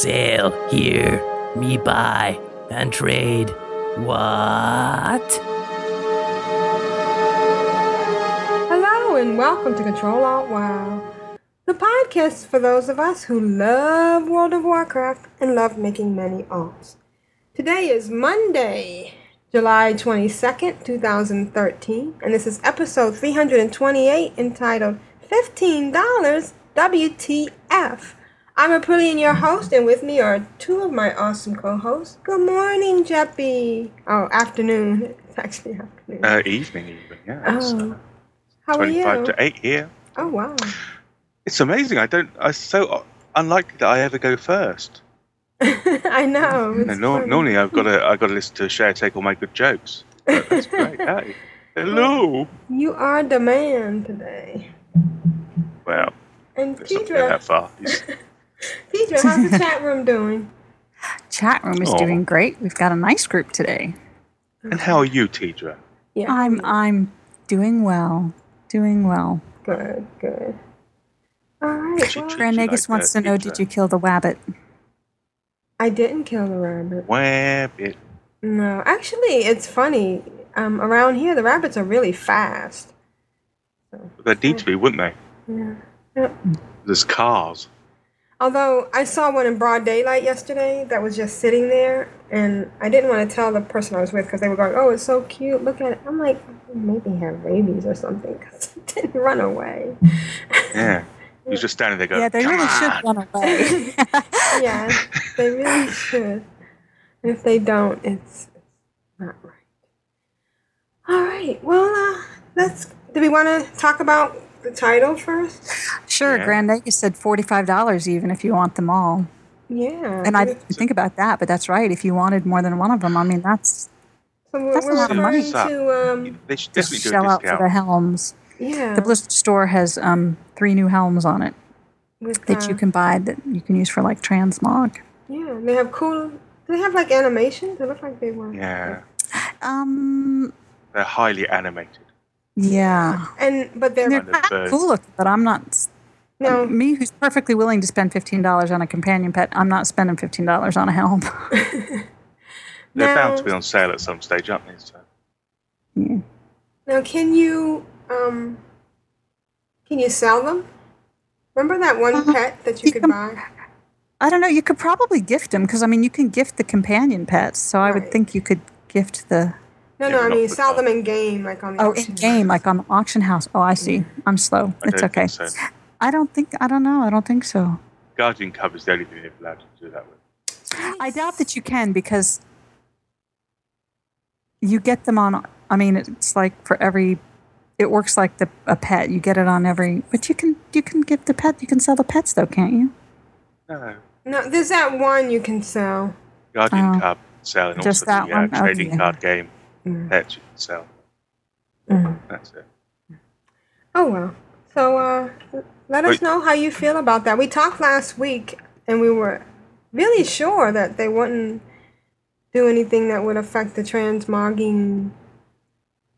Sail here, me buy, and trade. What? Hello and welcome to Control Alt WoW, the podcast for those of us who love World of Warcraft and love making many alts. Today is Monday, July 22nd, 2013, and this is episode 328 entitled $15 WTF. I'm Aprillian, your host, and with me are two of my awesome co-hosts. Good morning, Jeppy. Oh, afternoon. It's actually afternoon. Uh, evening, even, yeah. Oh, uh, how are you? 25 to 8 here. Oh wow. It's amazing. I don't, I so unlikely that I ever go first. I know. Nor- normally I've got to, I've got to listen to Share take all my good jokes. But that's great. Hey. Hello. You are the man today. Well, And go that far. He's- Tedrah, how's the chat room doing? Chat room is Aw. doing great. We've got a nice group today. And how are you, Tedrah? Yeah. I'm I'm doing well. Doing well. good, good. All right. She Well, treats Grand you Nagus like wants that, to know Tedrah. did you kill the wabbit? I didn't kill the rabbit. Wabbit. No, actually, it's funny. Um, around here, the rabbits are really fast. They'd need to be, wouldn't they? Yeah. Yep. There's cars. Although I saw one in broad daylight yesterday that was just sitting there, and I didn't want to tell the person I was with because they were going, "Oh, it's so cute. Look at it." I'm like, maybe have had rabies or something because it didn't run away. Yeah. He was just standing there going, yeah, they "Come really on." should run away. yeah, they really should. And if they don't, it's, it's not right. All right. Well, uh, let's. Do we want to talk about the title first? Sure, Yeah. Grand Nagus said forty-five dollars even if you want them all. Yeah. And I didn't think about that, but that's right. If you wanted more than one of them, I mean that's so we're, that's a we're lot of money. to. Um, They should just definitely do shell a out for the helms. yeah. The Blizzard store has um, three new helms on it with, that you uh, can buy that you can use for like transmog. Yeah, they have cool. Do they have like animations? They look like they were. Yeah. Um, They're highly animated. yeah. And but they're They're Kind of kind of birds. cool looking, but I'm not. No. Me, who's perfectly willing to spend fifteen dollars on a companion pet, I'm not spending fifteen dollars on a helm. They're bound Now- to be on sale at some stage, aren't they? So. Now, can you um, can you sell them? Remember that one Uh, pet that you you could can- buy? I don't know. You could probably gift them because I mean, you can gift the companion pets. So I would think you could gift the No, no. I mean, for sell them in game, like on the oh auction in game, house. like on the auction house. Oh, I see. I'm slow. I It's okay. think so. I don't think. I don't know. I don't think so. Guardian Cub is the only thing they're allowed to do that with. I doubt that you can because you get them on. I mean, it's like for every. It works like the a pet. You get it on every. But you can you can give the pet. You can sell the pets though, can't you? No. No, there's that one you can sell. Guardian Oh. Cub sell and Just also that the uh, one? Oh, trading yeah. card game Mm. pets you can sell. Mm. That's it. Oh well. So uh, let us know how you feel about that. We talked last week, and we were really sure that they wouldn't do anything that would affect the transmogging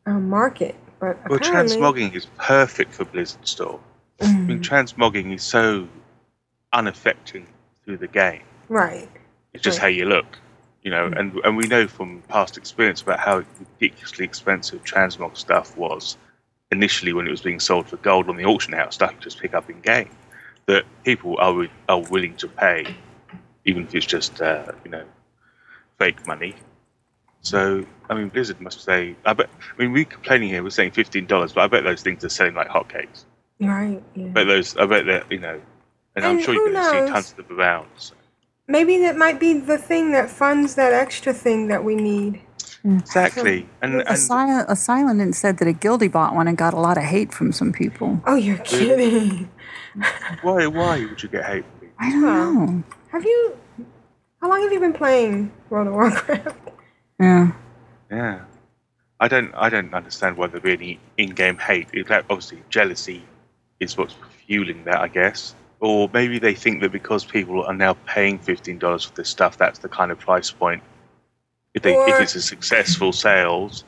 uh, market. But Well, apparently, transmogging is perfect for Blizzard Store. I mean, Mm, transmogging is so unaffecting through the game. right. It's just Right. how you look, you know. Mm. And and we know from past experience about how ridiculously expensive transmog stuff was initially when it was being sold for gold on the auction house. Stuff you just pick up in game that people are are willing to pay, even if it's just uh, you know fake money. So I mean, Blizzard must say. I bet. I mean, we're complaining here. We're saying fifteen dollars, but I bet those things are selling like hotcakes. Right. Yeah. I bet those. I bet that you know. And, I'm sure you're going to see tons of them around. So. Maybe that might be the thing that funds that extra thing that we need. Exactly. And, and Asylum, Asylum said that a guilty bought one and got a lot of hate from some people. Oh, you're kidding. why why would you get hate from people? I don't Well. know. Have you? How long have you been playing World of Warcraft? Yeah. Yeah. I don't I don't understand why there'd be any in-game hate. It, that obviously jealousy is what's fueling that, I guess. Or maybe they think that because people are now paying fifteen dollars for this stuff, that's the kind of price point. If they if it's a successful sales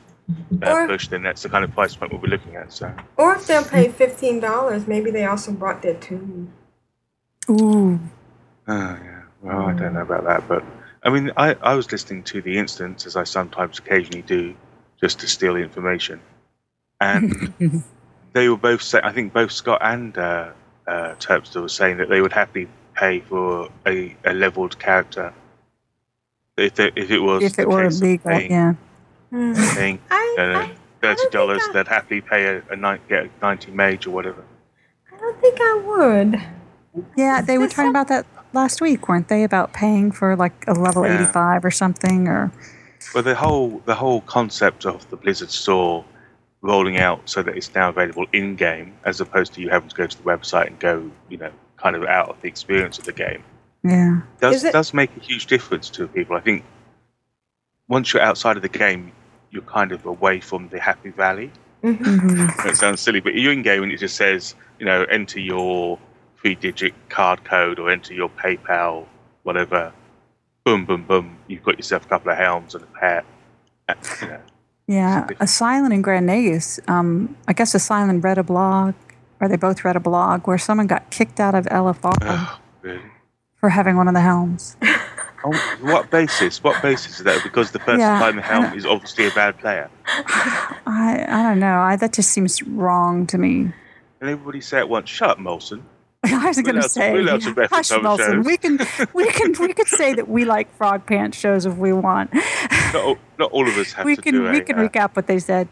uh, Or- push, then that's the kind of price point we'll be looking at. So Or if they'll pay fifteen dollars, maybe they also brought their tune. Ooh. Oh, yeah. Well, I don't know about that, but I mean, I, I was listening to the instance as I sometimes occasionally do, just to steal the information, and they were both saying. I think both Scott and uh, uh, Turpster were saying that they would happily pay for a, a leveled character if they, if it was If it were case legal, paying, yeah. paying I, uh, I, thirty dollars, I- they'd happily pay a, a nine, get a ninety mage or whatever. I don't think I would. Yeah, they were talking some- about that last week, weren't they? About paying for like a level Yeah. 85 or something or Well, the whole the whole concept of the Blizzard store rolling out so that it's now available in game, as opposed to you having to go to the website and go, you know, kind of out of the experience of the game, yeah. does it- does make a huge difference to people. I think once you're outside of the game, you're kind of away from the happy valley. Mhm. That sounds silly, but you're in game and it just says, you know, enter your three-digit card code or enter your PayPal, whatever. Boom, boom, boom. You've got yourself a couple of helms and a pet. You know. Yeah, Asylum and Grand Nagus. Um, I guess Asylum read a blog, or they both read a blog where someone got kicked out of LFR Oh, really? For having one of the helms. On what basis? What basis is that? Because the person Yeah, behind the helm is obviously a bad player. I I don't know. I, that just seems wrong to me. And everybody say at once, shut up, Molson. I was going to to- say, we're allowed to hush, other Nelson. shows." We can we can we could say that we like frog pants shows if we want. Not all, not all of us have we to can do, we a, can uh, recap what they said.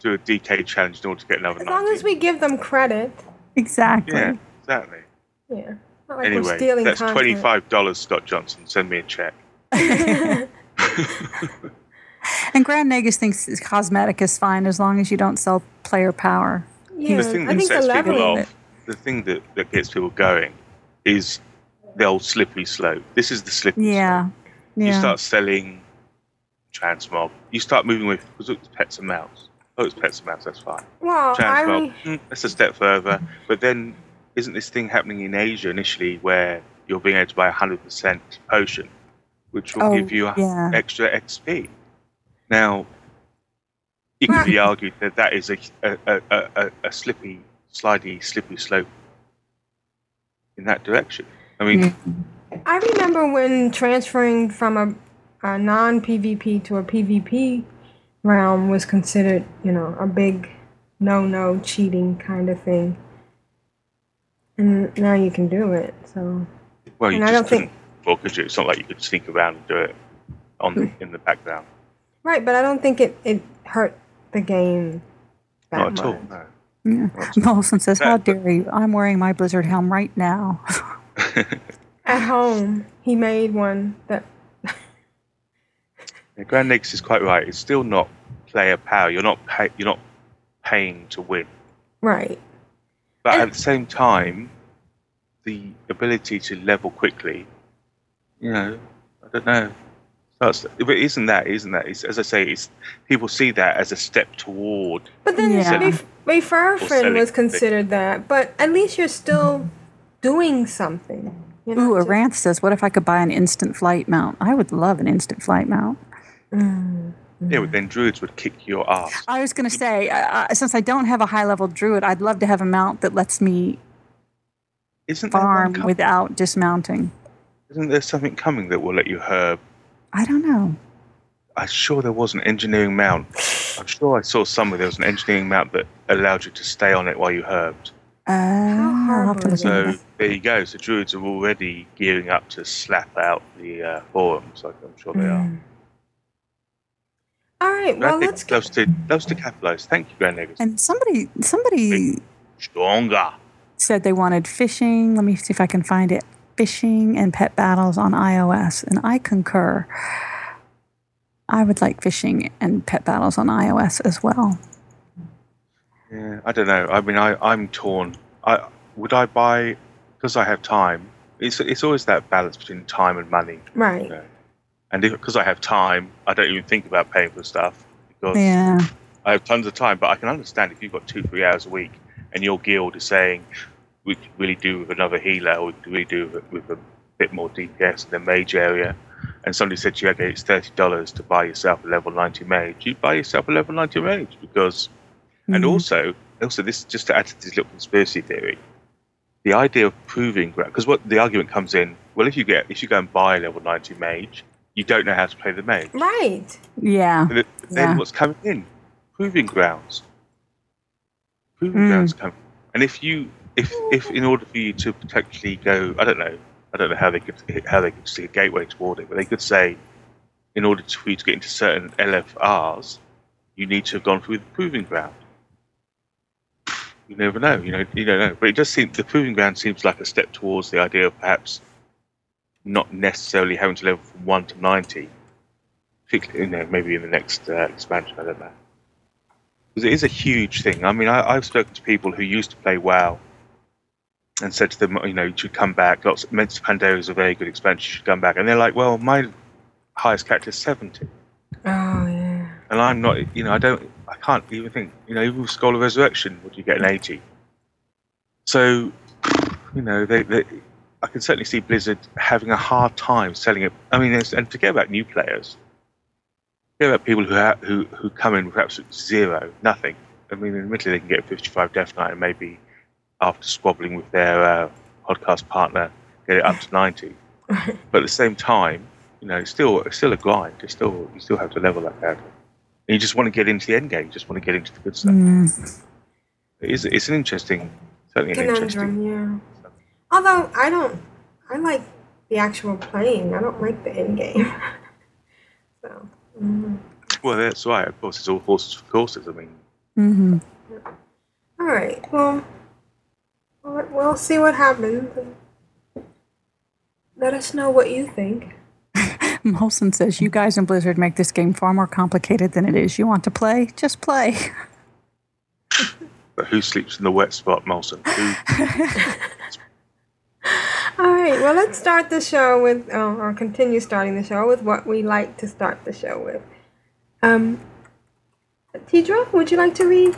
do a DK challenge in order to get another As long as we give them credit. Exactly. Yeah, exactly. Yeah. Not like we're Anyway, stealing that's content. $25, Scott Johnson. Send me a check. And Grand Nagus thinks cosmetic is fine as long as you don't sell player power. Yeah, the thing I that think the sets people off, the thing that, that gets people going is the old slippery slope. This is the slippery Yeah. slope. Yeah. You start selling transmog. You start moving away because it's pets and mouse. Oh, it's pets and mouse. That's fine. Well, I Transmog. re- mm, that's a step further. But then, isn't this thing happening in Asia initially, where you're being able to buy a hundred percent potion, which will Oh, give you a yeah. extra XP? Now, it could be argued that that is a a, a, a, a slippy, slidey, slippery slope in that direction. I mean, hmm. I remember when transferring from a, a non PvP to a PvP realm was considered, you know, a big no no cheating kind of thing. And now you can do it. So well, you and I just don't think- couldn't before, could you? It's not like you could sneak around and do it on Hmm. in the background. right, but I don't think it, it hurt the game that Not much. at all. No. Yeah. Molson says, "How dare you? I'm wearing my Blizzard helm right now." At home, he made one that Yeah, Grand Nix is quite right. It's still not player power. You're not pay, You're not paying to win. right. But And- at the same time, the ability to level quickly, you know, I don't know. Starts, but isn't that? Isn't that? It's, as I say, it's people see that as a step toward. But then Yeah. Bef- Befarfin selling was it. considered that. But at least you're still doing something. You're Ooh, not Aranth says, "What if I could buy an instant flight mount? I would love an instant flight mount." Yeah, but then druids would kick your ass. I was going to say, uh, uh, since I don't have a high level druid, I'd love to have a mount that lets me Isn't there, one farm com- without dismounting. isn't there something coming that will let you herb? I don't know. I'm sure there was an engineering mount. I'm sure I saw somewhere there was an engineering mount that allowed you to stay on it while you herbed. I'll have to horrible look So there you go. So druids are already gearing up to slap out the uh, forums. Like I'm sure they are. All right. But I Well, think let's get, those to those to capitalise. Thank you, Grand Nagus. And somebody, somebody Stronger. Said they wanted fishing. Let me see if I can find it. Fishing and pet battles on iOS, and I concur. I would like fishing and pet battles on iOS as well. Yeah, I don't know. I mean, I I'm torn. I would I buy because I have time. it's it's always that balance between time and money. Right. You know. And because I have time, I don't even think about paying for stuff because Yeah. I have tons of time. But I can understand if you've got two, three hours a week, and your guild is saying we could really do with another healer, or we could really do with, with a bit more DPS in the mage area. And somebody said to you, okay, it's thirty dollars to buy yourself a level ninety mage. You buy yourself a level ninety mage because, and Mhm. also, also this just to add to this little conspiracy theory, the idea of proving because what the argument comes in, well, if you get if you go and buy a level ninety mage, you don't know how to play the mage. Right. Yeah. But then Yeah. what's coming in? Proving grounds. Proving Mm. grounds come. And if you, if if in order for you to potentially go, I don't know, I don't know how they could how they could see a gateway toward it, but they could say, in order to, for you to get into certain LFRs, you need to have gone through the proving ground. You never know, you know, you don't know. But it does seem the proving ground seems like a step towards the idea of perhaps not necessarily having to level from one to ninety particularly, you know, maybe in the next uh, expansion. I don't know. Because it is a huge thing. I mean, I, I've spoken to people who used to play WoW and said to them, you know, you should come back. Lots of Men's Pandaria is a very good expansion. You should come back. And they're like, well, my highest character is 70. Oh yeah. And I'm not, you know, I don't, I can't even think, you know, even with Scroll of Resurrection, would you get an 80? So, you know, they, they, I can certainly see Blizzard having a hard time selling it. I mean, and forget about new players. Forget about people who, ha- who, who come in with perhaps zero, nothing. I mean, admittedly, they can get a 55 Death Knight and maybe after squabbling with their uh, podcast partner, get it up to 90. But at the same time, you know, it's still it's still a grind. It's still you still have to level that character. And you just want to get into the end game. You just want to get into the good stuff. Mm. It is it's an interesting, certainly an interesting. Yeah. Although I don't, I like the actual playing. I don't like the end game. so, mm. Well, that's right. Of course, it's all horses for courses. I mean, hmm all right. Well, we'll we'll see what happens. Let us know what you think. Molson says, You guys in Blizzard make this game far more complicated than it is. You want to play? Just play. but who sleeps in the wet spot, Molson? Who, All right. Well, let's start the show with, uh, or continue starting the show with what we like to start the show with. Um, Tedrah, would you like to read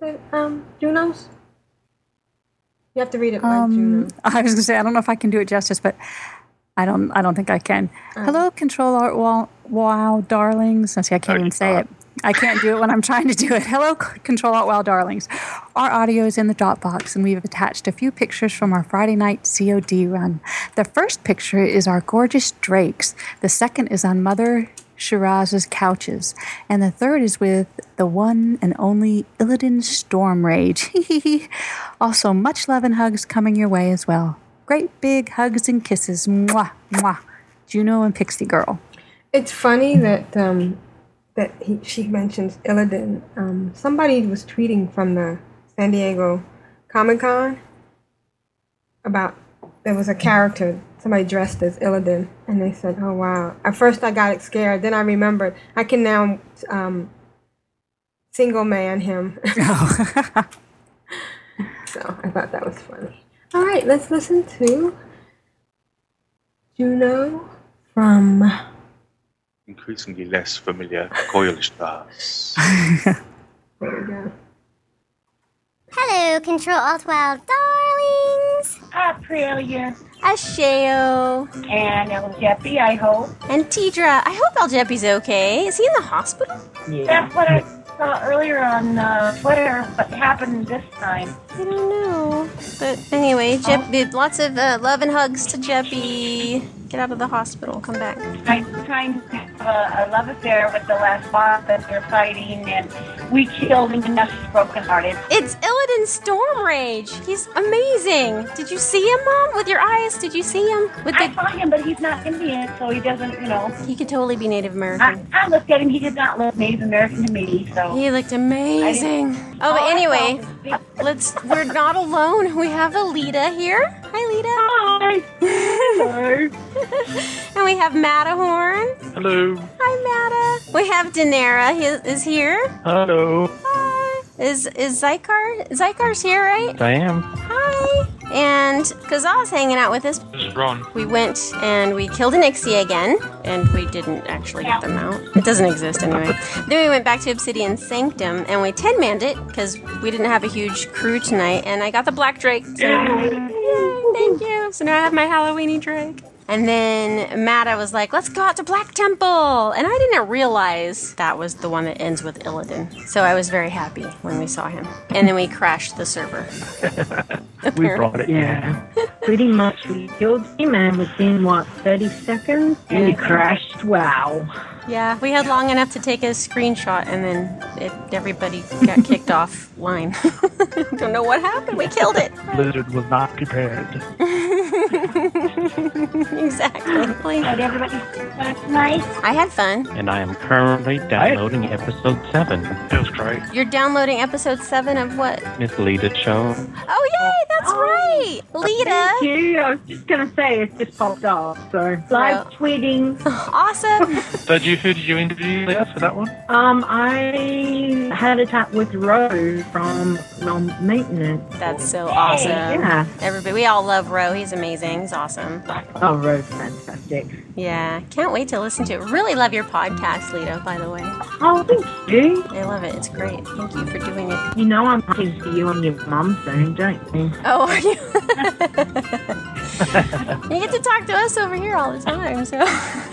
the um, Junos? You have to read it like Um, Juno. I was going to say, I don't know if I can do it justice, but I don't. I don't think I can. Hello, Control Art Wow, wow darlings. I see. I can't No, even say it. I can't do it when I'm trying to do it. Hello, Control Alt Wow darlings. Our audio is in the Dropbox, and we've attached a few pictures from our Friday night COD run. The first picture is our gorgeous drakes. The second is on Mother Shahraz's couches, and the third is with the one and only Illidan Stormrage. also, much love and hugs coming your way as well. Great big hugs and kisses. Mwah, mwah. Juno and Pixie Girl. It's funny that um, that he, she mentions Illidan. Um, somebody was tweeting from the San Diego Comic Con about there was a character somebody dressed as Illidan, and they said, "Oh wow!" At first, I got scared. Then I remembered I can now um, single man him. so I thought that was funny. All right, let's listen to Juno from. Increasingly less familiar coil stars. There we go. Hello, Control Alt Wild darlings! Aprilia Ashayo and El Jeppy, I hope. and Tedrah. I hope Aljeppy's okay. Is he in the hospital? Yeah. That's what I saw earlier on uh, Twitter, what happened this time. I don't know. But anyway, Jeppy, lots of uh, love and hugs to Jeppy. Get out of the hospital. Come back. I'm trying to have a, a love affair with the last boss that they're fighting, and we killed him, and now she's brokenhearted. It's Illidan Stormrage. He's amazing. Did you see him, Mom? With your eyes? Did you see him? With I saw him, but he's not Indian, so he doesn't, you know. he could totally be Native I, American. I looked at him, he did not look Native American to me, so. He looked amazing. Oh, but oh, anyway, let's. We're not alone. We have Alita here. Hi, Lita. Hi! Hello. and we have Matterhorn. Hello. Hi, Matta. We have Daenerys he is here. Hello. Hi. Is is Zykar? Zykar's here, right? I am. Hi. And Kazaw's hanging out with us. This is Ron. We went and we killed an Ixie again, and we didn't actually get them out. It doesn't exist anyway. then we went back to Obsidian Sanctum and we 10 manned it because we didn't have a huge crew tonight, and I got the Black Drake. So, Yay, thank you. So now I have my Halloweeny Drake. And then Matta was like, let's go out to Black Temple. And I didn't realize that was the one that ends with Illidan. So I was very happy when we saw him. And then we crashed the server. we brought it. Yeah. Pretty much we killed him and within what, 30 seconds? And he crashed. Wow. Yeah, we had long enough to take a screenshot and then it, everybody got kicked offline. Don't know what happened. We killed it. Blizzard was not prepared. exactly. Did everybody nice? I had fun. And I am currently downloading episode 7. Feels great. You're downloading episode 7 of what? Miss Lita show. Oh, yay! That's right! Lita! Thank you. I was just going to say it just popped off. So live tweeting. awesome. So did you, who did you interview Leah for that one? Um, I had a chat with Rose from Non Maintenance. That's so awesome. Yeah. Everybody, we all love Ro. He's amazing. He's awesome. Oh, Rose, fantastic. Yeah, can't wait to listen to it. Really love your podcast, Lita, by the way. Oh, thank you. I love it. It's great. Thank you for doing it. You know I'm talking to you and your mum soon, don't you? Oh, are you? you get to talk to us over here all the time, so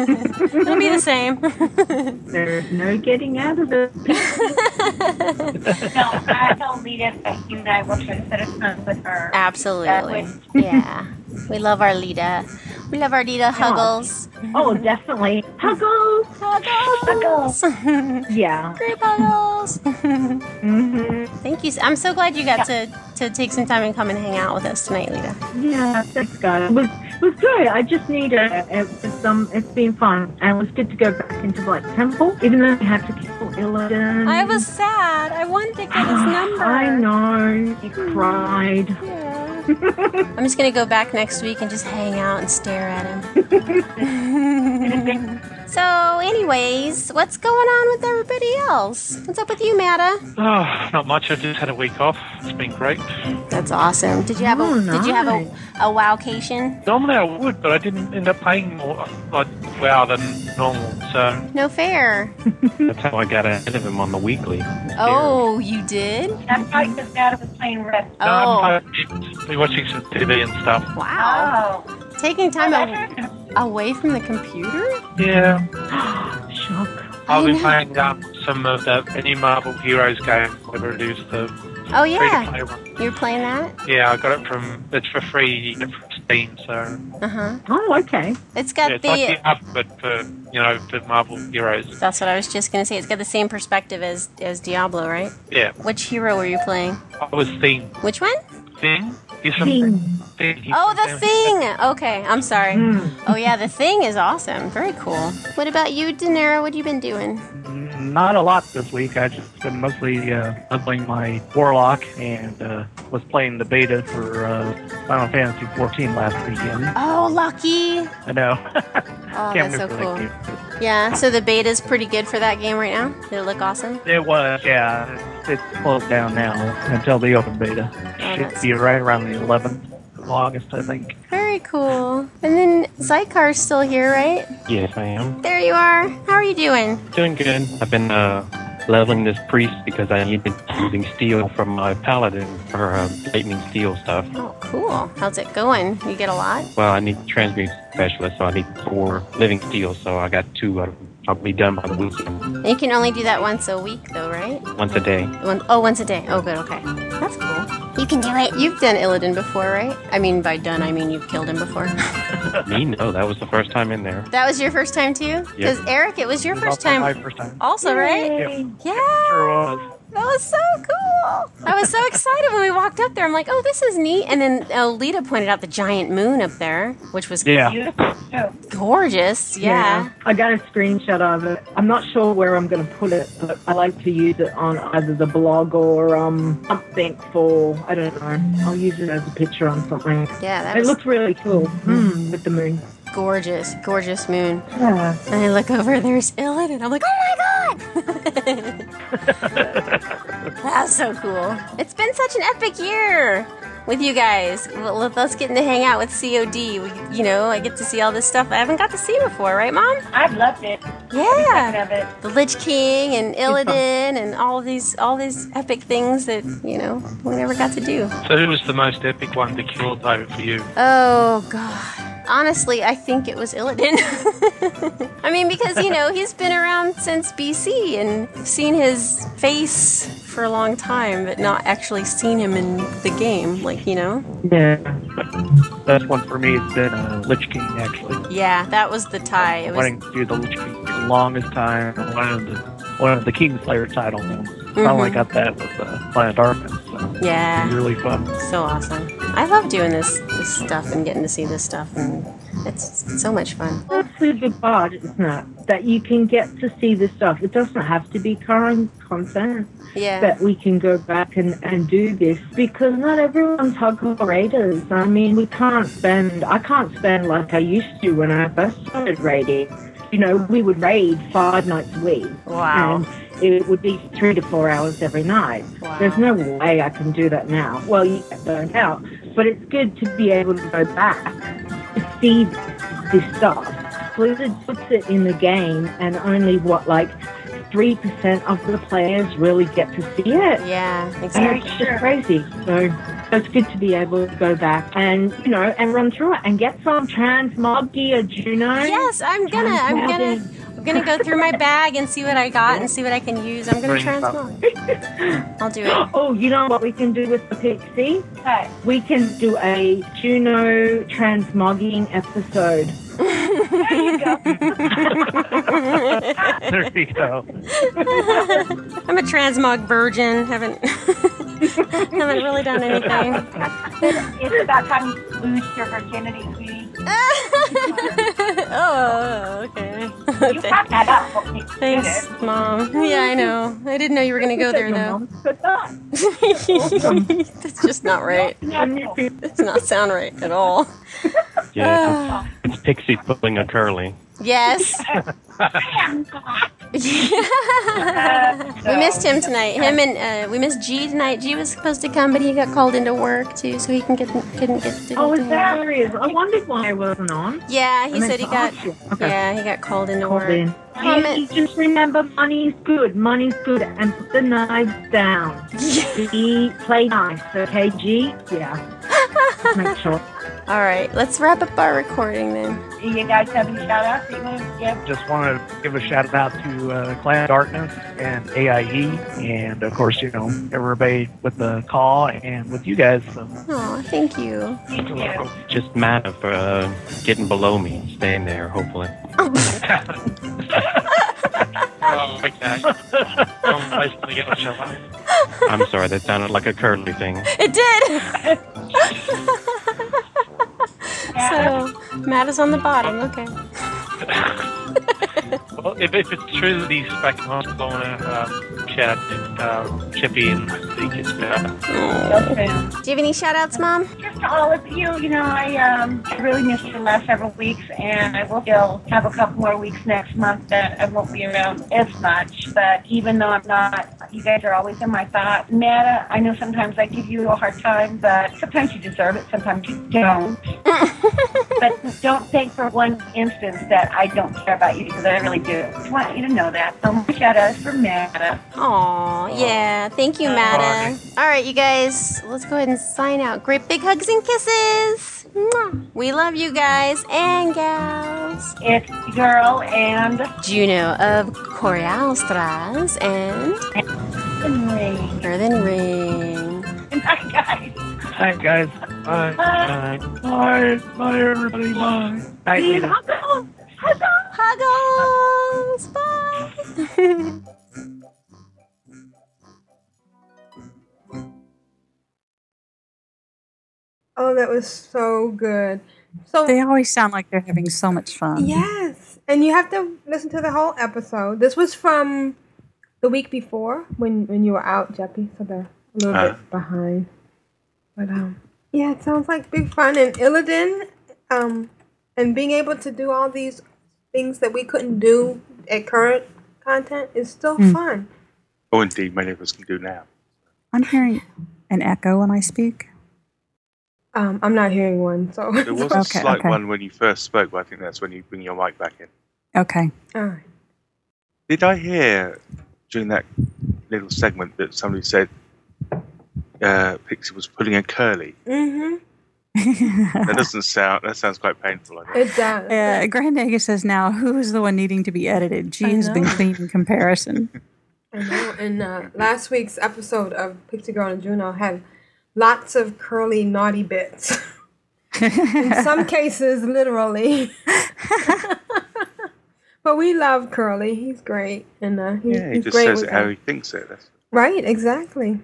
it'll be the same. There's no getting out of it. no, I told Lita that you and I will try to set a time with her. Absolutely. yeah. We love our Lita. We love our Lita Huggles. Oh, definitely. Huggles! Huggles! Huggles. yeah. Great Huggles! mm-hmm. Thank you. I'm so glad you got to, to take some time and come and hang out with us tonight, Lita. Yeah, thanks, guys. It was, was good. I just need a, it's, um, it's been fun. And it was good to go back into Black Temple, even though I had to kill Illidan. I was sad. I wanted to get his number. I know. He cried. Yeah. I'm just gonna go back next week and just hang out and stare at him. so, anyways, what's going on with everybody else? What's up with you, Matta? Oh, ah, not much. I just had a week off. It's been great. That's awesome. Did you have oh, a nice. Did you have a, a wowcation? Normally I would, but I didn't end up playing more like WoW than normal. So no fair. That's how I got ahead of him on the weekly. Oh, you did? That's how because Dad was playing Red. Oh. No, I'm oh. been watching some TV and stuff. Wow. Oh. Taking time a- away from the computer? Yeah. Shock. I've been playing um, some of the any Marvel Heroes game, whatever it is, the Oh yeah. free-to-play one. You're playing that? Yeah, I got it from it's for free from Steam, so Uh huh. Oh, okay. It's got yeah, it's the. like the app, but for you know for Marvel Heroes. That's what I was just gonna say. It's got the same perspective as as Diablo, right? Yeah, Which hero were you playing? I was Thing. Which one? Thing? He's from Thing. Thing. He's Oh, from the Sam- thing. Okay, I'm sorry. Mm. Oh yeah, the thing is awesome. Very cool. What about you, Daenerys? What have you been doing? Not a lot this week. I just been mostly uh, leveling my warlock and uh, was playing the beta for uh, Final Fantasy 14 last weekend. Oh, lucky. I know. Oh, Can't that's so wait that cool. Yeah. So the beta is pretty good for that game right now. Did it look awesome? It was, yeah. It's closed down now until the open beta. Should be right around the 11th of August, I think. Very cool. And then Zykar's still here, right? Yes, I am. There you are. How are you doing? Doing good. I've been uh, leveling this priest because I needed using steel from my paladin for uh, living steel stuff. Oh, cool. How's it going? You get a lot? Well, I need transmute specialist, so I need four living steel, so I got two out of them. I'll be done by the weekend. You can only do that once a week, though, right? Once a day. One, oh, once a day. Oh, good. Okay. That's cool. You can do it. You've done Illidan before, right? I mean, by done, I mean you've killed him before. Me? No, that was the first time in there. that was your first time, too? Because, Eric, it was your It was first time. My first time. Also, right? Yep. Yeah. Sure was. That was so cool. I was so excited when we walked up there. I'm like, oh, this is neat. And then uh, Lita pointed out the giant moon up there, which was Yeah. Beautiful too. gorgeous. Yeah. I got a screenshot of it. I'm not sure where I'm going to put it, but I like to use it on either the blog or um something for I don't know. I'll use it as a picture on something. Yeah, that It was looks really cool mm, with the moon. Gorgeous. Gorgeous moon. Yeah. And I look over, there's Illidan. I'm like, oh my god! That's so cool. It's been such an epic year. with you guys. Well, let- let's get to hang out with COD. We, you know, I get to see all this stuff I haven't got to see before, right, Mom? I've loved it. Yeah. Of it. The Lich King and Illidan and all these all these epic things that you know we never got to do. So who was the most epic one to kill though for you? Oh God. Honestly, I think it was Illidan. I mean, because you know he's been around since BC and seen his face for a long time, but not actually seen him in the game. Like you know. Yeah. Best one for me has been uh, Lich King, actually. Yeah, that was the tie. It was. Wanting to do the Lich King for the longest time. One of the one of the Kingslayer titles. Finally Mhm. got that with uh, Planet Darkness. So Yeah. it was really fun. So awesome. I love doing this this stuff and getting to see this stuff, and it's, it's so much fun. That's the good part, isn't it? That you can get to see this stuff. It doesn't have to be current content. Yeah. That we can go back and, and do this because not everyone's hardcore raiders. I mean, we can't spend, I can't spend like I used to when I first started raiding. You know, we would raid five nights a week. Wow. And it would be three to four hours every night. There's no way I can do that now. Well, you get burnt out. But it's good to be able to go back to see this stuff. Blizzard puts it in the game, and only what, like, 3% of the players really get to see it. Yeah, And exactly. it's just crazy. So it's good to be able to go back and, you know, and run through it and get some transmog gear, Juno. Yes, I'm gonna. I'm gonna. I'm gonna go through my bag and see what I got and see what I can use. I'm gonna transmog. I'll do it. Oh, you know what we can do with the Pixie? We can do a Juno transmogging episode. there you go. there you go. I'm a transmog virgin. Haven't haven't really done anything. it's about time you lose your virginity, sweetie. oh, okay. You got that up. Thanks, Mom. Yeah, I know. I didn't know you were gonna go there though. That's just not right. Does not sound right at all. Yeah, it's, it's Pixie pulling a curly. Yes. we missed him tonight. Him and uh, we missed G tonight. G was supposed to come, but he got called into work too, so he can get couldn't get. Didn't Oh, is that serious? I wondered why I wasn't on. Yeah, he meant said he got. Okay. Yeah, he got called into Called work. in. Hey, just remember, money's good. Money's good, and put the knives down. G, play nice, okay? G, yeah. Make sure. All right, let's wrap up our recording then. Do you guys have any shout outs that you want to give? Just want to give a shout out to uh, Clan Darkness and AIE, and of course, you know, everybody with the call and with you guys. So. Oh, thank you. Thank you. Just Mana for uh, getting below me, staying there, hopefully. Oh, okay. Wrong place to get a shout. I'm sorry, that sounded like a curly thing. It did. so Matt is on the bottom. Okay. Well, if, if it's true that he's back in hospital, I want to um, shout out to uh, Chippy and the kids better. Okay. Do you have any shout outs, Mom? Just to all of you, you know, I um, I really missed you the last several weeks, and I will still have a couple more weeks next month that I won't be around as much. But even though I'm not, you guys are always in my thoughts. Nata, I know sometimes I give you a hard time, but sometimes you deserve it, sometimes you don't. but don't think for one instance that I don't care about you, because I really do. Just want you to know that. So my shout out is for Nata. Aw, yeah. Thank you, Matta. All right, you guys, let's go ahead and sign out. Great big hugs and kisses. Mwah. We love you guys and gals. It's girl and Juno of Corialstras and Ring. Earthen Ring. Good night, guys. Hi, guys. Bye. Bye. Bye. Bye, everybody. Bye. Night, Lena. Huggles. Bye. Oh, that was so good. So They always sound like they're having so much fun. Yes, and you have to listen to the whole episode. This was from the week before when when you were out, Jeppy, so they're a little Uh. bit behind. But um, yeah, it sounds like big fun. And Illidan, um, and being able to do all these things that we couldn't do at current content is still Hmm. fun. Oh, indeed, many of us can do now. I'm hearing an echo when I speak. Um, I'm not hearing one, so There was a Okay, slight okay. one when you first spoke, but I think that's when you bring your mic back in. Okay. All right. Did I hear during that little segment that somebody said uh, Pixie was pulling a curly? Mm-hmm. That doesn't sound. That sounds quite painful. I think. It does. Uh, Grand Nagus says now, who is the one needing to be edited? G I has been know. clean in comparison. I know. And uh, last week's episode of Pixie Girl and Juno had lots of curly, naughty bits. In some cases, literally. but we love Curly. He's great, and uh, he, Yeah, he he's just great says it how that. he thinks it. That's Right, exactly.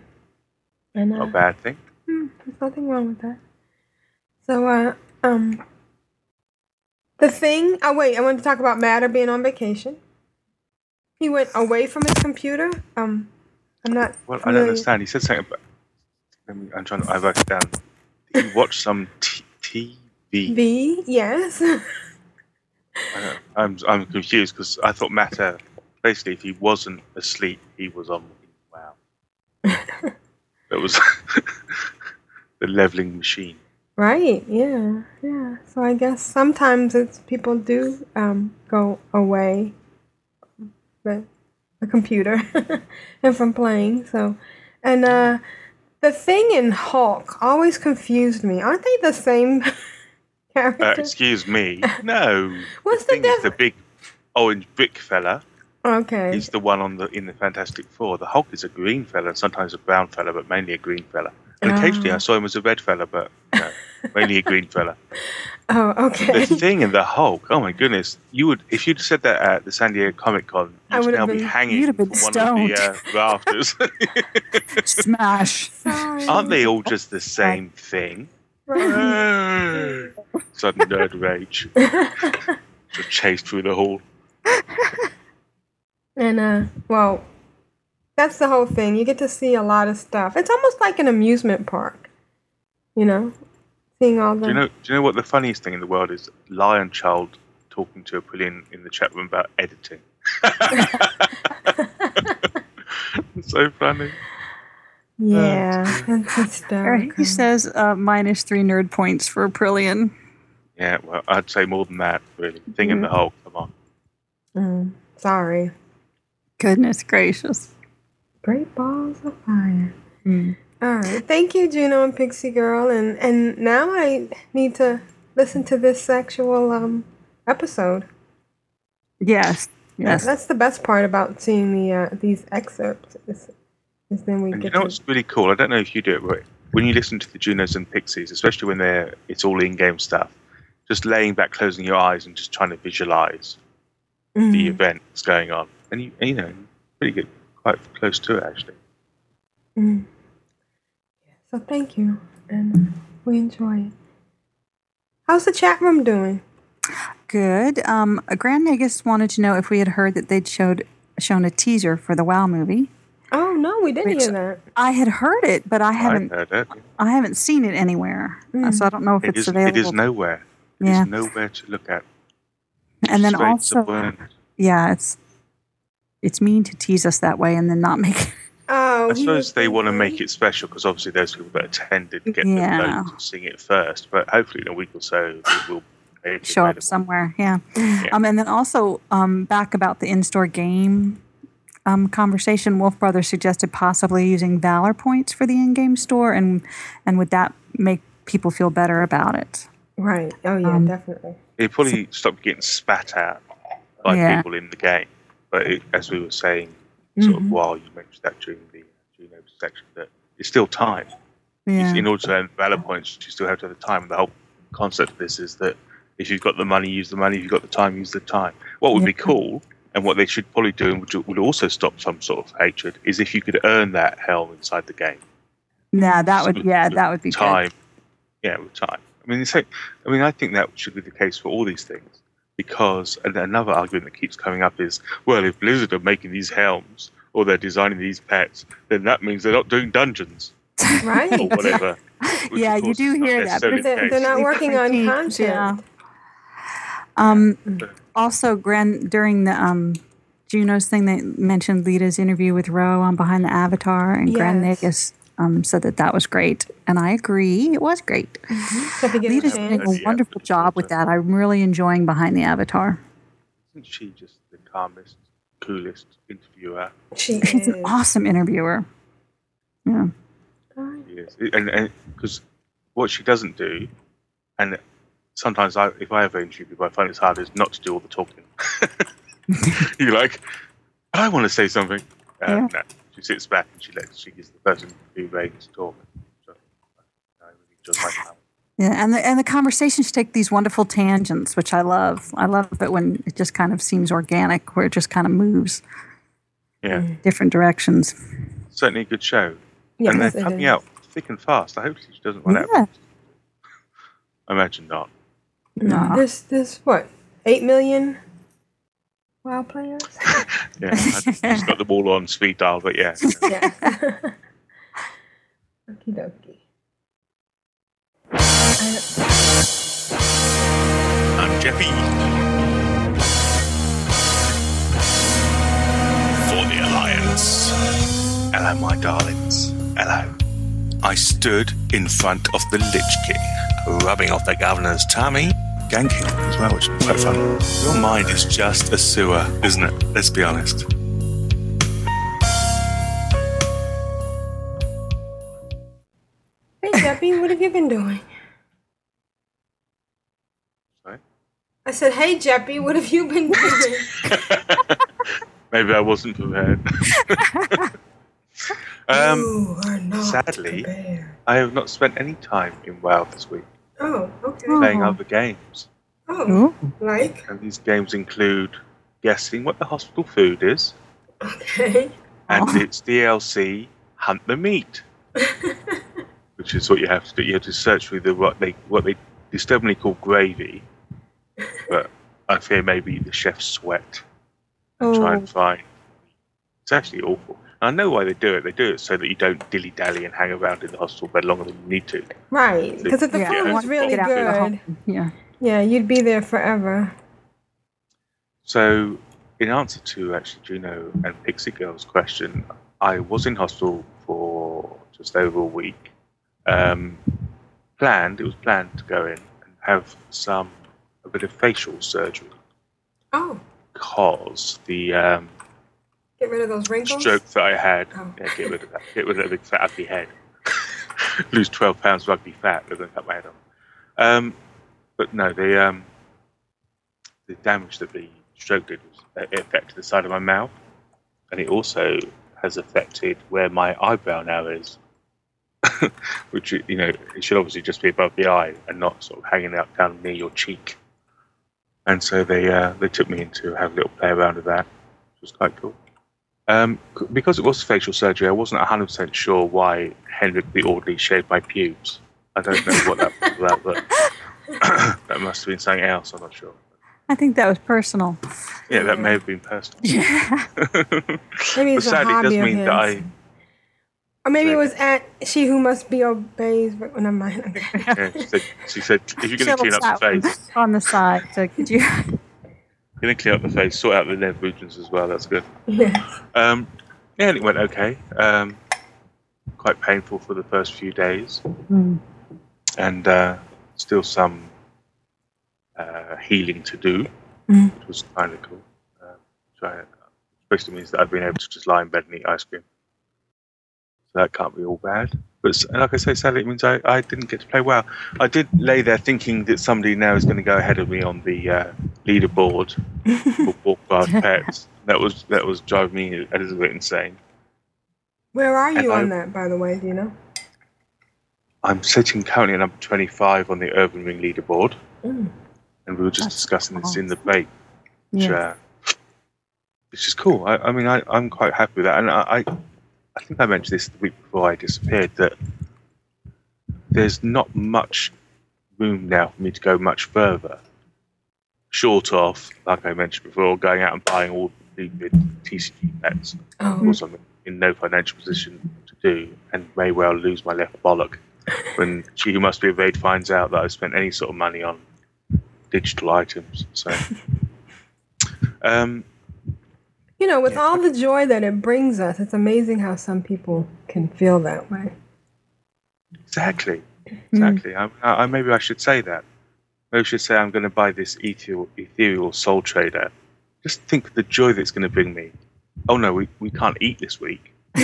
And uh, not a bad thing. Hmm, there's nothing wrong with that. So, uh, um, the thing. Oh wait, I wanted to talk about Matta being on vacation. He went away from his computer. Um, I'm not. Well, I don't understand. He said something about. Let me, I'm trying to. I wrote it down. He watched some t- TV. V. Yes. I don't- I'm I'm confused because I thought Matta. Basically, if he wasn't asleep, he was on. Wow. that was the leveling machine. Right. Yeah. Yeah. So I guess sometimes it's people do um go away, the the computer, and from playing. So, and uh, the thing in Hulk always confused me. Aren't they the same character? Uh, excuse me. No. What's the thing is the big orange brick fella. Okay. He's the one on the in the Fantastic Four. The Hulk is a green fella, and sometimes a brown fella, but mainly a green fella. And occasionally Ah. I saw him as a red fella, but no, mainly a green fella. Oh, okay. The thing in the Hulk, oh my goodness! You would if you'd said that at the San Diego Comic Con, I you'd now have be hanging You'd have been from one of the uh, rafters. Smash. Aren't they all just the same thing? Sudden nerd rage. Just chased through the hall. And uh, well, that's the whole thing. You get to see a lot of stuff. It's almost like an amusement park, you know, seeing all the. Do you know? Do you know what the funniest thing in the world is? Lion Child talking to Aprillian in the chat room about editing. so funny. Yeah, that's Or hysterical. he says uh, minus three nerd points for Prillian. Yeah, well, I'd say more than that, really. Thing in the Hulk, come on. Mm, sorry. Goodness gracious. Great balls of fire. Mm. All right, thank you, Juno and Pixie Girl, and and now I need to listen to this sexual um episode. Yes. Yes. That's the best part about seeing the uh, these excerpts. Is, is then we And you get know to what's really cool? I don't know if you do it, but when you listen to the Junos and Pixies, especially when they're it's all in-game stuff, just laying back, closing your eyes, and just trying to visualize the Mhm. event that's going on, and you, and, you know, pretty good, quite close to it actually. Mm. So thank you, and we enjoy it. How's the chat room doing? Good. Um, Grand Nagus wanted to know if we had heard that they'd showed shown a teaser for the WoW movie. Oh no, we didn't hear that. I had heard it, but I haven't. I heard it. I haven't seen it anywhere, Uh, so I don't know if It it's is, available. it is nowhere. It is Yeah. nowhere to look at. and then Straight also, disappointment. yeah, it's it's mean to tease us that way and then not make. Oh, I suppose they want to make it special because obviously those people that attended get Yeah. the vote to sing it first. But hopefully in a week or so it will make it show up somewhere. Yeah. Um, and then also um, back about the in-store game um, conversation. Wolf Brothers suggested possibly using Valor points for the in-game store, and and would that make people feel better about it? Right. Oh yeah, Um, definitely. It probably stopped getting spat at by Yeah. people in the game. But it, as we were saying, sort Mhm. of while you mentioned that during the Juno section, that it's still time. Yeah. In order to earn valor points, you still have to have the time. The whole concept of this is that if you've got the money, use the money. If you've got the time, use the time. What would be cool, and what they should probably do, and would, would also stop some sort of hatred, is if you could earn that helm inside the game. Yeah, that would. Yeah, that would be time. Yeah, with time. I mean, it's like, I mean, I think that should be the case for all these things. Because another argument that keeps coming up is, well, if Blizzard are making these helms or they're designing these pets, then that means they're not doing dungeons Right. or whatever. Yeah, you do hear that, but necessarily the They're, they're not working on content. Yeah. Um, also, Grand during the um, Juno's thing, they mentioned Lita's interview with Ro on Behind the Avatar, and Grand Yes. Nagus um, said that that was great, and I agree. It was great. So if you get a Lead is doing a wonderful job with that. I'm really enjoying behind the avatar. Isn't she just the calmest, coolest interviewer? She She's an awesome interviewer. Yeah. She is. And because what she doesn't do, and sometimes I, if I ever interview people, I find it's hard is not to do all the talking. You're like, I want to say something. Uh, Yeah. No, she sits back and she lets she gives the person who reigns to talk. So, I really just like that. Yeah, and the and the conversations take these wonderful tangents, which I love. I love it when it just kind of seems organic, where it just kind of moves Yeah, mm. different directions. certainly a good show. Yes, and they're coming is. out thick and fast. I hope she doesn't run out. Yeah. I imagine not. No, there's there's what eight million WoW players. Yeah, I think she's got them all on speed dial, but yeah. yeah. Okie dokie. I'm Jeppy. For the Alliance. Hello, my darlings. Hello. I stood in front of the Lich King, rubbing off the governor's tummy, ganking as well, which is quite fun. Your mind is just a sewer, isn't it? Let's be honest. Hey Jeppy, what have you been doing? Sorry? I said, Hey Jeppy, what have you been doing? Maybe I wasn't prepared. um, you are not sadly, prepared. I have not spent any time in WoW this week Oh, okay. playing oh. other games. Oh, like And these games include guessing what the hospital food is, okay. and oh. its DLC Hunt the Meat, which is what you have to do. You have to search through the what they what they disturbingly call gravy, but I fear maybe the chef's sweat, and try Oh. and find. It's actually awful. I know why they do it. They do it so that you don't dilly dally and hang around in the hospital bed longer than you need to. Right, because if the Yeah. food was really Get out good, Yeah. yeah, you'd be there forever. So, in answer to actually Juno and Pixie Girl's question, I was in hospital for just over a week. Um, planned, it was planned to go in and have some a bit of facial surgery Oh, because the um, get rid of those wrinkles. stroke that I had, Oh. yeah, get rid of that, get rid of the big fat ugly head, lose twelve pounds rugby fat, they're going to cut my head off. Um, but no, the um, the damage that the stroke did was uh, it affected the side of my mouth, and it also has affected where my eyebrow now is. Which you know, it should obviously just be above the eye and not sort of hanging out down near your cheek. And so they uh, they took me in to have a little play around with that, which was quite cool. Um, because it was facial surgery, I wasn't 100% sure why Henrik the Orderly shaved my pubes. I don't know what that was about, but that must have been something else. I'm not sure. I think that was personal. Yeah, that may have been personal. Yeah. Maybe but it's a sadly, it does hobby of mean that I. Or maybe it was at she who must be obeys. But well, never mind. Okay. Yeah, she, said, she said, if you're going to clean up the that face, on the side. So could you? to clean up the face, sort out the nerve regions as well. That's good. Yes. Um, yeah, and it went okay. Um, quite painful for the first few days. Hmm. and uh, still some uh, healing to do, Mm. which was kind of cool. Uh, try. Basically means that I've been able to just lie in bed and eat ice cream. So that can't be all bad. But like I say, sadly, it means I, I didn't get to play well. I did lay there thinking that somebody now is going to go ahead of me on the uh, leaderboard for Warcraft Pets. That was that was driving me a little bit insane. Where are you And on I- that, by the way? Do you know? I'm sitting currently at number 25 on the Earthen Ring leaderboard. Mm. and we were just discussing this in the break, which, Yes. uh, which is cool. I, I mean, I, I'm quite happy with that, and I, I, I think I mentioned this the week before I disappeared that there's not much room now for me to go much further, short of, like I mentioned before, going out and buying all the TCG pets. Oh. Of course, I'm in no financial position to do, and may well lose my left bollock when she who must be evade finds out that I've spent any sort of money on digital items. So, um, You know, with all the joy that it brings us, it's amazing how some people can feel that way. Exactly. Exactly. I, I, maybe I should say that. Maybe I should say I'm going to buy this ethereal, ethereal soul trader. Just think of the joy that's going to bring me. Oh no, we, we can't eat this week.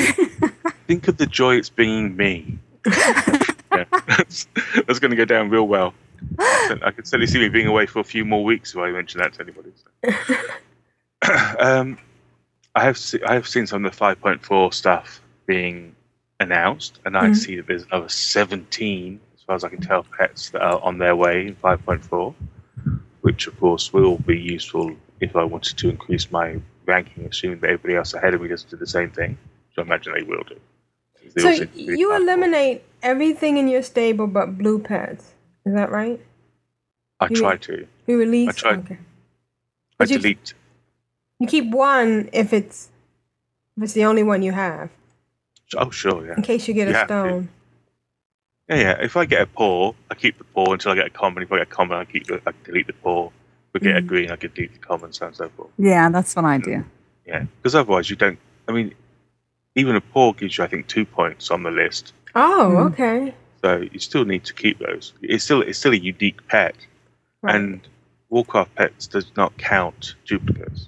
think of the joy it's bringing me. yeah, that's, that's going to go down real well. I could certainly see me being away for a few more weeks if I mention that to anybody. So. um, I have se- I have seen some of the 5.4 stuff being announced, and I Mhm. see that there's another 17, as far as I can tell, pets that are on their way in 5.4, which of course will be useful if I wanted to increase my ranking, assuming that everybody else ahead of me doesn't do the same thing, So I imagine they will do. They So seem to be you eliminate everything in your stable but blue pets. Is that right? I you- try to. You release. I try. Okay. I delete. You keep one if it's if it's the only one you have, Oh, sure, yeah. in case you get a have to. stone. Yeah, yeah. If I get a paw, I keep the paw until I get a common. If I get a common, I keep the, I delete the paw. If I get a Mhm. green, I can delete the common, so and so forth. Yeah, that's what I do. Yeah, because otherwise you don't. I mean, even a paw gives you, I think, two points on the list. Oh, Hmm. okay. So you still need to keep those. It's still it's still a unique pet, Right. and Warcraft pets does not count duplicates.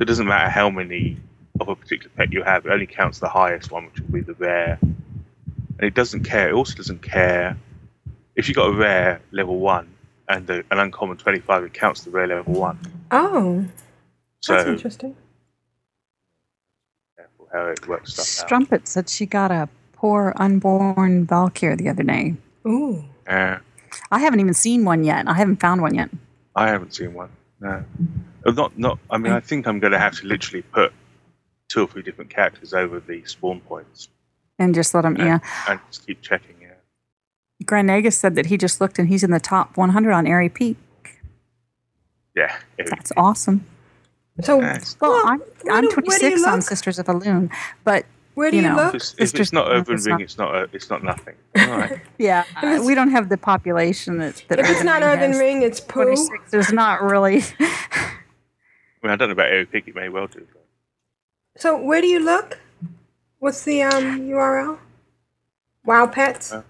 So it doesn't matter how many of a particular pet you have. It only counts the highest one, which will be the rare. And it doesn't care. It also doesn't care if you got a rare level one and a, an uncommon twenty-five. It counts the rare level one. Oh, So that's interesting. careful how it works stuff out. Strumpet said she got a poor unborn Valkyr the other day. Ooh. Yeah. I haven't even seen one yet. I haven't found one yet. I haven't seen one. No, not not. I mean, I think I'm going to have to literally put two or three different characters over the spawn points And just let them, yeah. and just keep checking. Yeah, Grand Nagus said that he just looked and he's in the top 100 on Aerie Peak. yeah. every- That's awesome. So, well, I'm, I'm do- where do you 26 on? Sisters of Elune, but Where do you you know, look? If it's, if it's not urban over and Elune, ring, it's not. A, it's not nothing. All right. Yeah, uh, we don't have the population that. that If it's not Ring Earthen has. Ring, it's poo. 26 is not really. I mean, I don't know about Aerie Peak. It may well do. But So where do you look? What's the um URL? Wow Pets. Uh,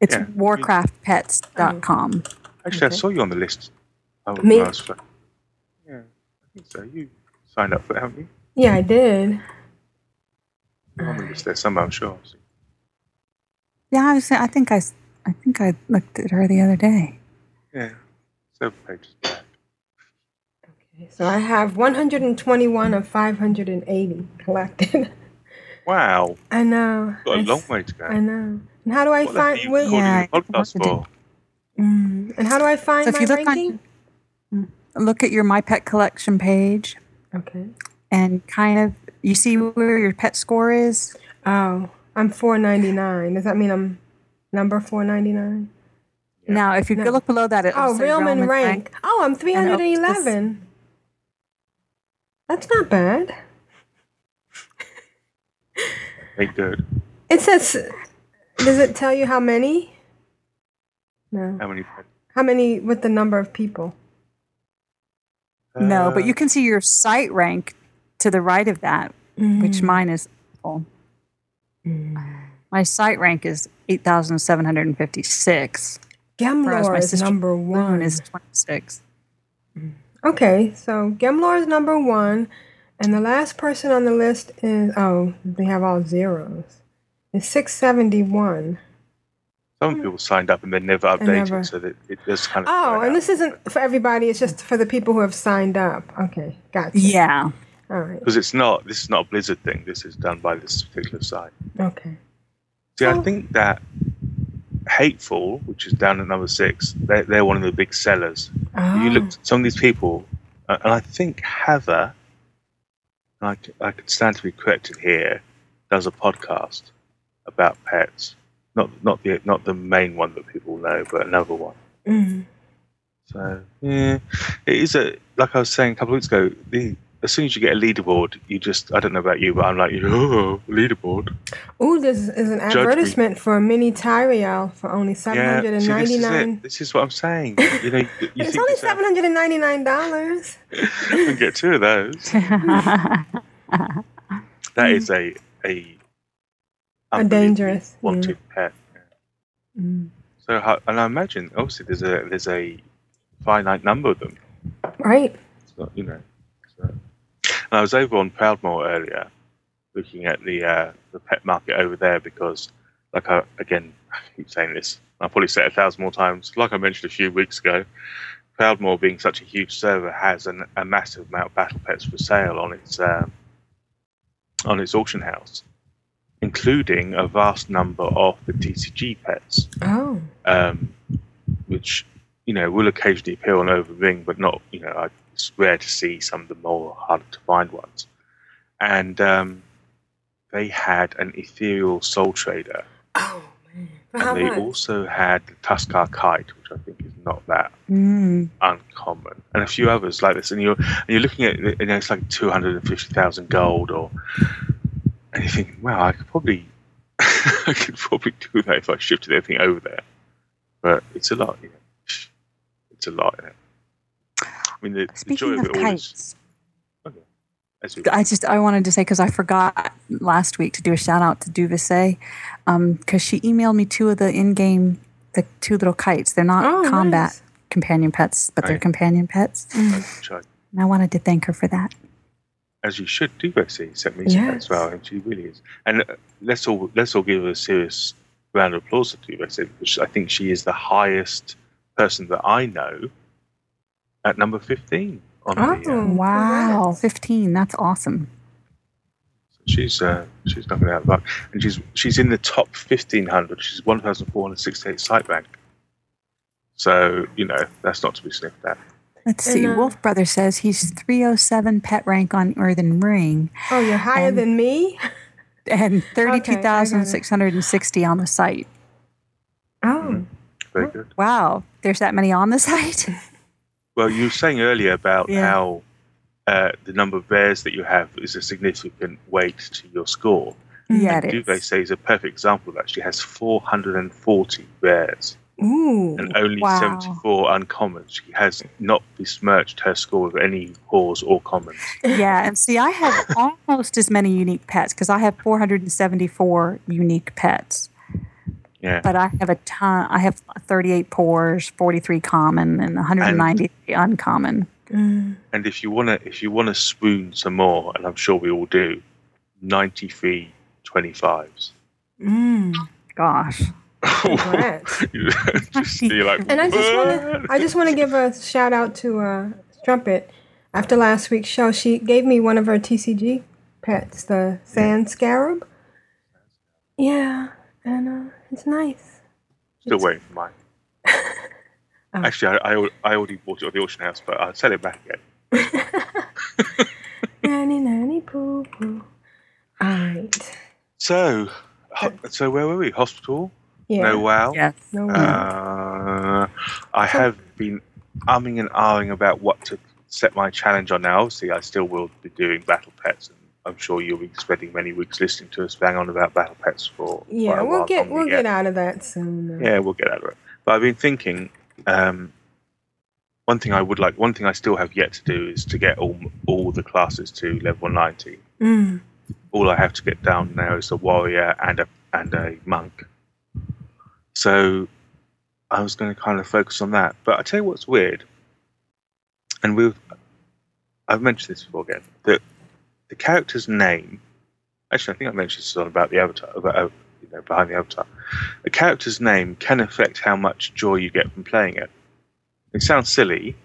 It's Yeah. warcraftpets.com. actually, I saw you on the list. Oh, Me? no, it's. Yeah, I think so. You signed up for it, haven't you? Yeah, I did. You're on the list there somewhere, I'm sure. Yeah, I was. I think I. s- I think I looked at her the other day. Yeah, several pages back. So I have 121 of 580 collected. Wow, I know. got a I long s- way to go. I know. And how do I What the hell are find? you what- recording the podcast for? Mm, and how do I find So if my you look on- ranking? Look at your My Pet Collection page Okay. and kind of you see where your pet score is. Oh, I'm 499. Does that mean I'm number 499? Now, if you No. go look below that, it'll Oh, say realm and and rank. Oh, I'm And it'll just- 311. That's not bad. Very good. It says, does it tell you how many? No. How many? How many with the number of people? No, Uh, but you can see your site rank to the right of that, which Mm. mine is full. My site rank is 8,756. Gemlor is sister number one. is 26. Okay, so Gemlor is number one, and the last person on the list is oh, they have all zeros. It's six seventy one. Some people signed up and they never updated, never- so that it does kind of. Oh, and this isn't for everybody. It's just for the people who have signed up. Okay, gotcha. Yeah. All right. Because it's not. This is not a Blizzard thing. This is done by this particular site. Okay. See, I think that Hateful, which is down at number six, they're, they're one of the big sellers. Ah. You look at some of these people, uh, and I think Heather, I, I could stand to be corrected here, does a podcast about pets. Not not the not the main one that people know, but another one. Mm. So yeah, it is a like I was saying a couple of weeks ago. The as soon as you get a leaderboard, you just I don't know about you, but I'm like oh leaderboard. Ooh, this is an advertisement for a mini Tyrael for only seven Yeah, see, this is. This is what I'm saying. You know, you, It's only seven hundred and ninety nine dollars. you can get two of those. That is a a A dangerous. wanted pet. Mm. So, how- and I imagine obviously there's a there's a finite number of them. Right. It's not, you know. And I was over on Proudmoore earlier, looking at the uh, the pet market over there because, like I again, I keep saying this. I'll probably say it a thousand more times. Like I mentioned a few weeks ago, Proudmoore being such a huge server has an, a massive amount of battle pets for sale on its um, on its auction house, including a vast number of the TCG pets Oh. um, which you know will occasionally appear on Overring, but not you know I- it's rare to see some of the more harder to find ones. And um, they had an ethereal soul trader, For how and they much? also had the Tuskarr kite, which I think is not that Mm. uncommon, and a few others like this. And you're and you're looking at you know it's like two hundred and fifty thousand gold, or and you're thinking, wow, I could probably I could probably do that if I shifted everything over there. But it's a lot. You know. It's a lot. You know. I mean, the, the joy Speaking of of it all is. kites, As I just I wanted to say because I forgot last week to do a shout out to Duvise because she emailed me two of the in-game the two little kites. They're not Oh, combat nice. companion pets, but they're Right. companion pets, which I- and I wanted to thank her for that. as you should do, Bessie. Sent me some as well, and she really is. And uh, let's all let's all give her a serious round of applause to Bessie because I think she is the highest person that I know at number fifteen on the. Uh, Oh, wow, fifteen. That's awesome. she's uh, she's knocking it out of the park, and she's she's in the top fifteen hundred. She's one thousand four hundred sixty-eight site rank. So you know that's not to be sniffed at. Let's see. And, uh, Wolf Brother says he's 307 pet rank on Earthen Ring Oh, you're higher And- than me? and Okay, I got it. 32,660 on the site. Oh. Very good. Wow, there's that many on the site. Well, you were saying earlier about Yeah. how uh, the number of bears that you have is a significant weight to your score. Yeah, and is. Duvet says a perfect example of that. She has 440 bears Ooh. and only Wow. 74 uncommons. She has not besmirched her score with any pause or comments. yeah, and see, I have almost as many unique pets because I have 474 unique pets. Yeah. But I have a ton. I have 38 pores, 43 common, and 190 uncommon. Mm. And if you wanna, if you wanna spoon some more, and I'm sure we all do, 93 25s. Mm. Gosh. Congrats. just, you're like, And I just want to I just want to give a shout out to uh, Strumpet. After last week's show, she gave me one of her TCG pets, the sand scarab. Yeah, and uh, it's nice. Still waiting for mine. Oh. Actually, I, I, I already bought it at the auction house, but I'll sell it back again. Nanny, nanny, poo, poo. All right. So, ho- so where were we? Hospital? Yeah. No wow. Yes. No Uh, I have been umming and ahhing about what to set my challenge on now. Obviously, I still will be doing battle pets, and I'm sure you'll be spending many weeks listening to us bang on about battle pets for Yeah, a we'll while get we'll get out of that soon. Yeah, we'll get out of it. But I've been thinking, um, one thing I would like, one thing I still have yet to do is to get all all the classes to level 90. Mm. All I have to get down now is a warrior and a and a monk. So I was going to kind of focus on that. But I tell you what's weird, and we've I've mentioned this before again that the character's name. Actually, I think I mentioned this on about the avatar, about uh, you know behind the avatar. A character's name can affect how much joy you get from playing it. It sounds silly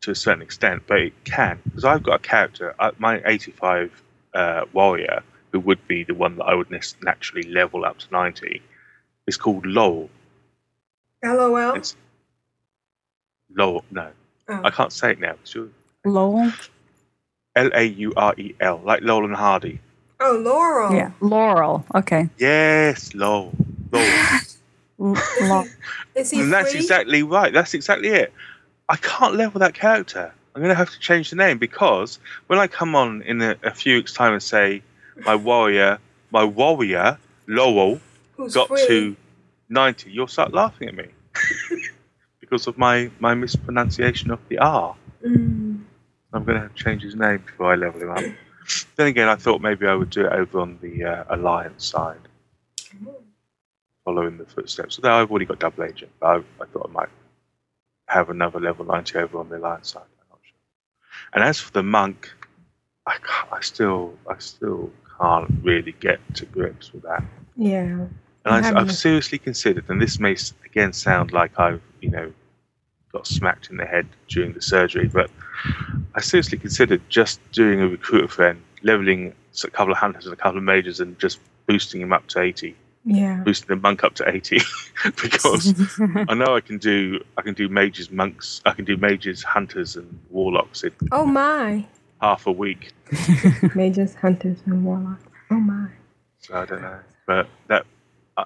to a certain extent, but it can because I've got a character, uh, my 85 uh, warrior, who would be the one that I would naturally level up to 90, is called Lowell. LOL. It's Lowell. No, Oh. I can't say it now. It's your- Lowell. L A U R E L, like Lowell and Hardy. Oh, Laurel. Yeah, Laurel. Okay. Yes, Lowell. Lowell. Laurel. Is he and that's free? exactly right. That's exactly it. I can't level that character. I'm going to have to change the name because when I come on in a, a few weeks' time and say my warrior, my warrior Lowell Who's got free? to 90, you'll start laughing at me because of my my mispronunciation of the R. Mm. I'm going to have to change his name before I level him up. then again, I thought maybe I would do it over on the uh, Alliance side. following the footsteps. Although I've already got double agent, but I, I thought I might have another level 90 over on the alliance side. I'm not sure. And as for the monk, I, can't, I still I still can't really get to grips with that. Yeah. And I, I've seriously considered, and this may again sound like I've, you know, got smacked in the head during the surgery, but I seriously considered just doing a recruiter friend, leveling a couple of hunters and a couple of mages, and just boosting him up to 80, Yeah. boosting the monk up to 80, because I know I can do I can do mages, monks, I can do mages, hunters, and warlocks in Oh my. half a week. Mages, hunters, and warlocks. Oh my. So I don't know, but that I,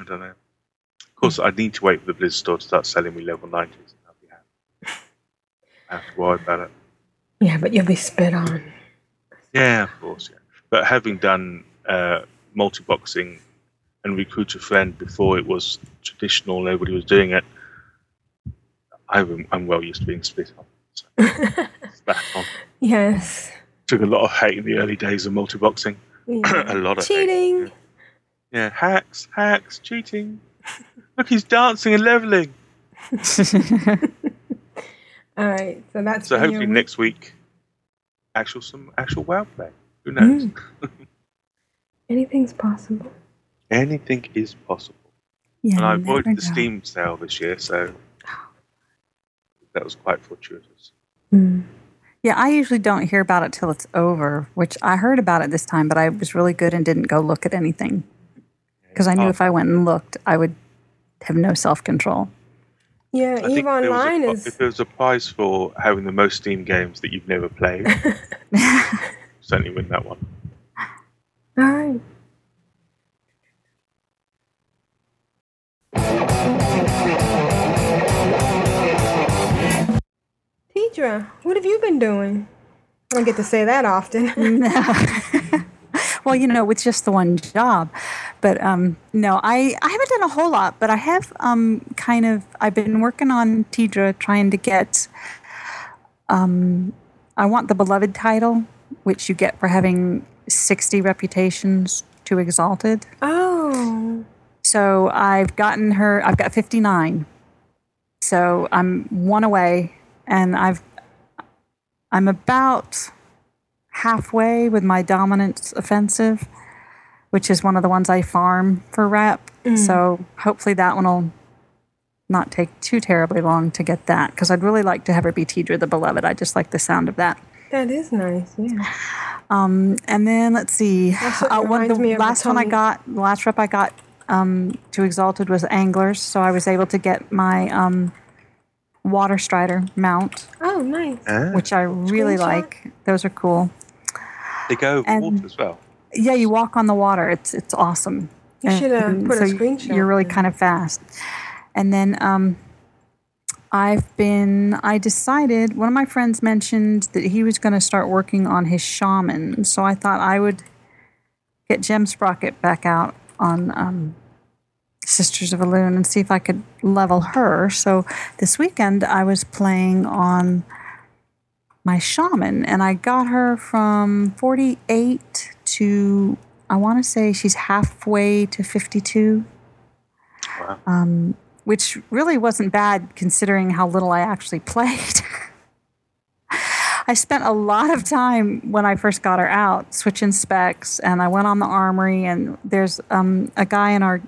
I don't know. Course, I need to wait for the Blizzard store to start selling me level 90s. and I'll be happy. I have to worry about it. Yeah, but you'll be spit on. Yeah, of course. Yeah, but having done uh, multi-boxing and recruit a friend before it was traditional, nobody was doing it. I'm, I'm well used to being spit on. So back on. Yes. Took a lot of hate in the early days of multi-boxing. Yeah. a lot of hate. Cheating. Yeah, hacks, hacks, cheating. Look, he's dancing and leveling. All right. So that's So been your hopefully next week, actual some actual WoW play. Who knows? Mm. Anything's possible. Anything is possible. Yeah, and I avoided the know. Steam sale this year, so that was quite fortuitous. Yeah, I usually don't hear about it till it's over, which I heard about it this time, but I was really good and didn't go look at anything because I knew Oh. if I went and looked, I would have no self control. Yeah, I Eve if there was a Online is. if there was a prize for having the most Steam games that you've never played, certainly win that one. All right. Tedrah, what have you been doing? I don't get to say that often. well, you know, with just the one job. But um, no, I, I haven't done a whole lot, but I have um, kind of, I've been working on Tedrah trying to get, um, I want the beloved title, which you get for having 60 reputations to exalted. Oh. So I've gotten her, I've got 59. So I'm one away and I've, I'm about halfway with my dominance offensive, which is one of the ones I farm for rep. Mm. So hopefully that one will not take too terribly long to get that because I'd really like to have her be Tedrah the Beloved. I just like the sound of that. That is nice, yeah. Um, and then let's see. Also, Uh, one, reminds the me of the last one I got, the last rep I got um, to Exalted was Anglers, so I was able to get my um, Water Strider mount, Oh, nice. which I really Screenshot? like. Those are cool. They go over And- water as well. Yeah, you walk on the water. It's it's awesome. You should, uh, put a so screenshot You're really kind of fast. And then um, I've been. I decided. One of my friends mentioned that he was going to start working on his shaman. So I thought I would get Gem Sprocket back out on um, Sisters of Elune and see if I could level her. So this weekend I was playing on my shaman and I got her from 48 to I want to say she's halfway to 52. Um, which really wasn't bad considering how little I actually played. I spent a lot of time when I first got her out switching specs, and I went on the armory. And there's um, a guy in our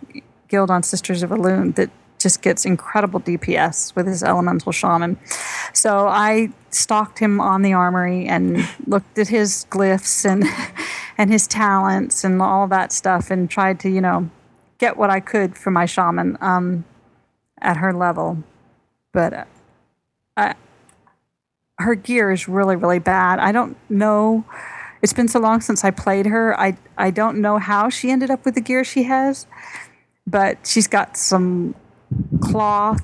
guild on Sisters of Elune that just gets incredible DPS with his elemental shaman. So I stalked him on the armory and looked at his glyphs and and his talents and all that stuff, and tried to you know get what I could for my shaman um, at her level. But uh, I, her gear is really, really bad. I don't know. It's been so long since I played her. I, I don't know how she ended up with the gear she has, but she's got some cloth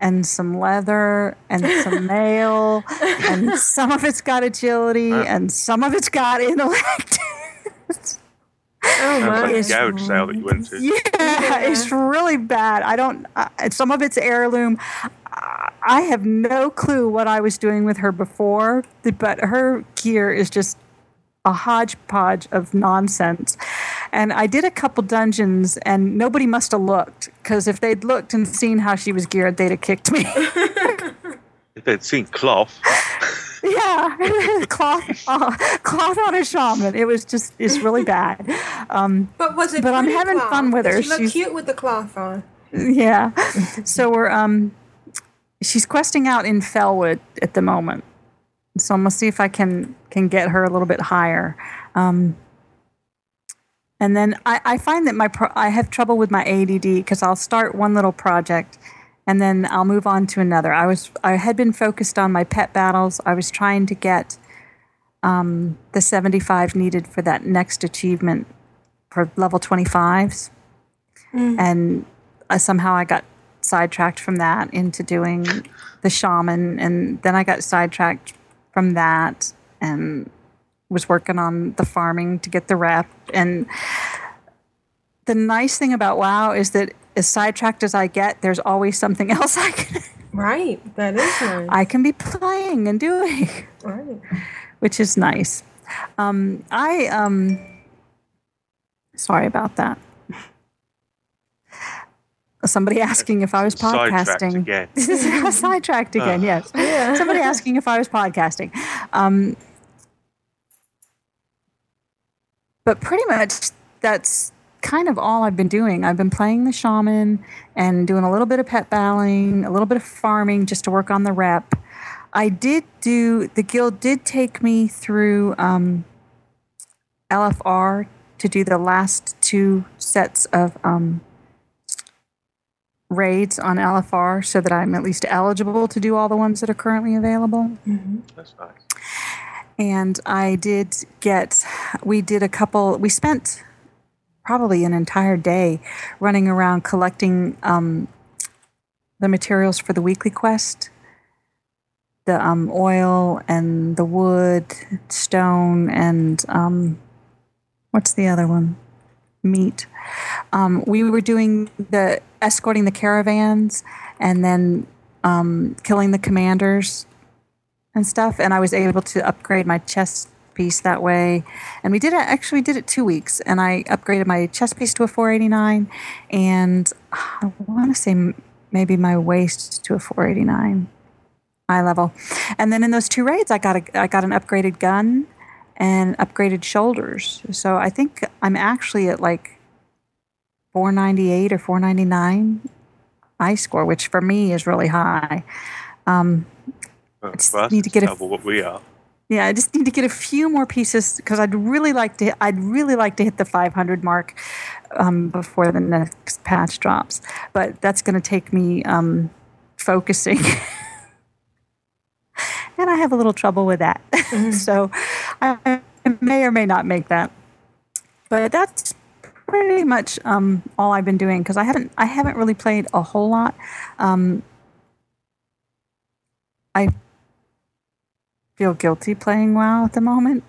and some leather and some mail, and some of it's got agility and some of it's got intellect. Oh, Sounds like a It's garage sale that you went to. yeah, it's really bad. I don't. Uh, some of it's heirloom. I I have no clue what I was doing with her before, but her gear is just a hodgepodge of nonsense. And I did a couple dungeons, and nobody must have looked because if they'd looked and seen how she was geared, they'd have kicked me. If they'd seen cloth, yeah, cloth, uh, cloth on a shaman. It was just, it's really bad. Um, But was it? But I'm having cloth? fun with her. She looked She's- cute with the cloth on. yeah. So we're um she's questing out in Felwood at the moment. So I'm gonna see if I can can get her a little bit higher. Um and then I, I find that my pro- I have trouble with my ADD because I'll start one little project and then I'll move on to another. I was I had been focused on my pet battles. I was trying to get um, the 75 needed for that next achievement for level 25s and uh, somehow I got sidetracked from that into doing the shaman, and then I got sidetracked from that and was working on the farming to get the rep. And the nice thing about WoW is that as sidetracked as I get, there's always something else I can Right. That is nice. I can be playing and doing, Right. which is nice. Um, I um, sorry about that. Somebody asking if I was podcasting. Sidetracked podcasting. again. Sidetracked again, Ugh. yes. Yeah. Somebody asking if I was podcasting. Um, but pretty much that's kind of all I've been doing. I've been playing the shaman and doing a little bit of pet battling, a little bit of farming just to work on the rep. I did do, the guild did take me through um, LFR to do the last two sets of um, raids on LFR so that I'm at least eligible to do all the ones that are currently available. that's nice. And I did get, we did a couple, we spent probably an entire day running around collecting um, the materials for the weekly quest the um, oil and the wood, stone, and um, what's the other one? Meat. Um, we were doing the escorting the caravans and then um, killing the commanders and stuff. And I was able to upgrade my chest piece that way. And we did it actually did it two weeks, and I upgraded my chest piece to a 489, and I want to say maybe my waist to a 489 eye level. And then in those two raids, I got a I got an upgraded gun and upgraded shoulders. So I think I'm actually at like 498 or 499 I score, which for me is really high. Um, Well, just for need to get a- what we are. yeah, I just need to get a few more pieces because I'd really like to. I'd really like to hit the 500 mark um, before the next patch drops, but that's going to take me um, focusing, and I have a little trouble with that. so I may or may not make that, but that's pretty much um, all I've been doing because I haven't. I haven't really played a whole lot. Um, I feel guilty playing WoW at the moment.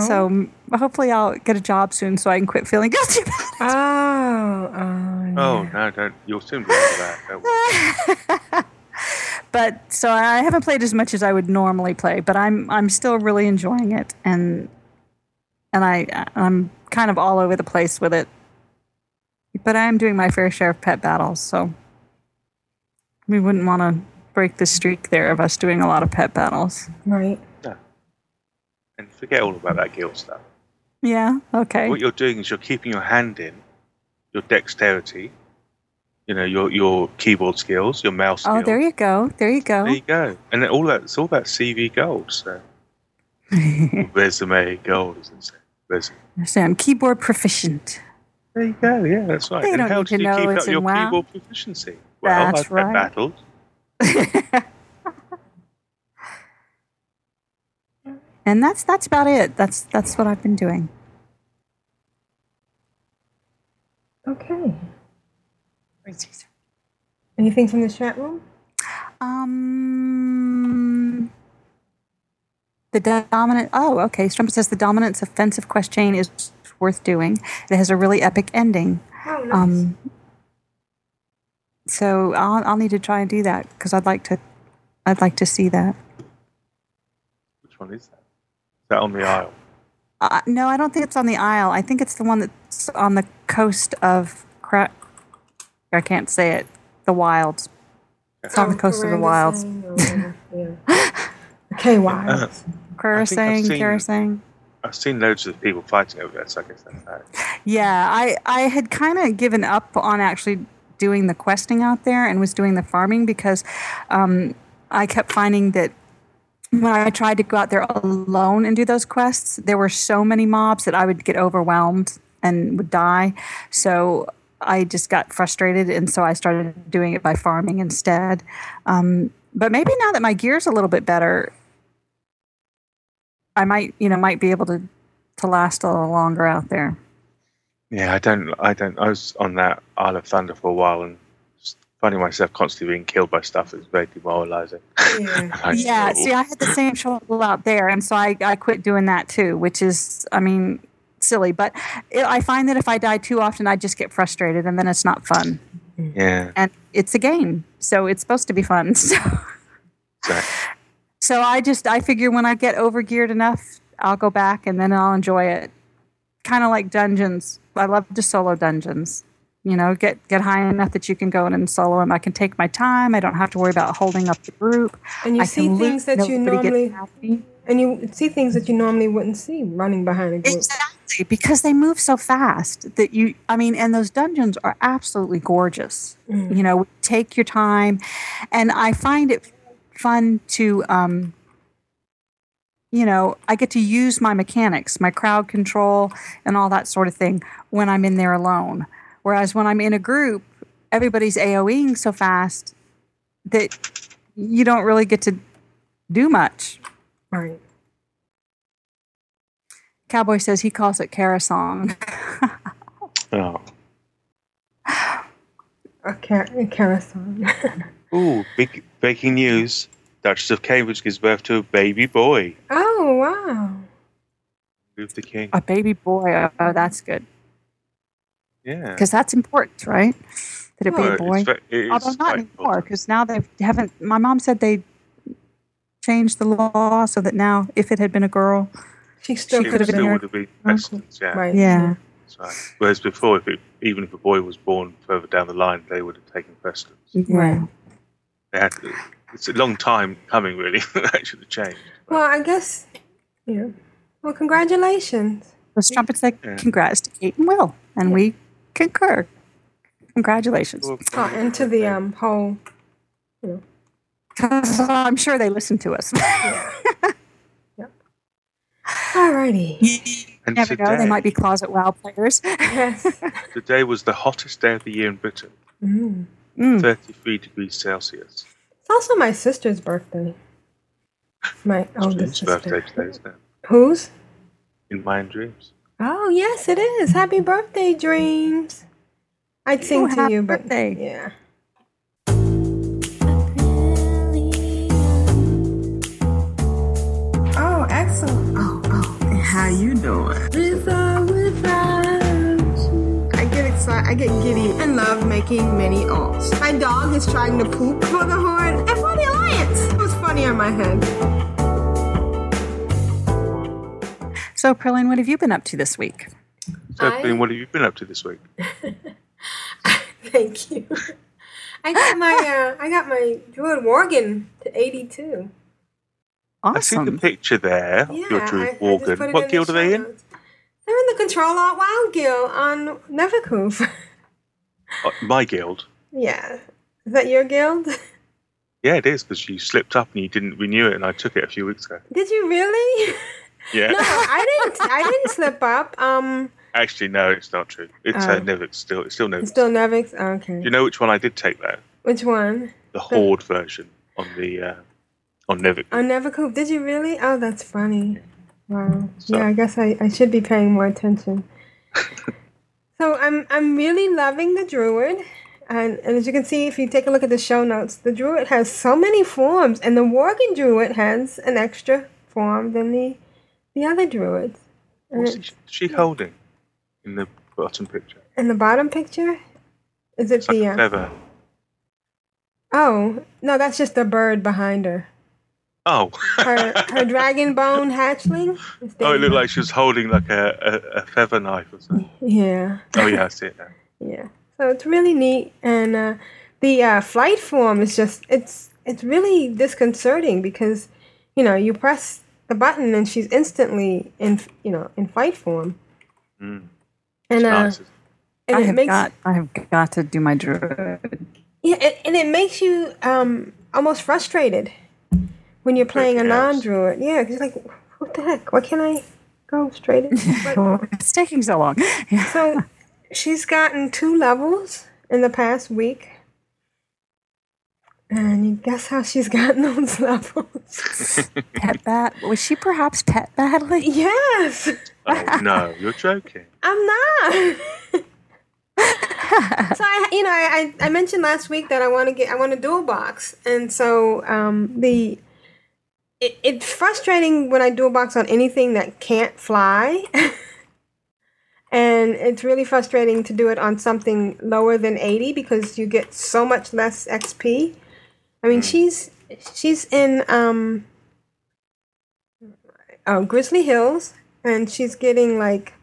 So hopefully I'll get a job soon so I can quit feeling guilty about it. Oh, oh. Oh no, don't! You'll soon be over that. Don't. But so I haven't played as much as I would normally play, but I'm I'm still really enjoying it and and I I'm kind of all over the place with it. But I am doing my fair share of pet battles, so we wouldn't want to break the streak there of us doing a lot of pet battles. Right. No. And forget all about that guild stuff. Yeah, okay. What you're doing is you're keeping your hand in, your dexterity, you know, your your keyboard skills, your mouse skills. Oh, there you go. There you go. There you go. And then all that it's all about CV gold. So resume gold, isn't it? Resume. So I'm keyboard proficient. There you go. Yeah, that's right. They and don't how need did to you know keep up your in WoW. keyboard proficiency? Well, That's I've had right. battles. And that's that's about it. That's that's what I've been doing. Okay. Anything from the chat room? Um, the dominant. Oh, okay. Strumpet says the dominance offensive quest chain is worth doing. It has a really epic ending. Oh, nice. Um, so I'll I'll need to try and do that because I'd like to. I'd like to see that. Which one is that? Is that on the Isle? Uh, no, I don't think it's on the Isle. I think it's the one that's on the coast of. Cra- I can't say it. The Wilds. It's on the coast of the Wilds. Okay, Uh, Kara think I've seen- Kara saying. I've seen loads of people fighting over there, so I guess that's that. Yeah, I, I had kind of given up on actually doing the questing out there and was doing the farming because um, I kept finding that when I tried to go out there alone and do those quests, there were so many mobs that I would get overwhelmed and would die. So I just got frustrated, and so I started doing it by farming instead. Um, but maybe now that my gear's a little bit better, I might, you know, might be able to to last a little longer out there. Yeah, I don't. I don't. I was on that Isle of Thunder for a while and finding myself constantly being killed by stuff is very demoralizing. I yeah, see, I had the same trouble out there, and so I, I quit doing that too, which is, I mean, silly. But it, I find that if I die too often, I just get frustrated, and then it's not fun. Yeah. And it's a game, so it's supposed to be fun. So, so I just, I figure when I get overgeared enough, I'll go back, and then I'll enjoy it. Kind of like dungeons. I love to solo dungeons. You know, get get high enough that you can go in and solo them. I can take my time. I don't have to worry about holding up the group. And you I see things that you normally and you see things that you normally wouldn't see running behind a group. Exactly, because they move so fast that you, I mean, and those dungeons are absolutely gorgeous. Mm. You know, take your time. And I find it fun to, um, you know, I get to use my mechanics, my crowd control, and all that sort of thing when I'm in there alone. Whereas when I'm in a group, everybody's AOEing so fast that you don't really get to do much. Right. Cowboy says he calls it Carasong. Oh. A, car- a carousel. Ooh, big breaking news. Duchess of Cambridge gives birth to a baby boy. oh wow. Luther King. A baby boy. Oh, that's good. Yeah. Because that's important, right? That it be Well, a it's boy. ve- it is Although not anymore, because now they haven't. My mom said they changed the law so that now, if it had been a girl, she still It could have been still her. would have been precedence, yeah. Right. Yeah. That's right. Whereas before, if it, even if a boy was born further down the line, they would have taken precedence. Right. They had to, it's a long time coming, really. that should have changed. Well, I guess. Yeah. Well, congratulations. Those trumpets said, "Congrats to Kate and Will," and we concur. Congratulations. Oh, and to the um whole. You know. 'Cause I'm sure they listen to us. Yep. Alrighty. And Never know. They might be closet WoW players. Yes. Today was the hottest day of the year in Britain. Mm. Mm. 33 degrees Celsius. It's also my sister's birthday. My oldest Dream's sister. birthday today, isn't it? Whose? In my dreams. Oh yes, it is. Happy birthday, dreams. I'd sing Oh, to happy you, but birthday. yeah. Oh, excellent. Oh, oh. How you doing? Without, without. I get. I get giddy and love making many alts. My dog is trying to poop for the horn and for the alliance. It was funny on my head. So, Perlin, what have you been up to this week? So, I- Ben, what have you been up to this week? Thank you. I got my uh, I got my Druid Worgen to 82. Awesome. I see the picture there. Yeah, your I- I Druid Worgen. put What guild are they show in? notes. They're in the Control Alt Wild Guild on Nevercoof. Oh, my guild. yeah. Is that your guild? Yeah, it is because you slipped up and you didn't renew it, and I took it a few weeks ago. Did you really? Yeah. no, I didn't. I didn't slip up. Um, Actually, no, it's not true. It's Oh. uh, Nevix still. It's still Nevix. it's still Nevix. Okay. Do you know which one I did take though? Which one? The Horde version on the uh, on Nevix. On Nevercoof. Did you really? Oh, that's funny. Wow. So- yeah, I guess I, I should be paying more attention. so I'm I'm really loving the Druid. And, and as you can see, if you take a look at the show notes, the Druid has so many forms, and the Worgen Druid has an extra form than the the other Druids. What's it- she holding in the bottom picture? in the bottom picture, is it It's like the? a Uh, oh no, that's just the bird behind her. Oh. Her her dragon bone hatchling. Oh, it looked like she was holding like a, a, a feather knife or something. Yeah. Oh yeah, I see it now. Yeah. So it's really neat, and uh, the uh, flight form is just it's it's really disconcerting because you know you press the button and she's instantly in you know in flight form, Mm. and uh, nice. and I it have makes got I have got to do my druid. yeah, and, and it makes you um almost frustrated when you're playing a non-druid. Yeah, 'cause it's like what the heck? Why can't I go straight in? But- it's taking so long. So she's gotten two levels in the past week. And you guess how she's gotten those levels? pet bat was she perhaps pet battling? Yes. Oh no, you're joking. I'm not. so I, you know, I, I I mentioned last week that I want to get I want a dual box, and so um, the it, it's frustrating when I do a box on anything that can't fly, and it's really frustrating to do it on something lower than eighty because you get so much less XP. I mean, she's she's in um, oh, Grizzly Hills, and she's getting like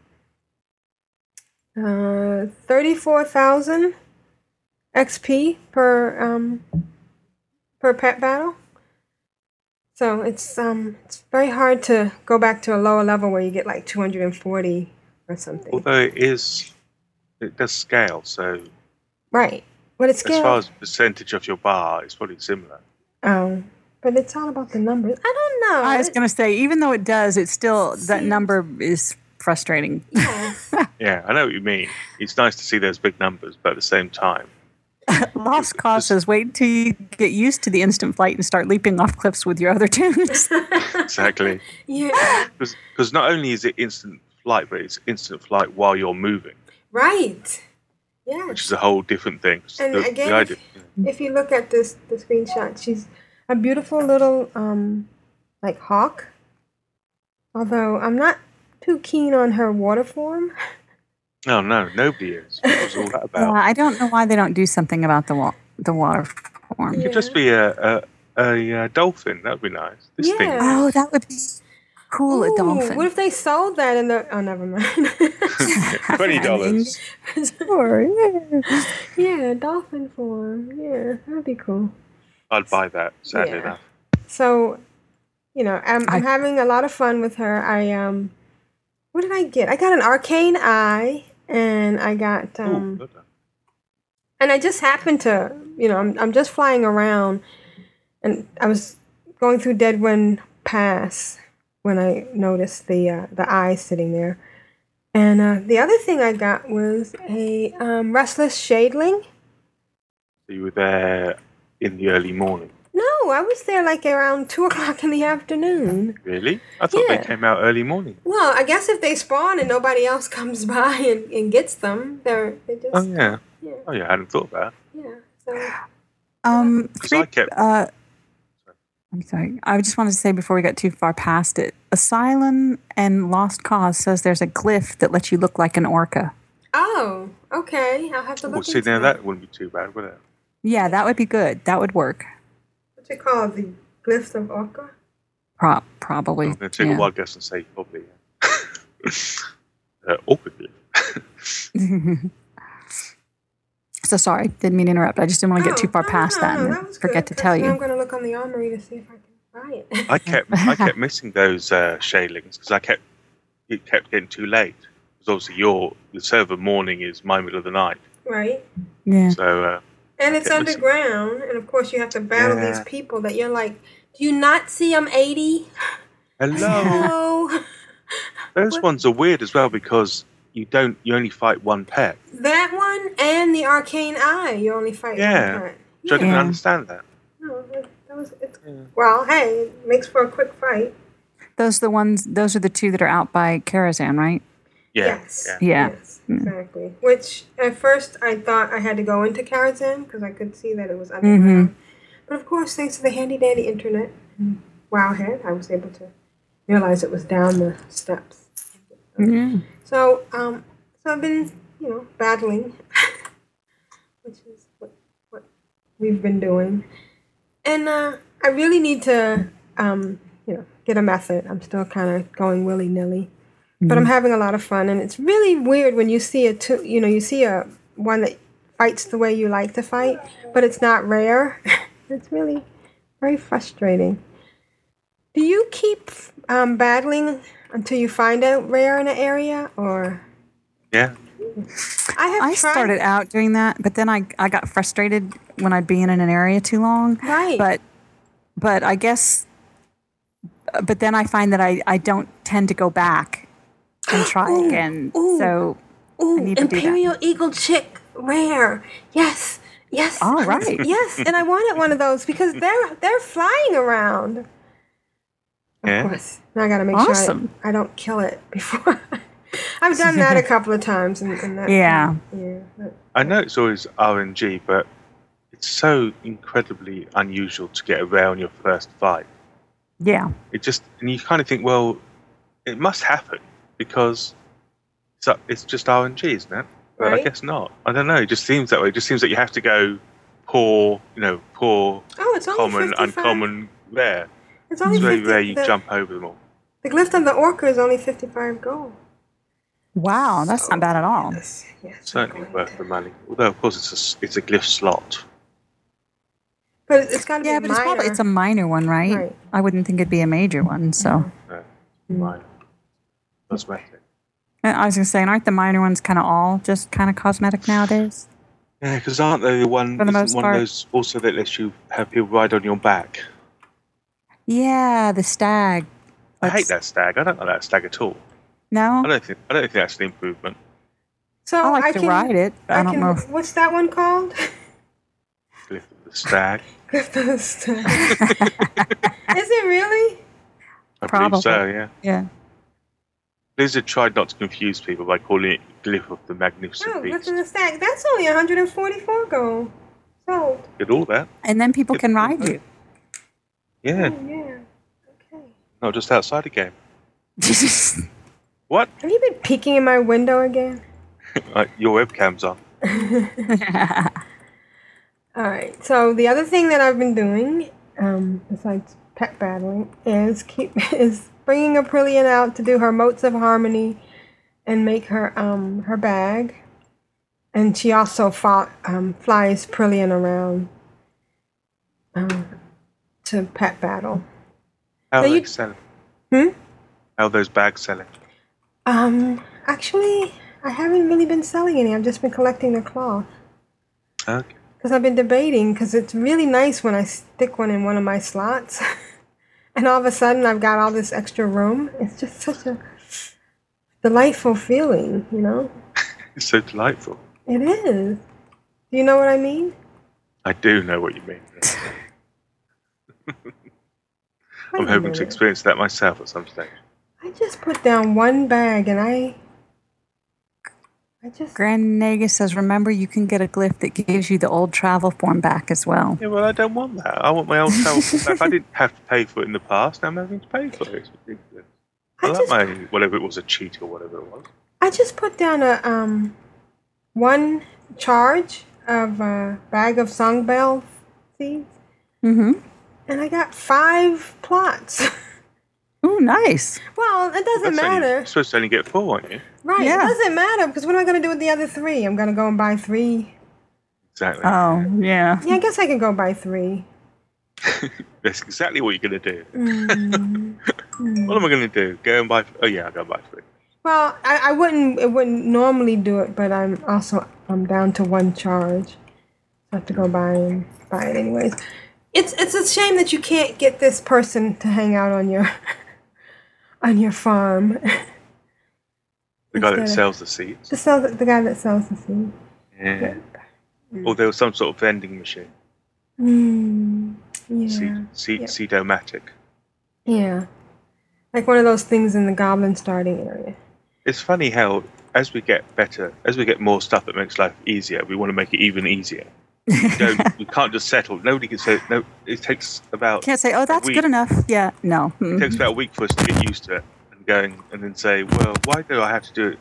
uh, 34,000 XP per um per pet battle. So it's um it's very hard to go back to a lower level where you get like 240 or something. Although it is, it does scale. So Right. But it's as far as percentage of your bar, it's probably similar. Oh. But it's all about the numbers. I don't know. I was going to say, even though it does, it's still that number is frustrating. Yeah. Yeah, I know what you mean. It's nice to see those big numbers, but at the same time, Lost cause says, wait till you get used to the instant flight and start leaping off cliffs with your other tunes. exactly. Yeah. Because not only is it instant flight, but it's instant flight while you're moving, Right. Yeah. which is a whole different thing. And The- the again, idea- if, if you look at this the screenshot, she's a beautiful little um like hawk. Although I'm not too keen on her water form. no, no, nobody is. What was all that Yeah, about? I don't know why they don't do something about the wa- the water form. It could just be a, a, a, uh dolphin. That would be nice. This thing. Yeah. Oh, that would be cool. Ooh, a dolphin. What if they sold that in the? Oh, never mind. Twenty dollars. Sure, yeah. yeah, dolphin form. Yeah, that'd be cool. I'd buy that. Sadly Yeah. enough. So, you know, I'm, I'm having a lot of fun with her. I um, what did I get? I got an arcane eye, and I got um, Ooh, and I just happened to, you know, I'm I'm just flying around, and I was going through Deadwind Pass when I noticed the uh, the eye sitting there, and uh, the other thing I got was a um, restless shadeling. So you were there in the early morning. No, I was there like around two o'clock in the afternoon. Really? I thought Yeah. they came out early morning. Well, I guess if they spawn and nobody else comes by and, and gets them, they're they just Oh yeah. yeah. Oh yeah, I hadn't thought about. yeah. So Um, Because I kept. uh, I'm sorry. I just wanted to say before we got too far past it, Asylum and Lost Cause says there's a glyph that lets you look like an orca. oh, okay. I'll have to look. Well, look see, into now that. that wouldn't be too bad, would it? Yeah, that would be good. That would work. What's it called? The glyphs of Orca. Pro- probably. I'm going to take yeah. a wild guess and say probably. Yeah. uh, awkwardly. so sorry, didn't mean to interrupt. I just didn't want to get too far past that Oh, no, and that forget good, to tell you. I'm going to look on the armory to see if I can buy it. I kept I kept missing those uh, shadelings because I kept it kept getting too late. Because obviously your the server morning is my middle of the night. right. Yeah. So uh, And it's underground, and of course you have to battle these people that you're like, do you not see I'm 80? hello. Hello. Those ones are weird as well because you don't you only fight one pet. that one and the arcane eye. You only fight Yeah. one part. So I didn't understand that. No, that that was it's, well. Hey, it makes for a quick fight. Those are the ones. Those are the two that are out by Karazhan, right? Yeah. Yes. Yeah. Yeah. Yes, exactly. Which at first I thought I had to go into Karazhan because I could see that it was underground. Mm-hmm. But of course, thanks to the handy dandy internet, and Wowhead, I was able to realize it was down the steps. Yeah. So, um, so I've been, you know, battling, which is what, what we've been doing, and uh, I really need to um, you know, get a method. I'm still kind of going willy nilly, but I'm having a lot of fun, and it's really weird when you see a two, you know, you see a one that fights the way you like to fight, but it's not rare. it's really very frustrating. Do you keep um, battling until you find a rare in an area, or Yeah. I have I tried- started out doing that, but then I, I got frustrated when I'd be in an area too long. Right. But but I guess but then I find that I, I don't tend to go back and try Ooh, again. ooh, so Ooh, I need to do that. Imperial Eagle Chick rare. Yes. Yes. All right. Yes, and I wanted one of those because they're they're flying around. Of Yeah. course. Now I gotta make Awesome. sure I, I don't kill it before. I've done that a couple of times, and, and that, Yeah. yeah. but- I know it's always RNG, but it's so incredibly unusual to get a rare on your first fight. Yeah. It just and you kind of think, well, it must happen because it's, just RNG, isn't it? But I guess not. I don't know. It just seems that way. It just seems that you have to go poor, you know, poor, Oh, it's common, 55. uncommon, rare. It's only It's very 50 rare you the, jump over them all. The glyph of the orca is only fifty-five gold. Wow, that's not bad at all. Yes, yes. Certainly worth the money. Although, of course, it's a s- it's a glyph slot. But it's got to Yeah, be but it's probably it's a minor one, right? Right. I wouldn't think it'd be a major one. So No, mm. minor. Cosmetic. And uh, I was gonna say, aren't the minor ones kind of all just kind of cosmetic nowadays? Yeah, because aren't they the one? For the most one part. of those also that lets you have people ride on your back. Yeah, the stag. I hate that stag. I don't like that stag at all. No, I don't think I don't think that's an improvement. So I like to can, ride it. but I, don't can, know. If, What's that one called? Glyph of the stag. Glyph of the Stag. Is it really? I Probably. believe so. Yeah. yeah. Blizzard tried not to confuse people by calling it Glyph of the Magnificent No, Glyph Beast. of the Stag. That's only 144 gold. Sold. Did all that? And then people can ride you. Yeah, Oh, yeah. Okay. Not just outside the game. what? Have you been peeking in my window again? Uh, your webcam's on. All right. So the other thing that I've been doing, um, besides pet battling, is keep is bringing Aprillian out to do her motes of harmony, and make her um her bag, and she also fought, um, flies Prillian around, um, to pet battle. How are So they you- selling? Hmm. How those bags selling? Um, actually, I haven't really been selling any. I've just been collecting the cloth. Okay. Because I've been debating, because it's really nice when I stick one in one of my slots. and all of a sudden I've got all this extra room. It's just such a delightful feeling, you know? It's so delightful. It is. Do you know what I mean? I do know what you mean. I'm hoping to experience that myself at some stage. I just put down one bag and I. I just. Grand Nagus says, remember you can get a glyph that gives you the old travel form back as well. Yeah, well, I don't want that. I want my old travel form back. I didn't have to pay for it in the past. Now I'm having to pay for it. It's ridiculous. I, like my whatever it was, a cheat or whatever it was. I just put down a um, one charge of a bag of songbell seeds, Mm-hmm. and I got five plots. Oh, nice. well, it doesn't That's only- matter. you're supposed to only get four, aren't you? Right, Yeah. it doesn't matter because what am I going to do with the other three? I'm going to go and buy three. Exactly. Oh, yeah. Yeah, I guess I can go buy three. That's exactly what you're going to do. Mm. What am I going to do? Go and buy? Oh yeah, I'll go buy three. Well, I, I wouldn't. It wouldn't normally do it, but I'm also I'm down to one charge. So I have to go buy and buy it anyways. It's it's a shame that you can't get this person to hang out on your on your farm. The guy that sells the seeds. the sell the guy that sells the seed. Yeah. Or there was some sort of vending machine. Mm, yeah. Seed, seed, yeah. Seedomatic. Yeah. Like one of those things in the goblin starting area. It's funny how as we get better, as we get more stuff that makes life easier, we want to make it even easier. We, don't, we can't just settle. Nobody can say no. It takes about Can't say, oh, that's good enough. Yeah, no. it takes about a week for us to get used to it and going and then say, well, why do I have to do it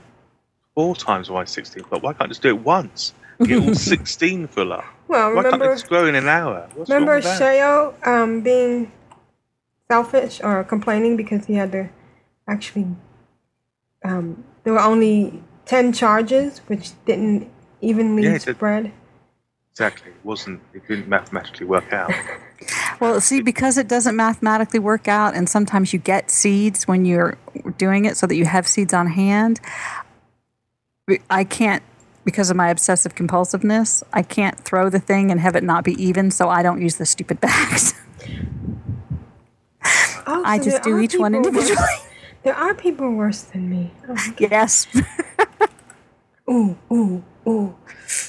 four times my 16 but Why can't I just do it once? and Get all 16 full up. Well, Why can't remember it just grow in an hour? What's remember with? Sheo um, being selfish or complaining because he had to actually. Um, there were only ten charges, which didn't evenly Yeah, it did. spread. Exactly. It wasn't. It didn't mathematically work out. Well, see, because it doesn't mathematically work out, and sometimes you get seeds when you're doing it so that you have seeds on hand. I can't, because of my obsessive compulsiveness, I can't throw the thing and have it not be even, so I don't use the stupid bags. Oh, I so just do each one individually. worse- There are people worse than me. Oh, Yes. ooh, ooh, ooh.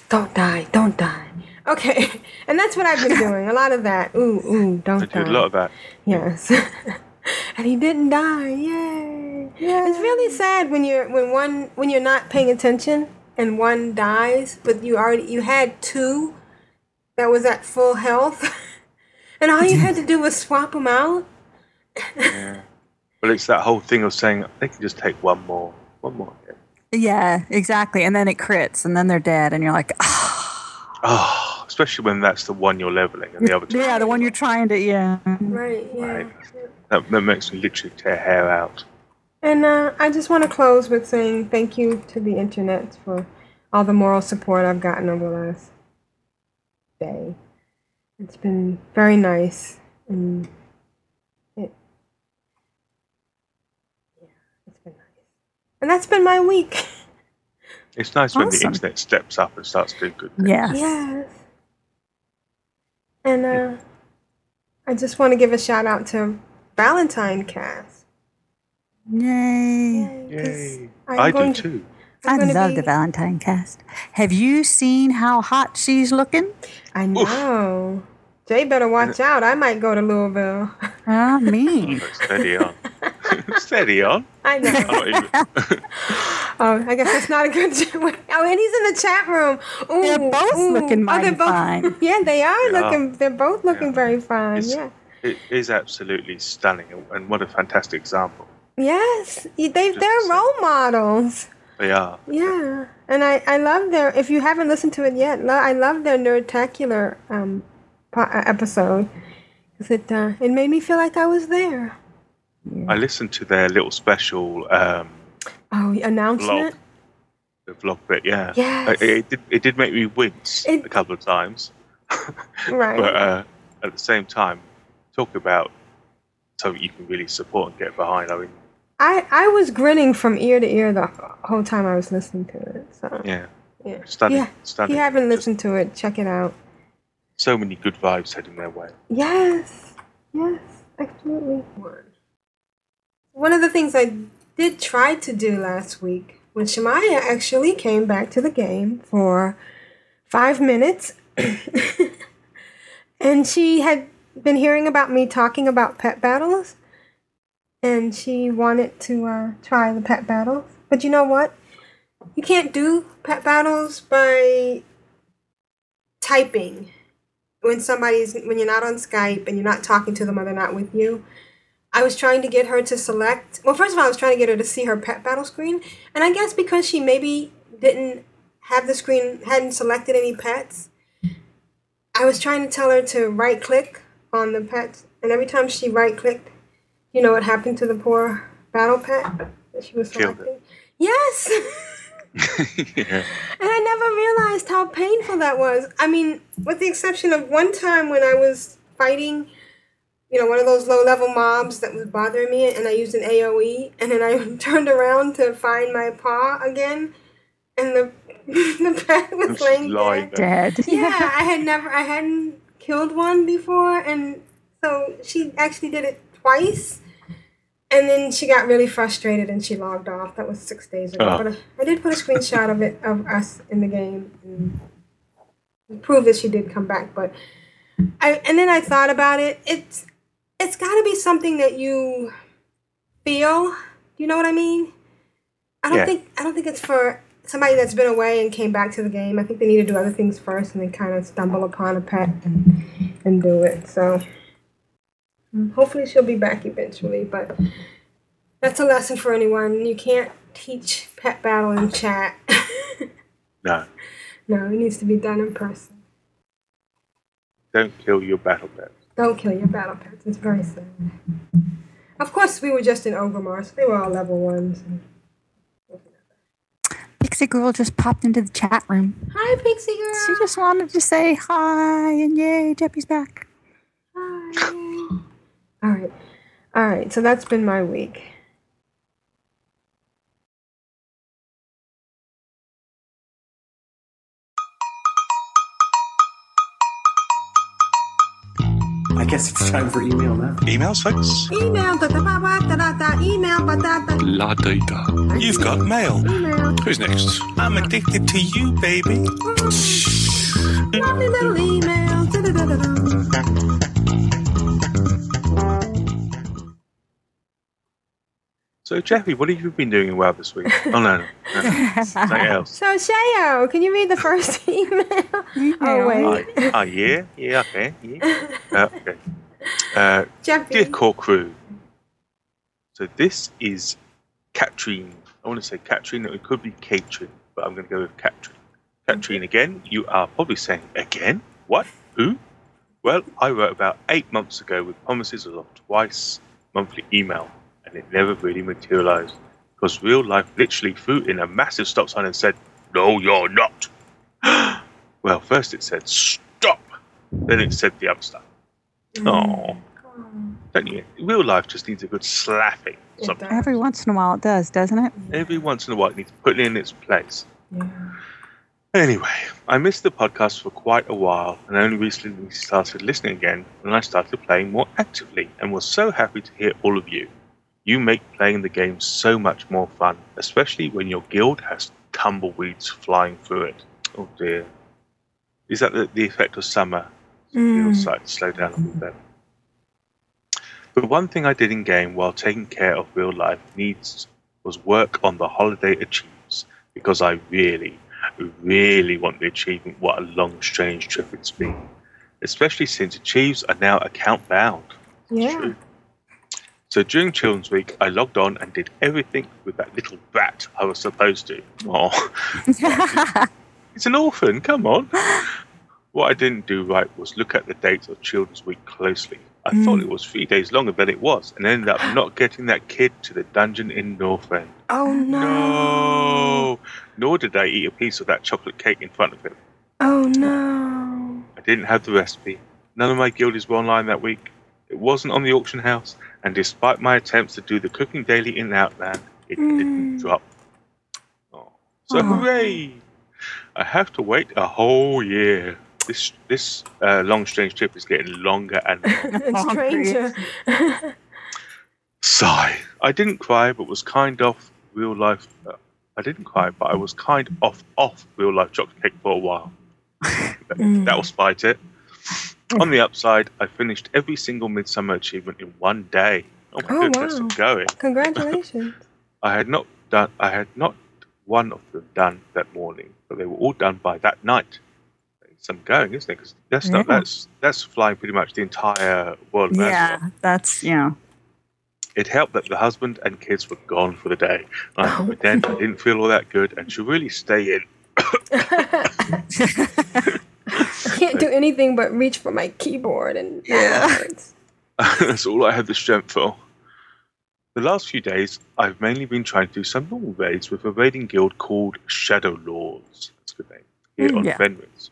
Don't die, don't die. Okay, and that's what I've been doing. A lot of that. Ooh, ooh, don't I die. did a lot of that. Yes. and he didn't die. Yay. It's really sad when you're when one when you're not paying attention and one dies, but you already you had two that was at full health. and all you had to do was swap them out. Yeah. But it's that whole thing of saying they can just take one more, one more. yeah, exactly. And then it crits, and then they're dead, and you're like, ah, Oh, especially when that's the one you're leveling and the other two. yeah, the one you're trying to, yeah. Right, yeah. That, that makes me literally tear hair out. And uh, I just want to close with saying thank you to the internet for all the moral support I've gotten over the last day. It's been very nice, and it, yeah, it's been nice. And that's been my week. It's nice when the internet steps up and starts doing good things. Yes. And uh, I just want to give a shout out to Valentine Cast. Yay. Yay. I'm I do going to- too. I I'm gonna love be- the Valentine cast. Have you seen how hot she's looking? I know. Jay better watch out. I might go to Louisville. Ah, me. Steady on. Steady on. I know. I'm not even- Oh, I guess that's not a good. oh, and he's in the chat room. Ooh, They're both ooh. looking oh, mighty they're both, fine. Yeah, they are They are. looking. They're both looking very fine. It's- yeah. It is absolutely stunning, and what a fantastic example Yes, they they're role models. they are. Yeah, and I I love their. If you haven't listened to it yet, I love their nerdtacular um uh, episode because it uh, it made me feel like I was there. I listened to their little special um, Oh, announcement. vlog, the vlog bit. Yeah, Yes. it, it did. It did make me wince It- a couple of times, Right. but uh, at the same time, talk about something you can really support and get behind. I mean, I I was grinning from ear to ear the whole time I was listening to it. So yeah, yeah, stunning, Yeah. stunning. If you haven't listened to it, check it out. So many good vibes heading their way. Yes, yes, absolutely. One of the things I did try to do last week when Shemaya actually came back to the game for five minutes, and she had been hearing about me talking about pet battles, and she wanted to uh, try the pet battles. But you know what? You can't do pet battles by typing when somebody's when you're not on Skype and you're not talking to them or they're not with you. I was trying to get her to select. Well, first of all, I was trying to get her to see her pet battle screen, and I guess because she maybe didn't have the screen, hadn't selected any pets. I was trying to tell her to right click on the pets, and every time she right clicked, you know what happened to the poor battle pet that she was Killed selecting? Yes. yeah. And I never realized how painful that was. I mean, with the exception of one time when I was fighting, you know, one of those low level mobs that was bothering me, and I used an AoE, and then I turned around to find my paw again, and the the pet was Just laying lying dead. Dead. Yeah, I had never, I hadn't killed one before, and so she actually did it twice. And then she got really frustrated and she logged off. That was six days ago. Oh. But I, I did put a screenshot of it of us in the game and prove that she did come back. But I and then I thought about it. It's it's got to be something that you feel. You know what I mean? I don't Yeah. think I don't think it's for somebody that's been away and came back to the game. I think they need to do other things first and then kind of stumble upon a pet and, and do it. So hopefully she'll be back eventually. But that's a lesson for anyone. You can't teach pet battle in chat. No, no, it needs to be done in person. don't kill your battle pet. Don't kill your battle pets. It's very sad. Of course, we were just in Orgrimmar, so they were all level ones. Pixie Girl just popped into the chat room. Hi, Pixie Girl. She just wanted to say hi and yay, Jeppy's back. Hi. all right. All right. So that's been my week. Guess it's time for email now. Emails, folks? Email, da da ba ba da da da, email, ba da da. La data. You've got mail. Who's next? I'm addicted to you, baby. Mm. Lovely little email. Da da da da da. So, Jeppy, what have you been doing well this week? Oh, no, no. no. Something else. So, Shayo, can you read the first email? Oh, wait. Oh, oh, yeah? Yeah, okay. Yeah. Uh, okay. Uh, Jeppy. dear core crew, so this is Katrine. I want to say Katrine, it could be Katrin, but I'm going to go with Katrine. Katrine again, you are probably saying, again? What? Who? Well, I wrote about eight months ago with promises of twice monthly email, and it never really materialized because real life literally threw in a massive stop sign and said, No, you're not. well, first it said, Stop. Then it said the other stuff. Oh, don't you? Real life just needs a good slapping. Sometimes. Every once in a while it does, doesn't it? Every once in a while, it needs to put it in its place. Anyway, I missed the podcast for quite a while and only recently started listening again when I started playing more actively and was so happy to hear all of you. You make playing the game so much more fun, especially when your guild has tumbleweeds flying through it. Oh dear. Is that the, the effect of summer? Mm. Guild site slow down a little bit. The one thing I did in game while taking care of real life needs was work on the holiday achievements because I really, really want the achievement what a long strange trip it's been. Especially since achieves are now account bound. Yeah. So during Children's Week, I logged on and did everything with that little brat I was supposed to. Oh, it's an orphan, come on. What I didn't do right was look at the dates of Children's Week closely. I hmm. thought it was three days longer than it was, and ended up not getting that kid to the dungeon in Northrend. Oh no. No! Nor did I eat a piece of that chocolate cake in front of him. Oh no. I didn't have the recipe. None of my guildies were online that week. It wasn't on the auction house, and despite my attempts to do the cooking daily in Outland, it didn't drop. Oh. So Oh. hooray! I have to wait a whole year. This this uh, long strange trip is getting longer and longer. Stranger. Sigh. I didn't cry, but was kind of real life. Uh, I didn't cry, but I was kind of off real life chocolate cake for a while. that, that will spite it. On the upside, I finished every single midsummer achievement in one day. Oh my Oh, goodness, wow. I'm going. Congratulations. I had not done. I had not one of them done that morning, but they were all done by that night. Some going, isn't it? 'Cause that's not that's that's flying pretty much the entire world. of Azeroth. Yeah, that's, you know. It helped that the husband and kids were gone for the day. I, but then I didn't feel all that good and should really stay in. I can't do anything but reach for my keyboard and yeah. That's all I have the strength for. The last few days, I've mainly been trying to do some normal raids with a raiding guild called Shadow Lords. That's a good name. Here Mm, on yeah. Fenris.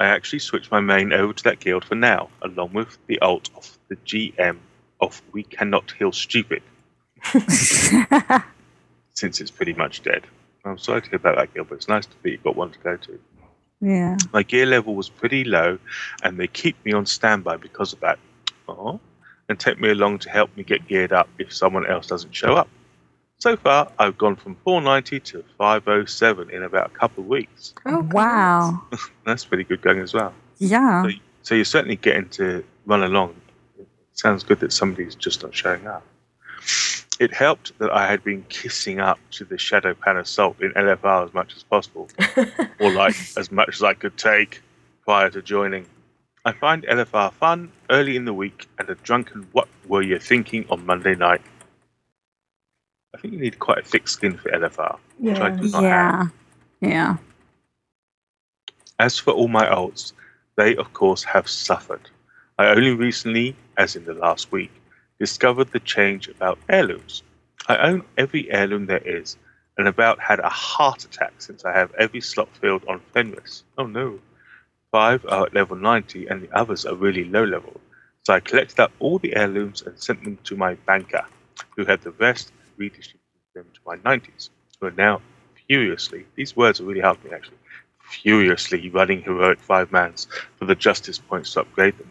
I actually switched my main over to that guild for now, along with the alt of the GM of We Cannot Heal Stupid, since it's pretty much dead. I'm sorry to hear about that guild, but it's nice to be got one to go to. Yeah. My gear level was pretty low, and they keep me on standby because of that. Oh, and take me along to help me get geared up if someone else doesn't show up. So far, I've gone from 490 to 507 in about a couple of weeks. Oh, wow. That's pretty good going as well. Yeah. So, so you're certainly getting to run along. It sounds good that somebody's just not showing up. It helped that I had been kissing up to the Shado-Pan Assault in LFR as much as possible, or like as much as I could take prior to joining. I find LFR fun early in the week and a drunken what were you thinking on Monday night. I think you need quite a thick skin for LFR. which I do not have. Yeah. Yeah. As for all my alts, they of course have suffered. I only recently, as in the last week, discovered the change about heirlooms. I own every heirloom there is, and about had a heart attack since I have every slot filled on Fenris. Oh no. Five are at level 90, and the others are really low level. So I collected up all the heirlooms and sent them to my banker, who had the rest redistributed them to my 90s, who are now furiously, these words are really helping me actually, furiously running heroic five mans for the justice points to upgrade them.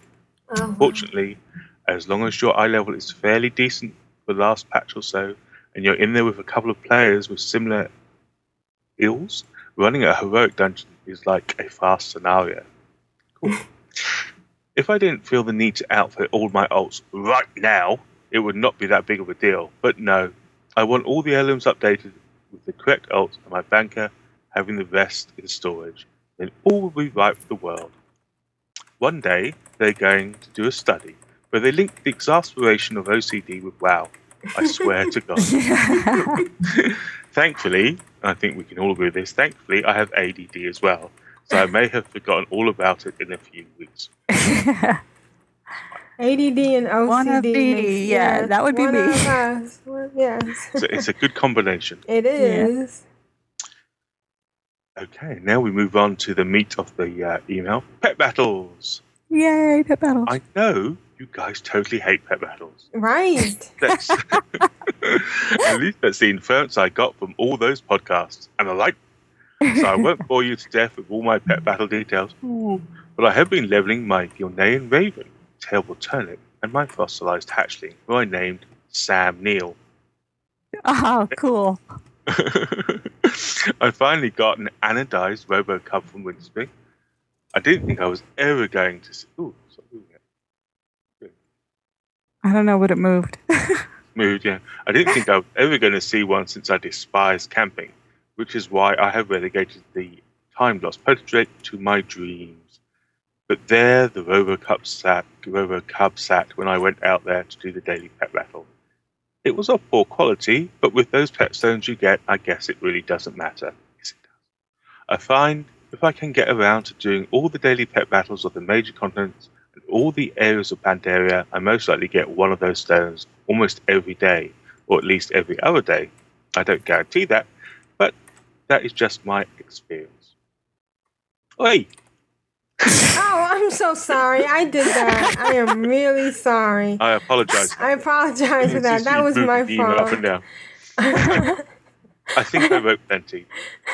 Oh. Fortunately, as long as your eye level is fairly decent for the last patch or so, and you're in there with a couple of players with similar ills, running a heroic dungeon is like a fast scenario. Cool. if I didn't feel the need to outfit all my alts right now, it would not be that big of a deal. But no, I want all the heirlooms updated with the correct alts and my banker having the rest in storage. Then all will be right for the world. One day, they're going to do a study where they link the exasperation of OCD with WoW. I swear to God. thankfully, I think we can all agree with this, thankfully, I have ADD as well. So I may have forgotten all about it in a few weeks. ADD and OCD. One of the- makes- yeah, yes, that would be one me. of us. Well, Yes. So it's a good combination. It is. Okay, now we move on to the meat of the uh, email pet battles. Yay, pet battles. I know you guys totally hate pet battles. Right. That's at least that's the inference I got from all those podcasts, and I like. So I won't bore you to death with all my pet battle details. Ooh. But I have been leveling my Gilnean Raven, Terrible Turnip, and my fossilized hatchling, who I named Sam Neill. Oh, cool. I finally got an anodized Robo Cub from Winterspring. I didn't think I was ever going to see. Ooh, stop moving it. I don't know what it moved. Moved, yeah. I didn't think I was ever going to see one since I despise camping, which is why I have relegated the time lost portrait to my dreams. But there, the Robo Cub sat, Robo Cub sat when I went out there to do the daily pet battle. It was of poor quality, but with those pet stones you get, I guess it really doesn't matter. Yes, it does. I find if I can get around to doing all the daily pet battles of the major continents all the areas of Pandaria, I most likely get one of those stones almost every day, or at least every other day. I don't guarantee that, but that is just my experience. Oi! Oh, I'm so sorry. I did that. I am really sorry. I apologize. I apologize for that. That was my email Up and fault. down. I think I wrote plenty.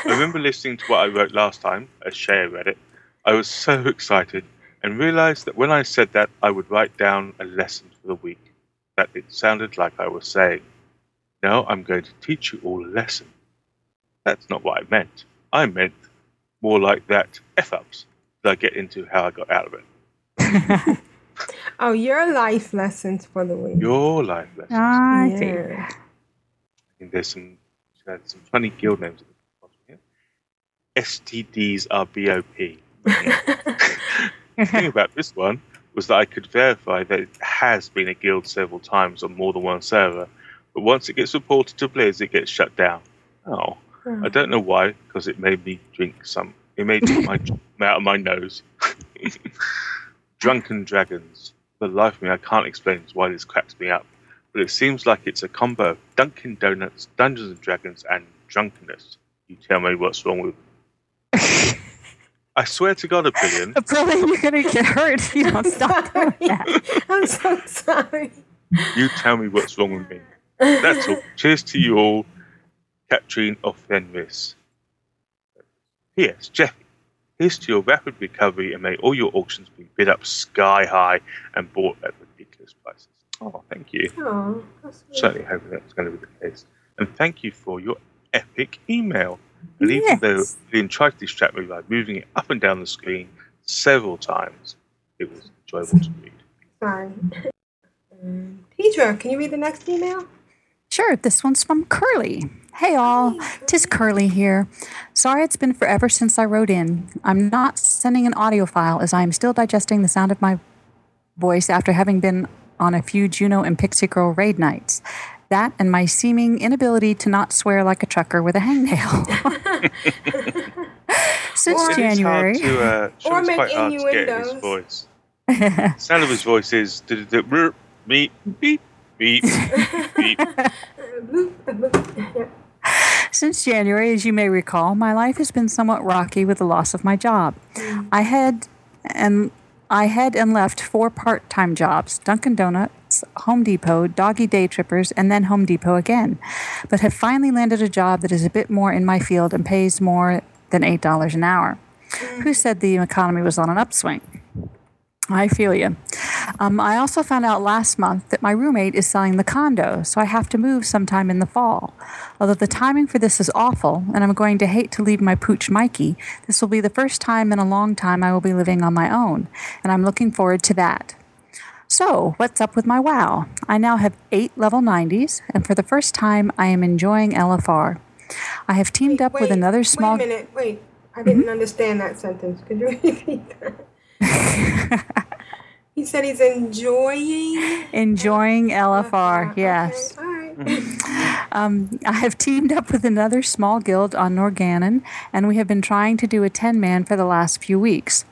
I remember listening to what I wrote last time, as Shea read it. I was so excited and realized that when I said that I would write down a lesson for the week, that it sounded like I was saying, Now I'm going to teach you all a lesson. That's not what I meant. I meant more like that F ups that I get into how I got out of it. Oh, your life lessons for the week. Your life lessons. Ah, I see. Yeah. I think there's some there's some funny guild names at the bottom here. STDs are BOP. the thing about this one was that I could verify that it has been a guild several times on more than one server, but once it gets reported to Blizz, it gets shut down. Oh, I hmm. don't know why, because it made me drink some. It made my out of my nose. Drunken dragons. For the life of me, I can't explain why this cracks me up, but it seems like it's a combo of Dunkin' Donuts, Dungeons and Dragons, and drunkenness. You tell me what's wrong with. I swear to God, a billion. Brilliant, you're going to get hurt if you don't stop doing that. I'm so sorry. You tell me what's wrong with me. That's all. Cheers to you all, Katrine of Fenris. P.S. Jeppy, here's to your rapid recovery and may all your auctions be bid up sky high and bought at ridiculous prices. Oh, thank you. Oh. Certainly hoping that's going to be the case. And thank you for your epic email. And even though Yes. Lynn tried to distract me by moving it up and down the screen several times, it was enjoyable to read. Sorry. Um, Petra, can you read the next email? Sure, this one's from Curly. Hey all, tis Curly here. Sorry it's been forever since I wrote in. I'm not sending an audio file as I am still digesting the sound of my voice after having been on a few Juno and Pixie Girl raid nights. That and my seeming inability to not swear like a trucker with a hangnail. Since It is January. to, uh, Or make quite hard to get his innuendos. voice. The sound of his voice is "Du- du- du- beep, beep, beep, beep. Since January, as you may recall, my life has been somewhat rocky with the loss of my job. I had and I had and left four part-time jobs: Dunkin' Donuts, Home Depot, Doggy Day Trippers, and then Home Depot again. But have finally landed a job that is a bit more in my field and pays more than eight dollars an hour. Who said the economy was on an upswing? I feel you. Um, I also found out last month that my roommate is selling the condo, so I have to move sometime in the fall. Although the timing for this is awful, and I'm going to hate to leave my pooch Mikey, this will be the first time in a long time I will be living on my own, and I'm looking forward to that. So, what's up with my WoW? I now have eight level 90s, and for the first time, I am enjoying LFR. I have teamed up with another small. Wait a minute. Wait. I didn't understand that sentence. Could you repeat that? he said he's enjoying. Enjoying LFR, yes. All right. Um, I have teamed up with another small guild on Norgannon, and we have been trying to do a 10 man for the last few weeks.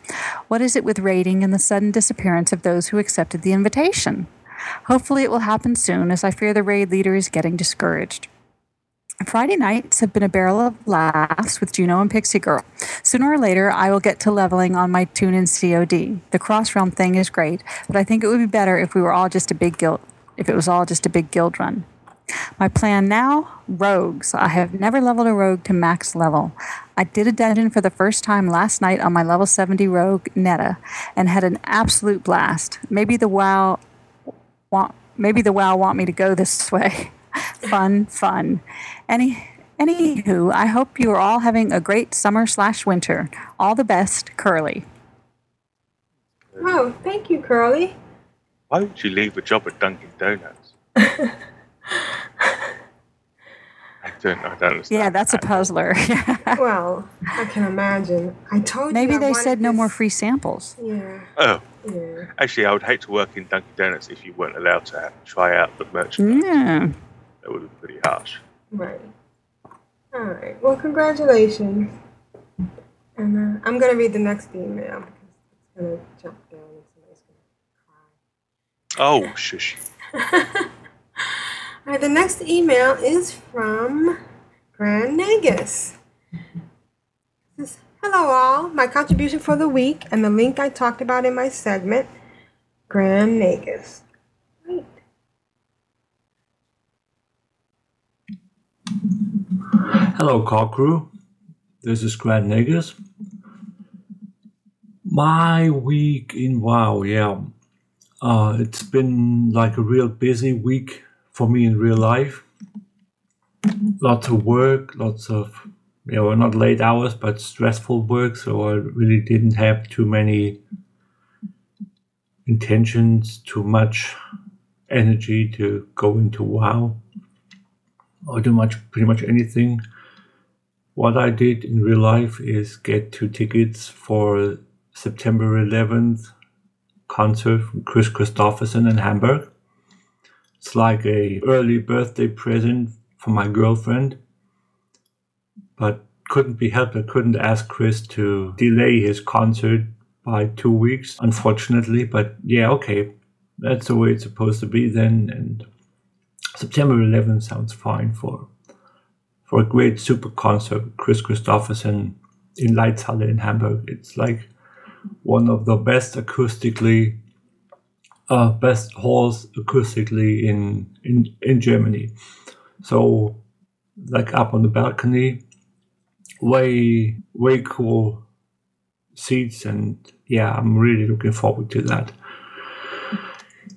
What is it with raiding and the sudden disappearance of those who accepted the invitation? Hopefully, it will happen soon, as I fear the raid leader is getting discouraged. Friday nights have been a barrel of laughs with Juno and Pixie Girl. Sooner or later, I will get to leveling on my tune in COD. The cross realm thing is great, but I think it would be better if we were all just a big guild. If it was all just a big guild run. My plan now rogues. I have never leveled a rogue to max level. I did a dungeon for the first time last night on my level 70 rogue Netta and had an absolute blast. Maybe the WoW want maybe the WoW want me to go this way. Fun, fun. Any anywho, I hope you are all having a great summer slash winter. All the best, Curly. Oh, thank you, Curly. Why would you leave a job at Dunkin' Donuts? I don't, I don't understand. Yeah, that's a puzzler. well, I can imagine. I told Maybe you. I they wanted said no this- more free samples. Yeah. Oh, Yeah. actually, I would hate to work in Dunkin' Donuts if you weren't allowed to try out the merchandise. Yeah. That would be pretty harsh. Right. All right. Well, congratulations. And uh, I'm gonna read the next email because it's gonna jump down and somebody's Oh, shush. All right. The next email is from Grand Nagus. It Hello, all. My contribution for the week and the link I talked about in my segment, Grand Nagus. Hello, car crew. This is Grand Nagus. My week in WoW, yeah. Uh, it's been like a real busy week for me in real life. Lots of work, lots of, you know, not late hours, but stressful work. So I really didn't have too many intentions, too much energy to go into WoW or do much, pretty much anything. What I did in real life is get two tickets for September 11th concert from Kris Kristofferson in Hamburg. It's like a early birthday present for my girlfriend, but couldn't be helped. I couldn't ask Kris to delay his concert by two weeks, unfortunately. But yeah, okay, that's the way it's supposed to be then. And September 11th sounds fine for for a great super concert. Kris Kristofferson in Laeiszhalle in Hamburg. It's like one of the best acoustically, uh, best halls acoustically in in in Germany. So, like up on the balcony, way way cool seats, and yeah, I'm really looking forward to that.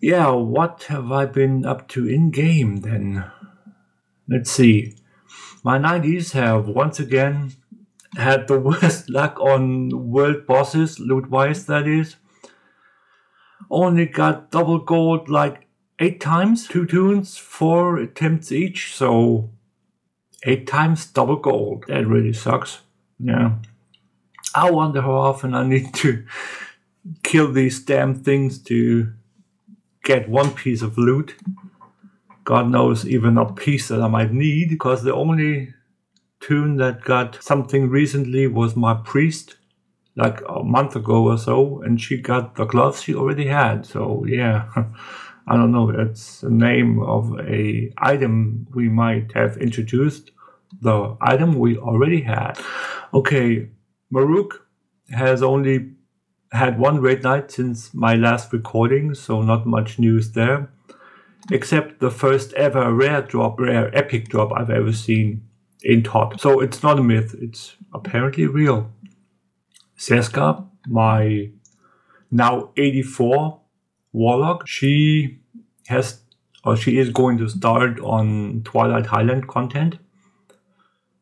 Yeah, what have I been up to in game then? Let's see. My 90s have once again had the worst luck on world bosses, loot wise, that is. Only got double gold like eight times, two tunes, four attempts each, so eight times double gold. That really sucks. Yeah. I wonder how often I need to kill these damn things to get one piece of loot. God knows even a piece that I might need, because the only tune that got something recently was my priest like a month ago or so, and she got the gloves she already had. So yeah, I don't know. It's the name of a item we might have introduced. The item we already had. Okay, Maruk has only had one raid night since my last recording, so not much news there. Except the first ever rare drop, rare epic drop I've ever seen in TOT. So it's not a myth, it's apparently real. Seska, my now 84 warlock, she has or she is going to start on Twilight Highland content.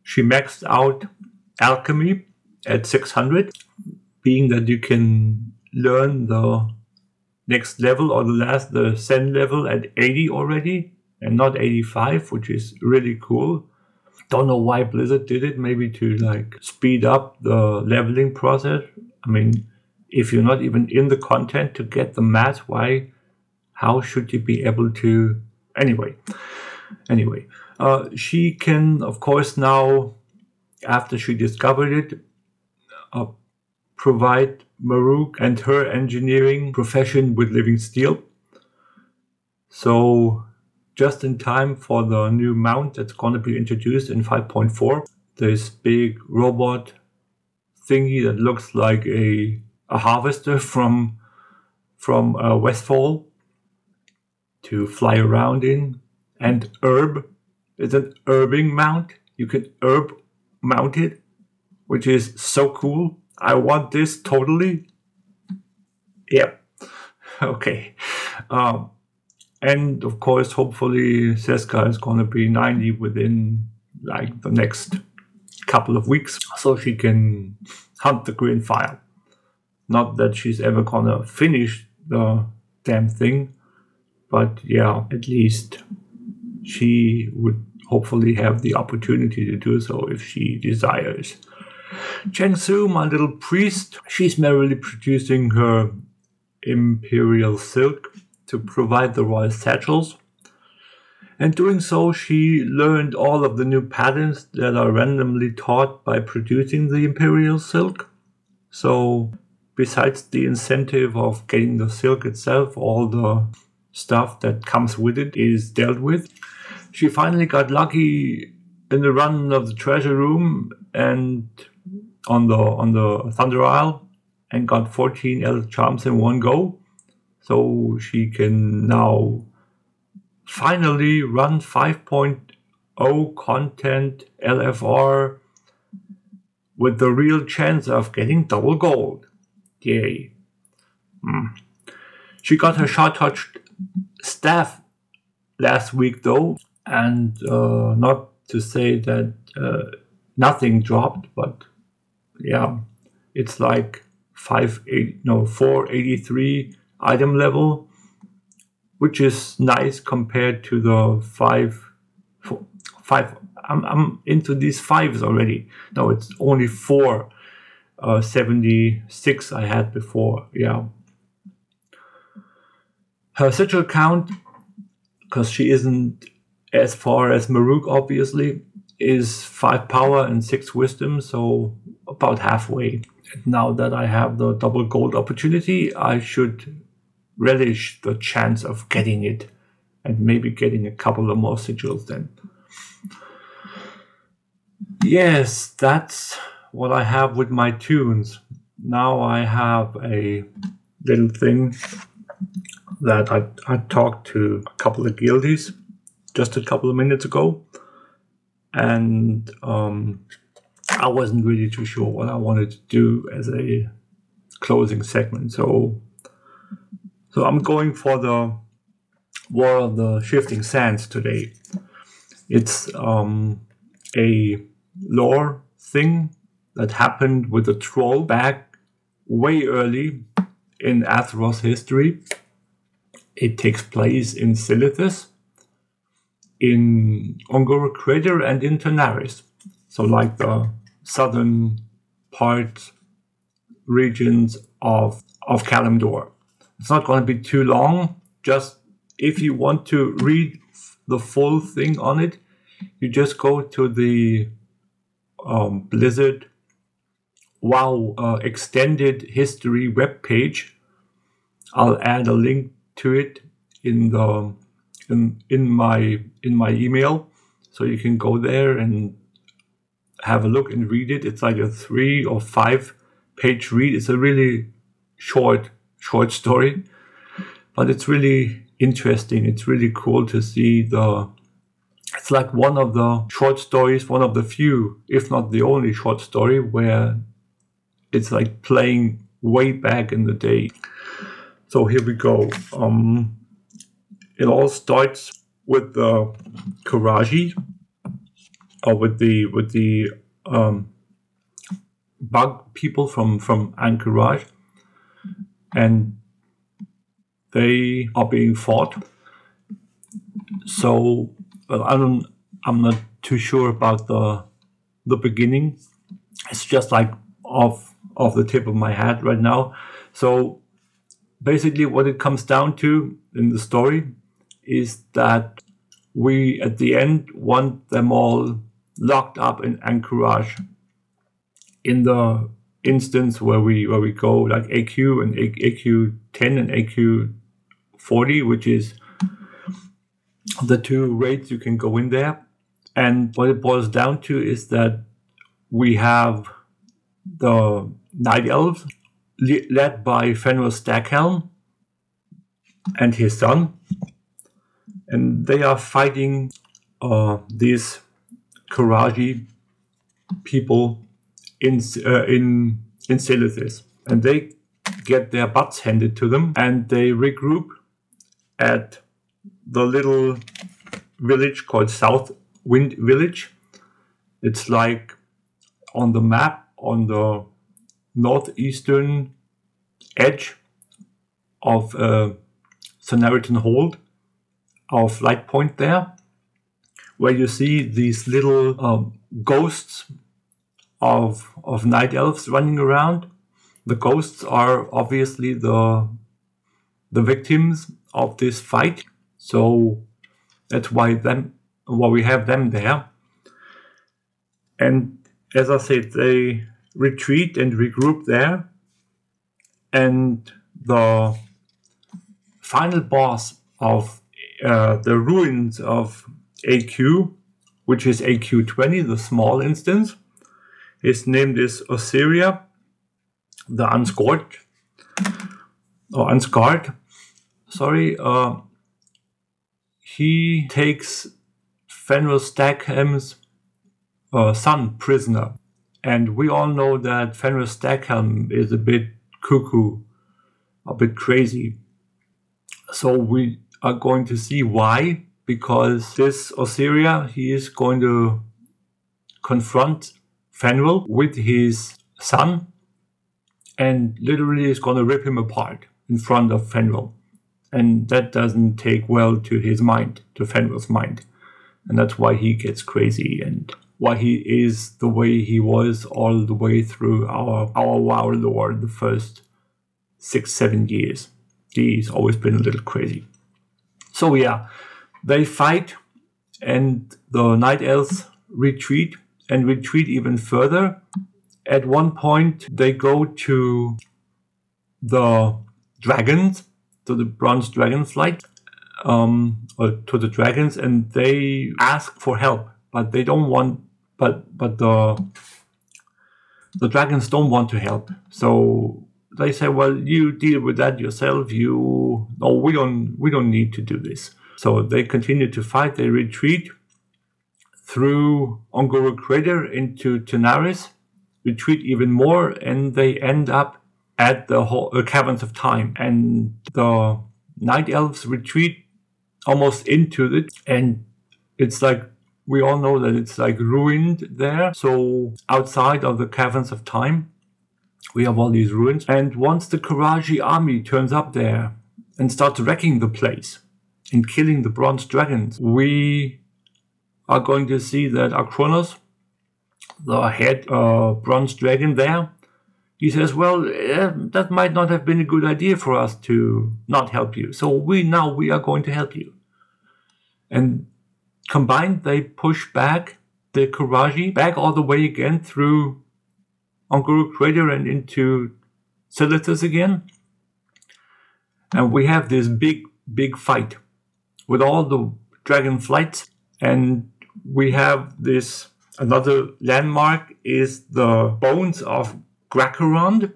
She maxed out alchemy at 600, being that you can learn the next level or the last the Zen level at 80 already and not 85, which is really cool. Don't know why Blizzard did it, maybe to like speed up the leveling process. I mean, if you're not even in the content to get the math, why how should you be able to anyway anyway uh, she can of course now after she discovered it uh, provide Maruk and her engineering profession with living steel so just in time for the new mount that's going to be introduced in 5.4 this big robot thingy that looks like a, a harvester from from uh, Westfall to fly around in. And herb is an herbing mount. You can herb mount it, which is so cool. I want this totally. Yep. Okay. Um, and of course, hopefully, Seska is going to be 90 within like the next couple of weeks so she can hunt the green fire. Not that she's ever going to finish the damn thing, but yeah, at least she would hopefully have the opportunity to do so if she desires. Cheng Su, my little priest, she's merrily producing her imperial silk to provide the royal satchels. And doing so, she learned all of the new patterns that are randomly taught by producing the imperial silk. So, besides the incentive of getting the silk itself, all the stuff that comes with it is dealt with. She finally got lucky in the run of the treasure room and on the on the Thunder Isle and got 14 Elder Charms in one go. So she can now finally run 5.0 content LFR with the real chance of getting double gold. Yay. Mm. She got her Sha-touched staff last week though, and uh, not to say that uh, nothing dropped, but yeah, it's like five eight no four eighty three item level, which is nice compared to the five four, five. I'm I'm into these fives already. No, it's only four. Uh, 76 I had before. Yeah, her sigil count, because she isn't as far as Maruk, obviously, is five power and six wisdom, so about halfway. Now that I have the double gold opportunity, I should relish the chance of getting it and maybe getting a couple of more sigils then. Yes, that's what I have with my tunes. Now I have a little thing that I, I talked to a couple of guildies just a couple of minutes ago, and um, I wasn't really too sure what I wanted to do as a closing segment. So, so I'm going for the War of the Shifting Sands today. It's um, a lore thing that happened with a troll back way early in Azeroth history it takes place in Silithus, in Un'Goro Crater, and in Tanaris. So, like the southern part regions of, of Kalimdor. It's not going to be too long. Just if you want to read the full thing on it, you just go to the um, Blizzard WoW uh, extended history webpage. I'll add a link to it in the in in my in my email, so you can go there and have a look and read it. It's like a three or five page read. It's a really short short story, but it's really interesting. It's really cool to see the. It's like one of the short stories, one of the few, if not the only short story, where it's like playing way back in the day. So here we go. Um, it all starts with the Qiraji, or with the with the um, bug people from from Ahn'Qiraj, and they are being fought. So well, I don't. I'm not too sure about the the beginning. It's just like off off the tip of my head right now. So basically, what it comes down to in the story is that we at the end want them all locked up in Ahn'Qiraj in the instance where we where we go like AQ and AQ 10 and AQ 40, which is the two rates you can go in there. And what it boils down to is that we have the Night Elves led by Fandral Staghelm and his son. And they are fighting uh, these Qiraji people in uh, in in and they get their butts handed to them, and they regroup at the little village called South Wind Village. It's like on the map on the northeastern edge of uh, Cenarion Hold, our Light point there, where you see these little um, ghosts of of night elves running around. The ghosts are obviously the the victims of this fight, so that's why them why we have them there. And as I said, they retreat and regroup there, and the final boss of uh, the ruins of AQ, which is AQ20, the small instance, his name is Ossirian, the Unscored, or Unscarred. Sorry. Uh, he takes Fandral Staghelm's uh, son prisoner. And we all know that Fandral Staghelm is a bit cuckoo, a bit crazy. So we are going to see why, because this Ossirian, he is going to confront Fandral with his son and literally is going to rip him apart in front of Fandral. And that doesn't take well to his mind, to Fandral's mind. And that's why he gets crazy and why he is the way he was all the way through our, our WoW lore the first six, seven years. He's always been a little crazy. So yeah, they fight and the Night Elves retreat and retreat even further. At one point, they go to the dragons, to the bronze dragon flight, um, or to the dragons, and they ask for help, but they don't want, but but the the dragons don't want to help. So they say, "Well, you deal with that yourself. You no, we don't we don't need to do this." So they continue to fight. They retreat through Un'Goro Crater into Tanaris, retreat even more, and they end up at the whole, uh, Caverns of Time. And the Night Elves retreat almost into it, and it's like we all know that it's like ruined there. So outside of the Caverns of Time, we have all these ruins. And once the Qiraji army turns up there and starts wrecking the place and killing the bronze dragons, we are going to see that Anachronos, the head uh, bronze dragon there, he says, well, eh, that might not have been a good idea for us to not help you. So we now we are going to help you. And combined, they push back the Qiraji back all the way again through on Crater and into Silithus again. And we have this big, big fight with all the dragon flights. And we have this another landmark is the bones of Grakkarond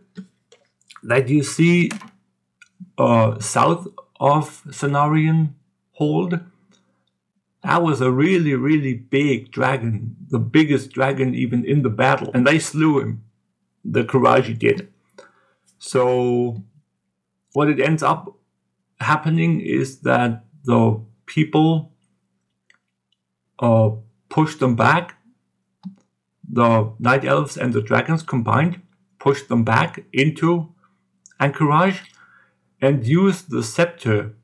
that you see uh, south of Cenarion Hold. That was a really, really big dragon, the biggest dragon even in the battle, and they slew him. The Qiraji did. So, what it ends up happening is that the people uh, push them back. The night elves and the dragons combined push them back into Ahn'Qiraj and use the scepter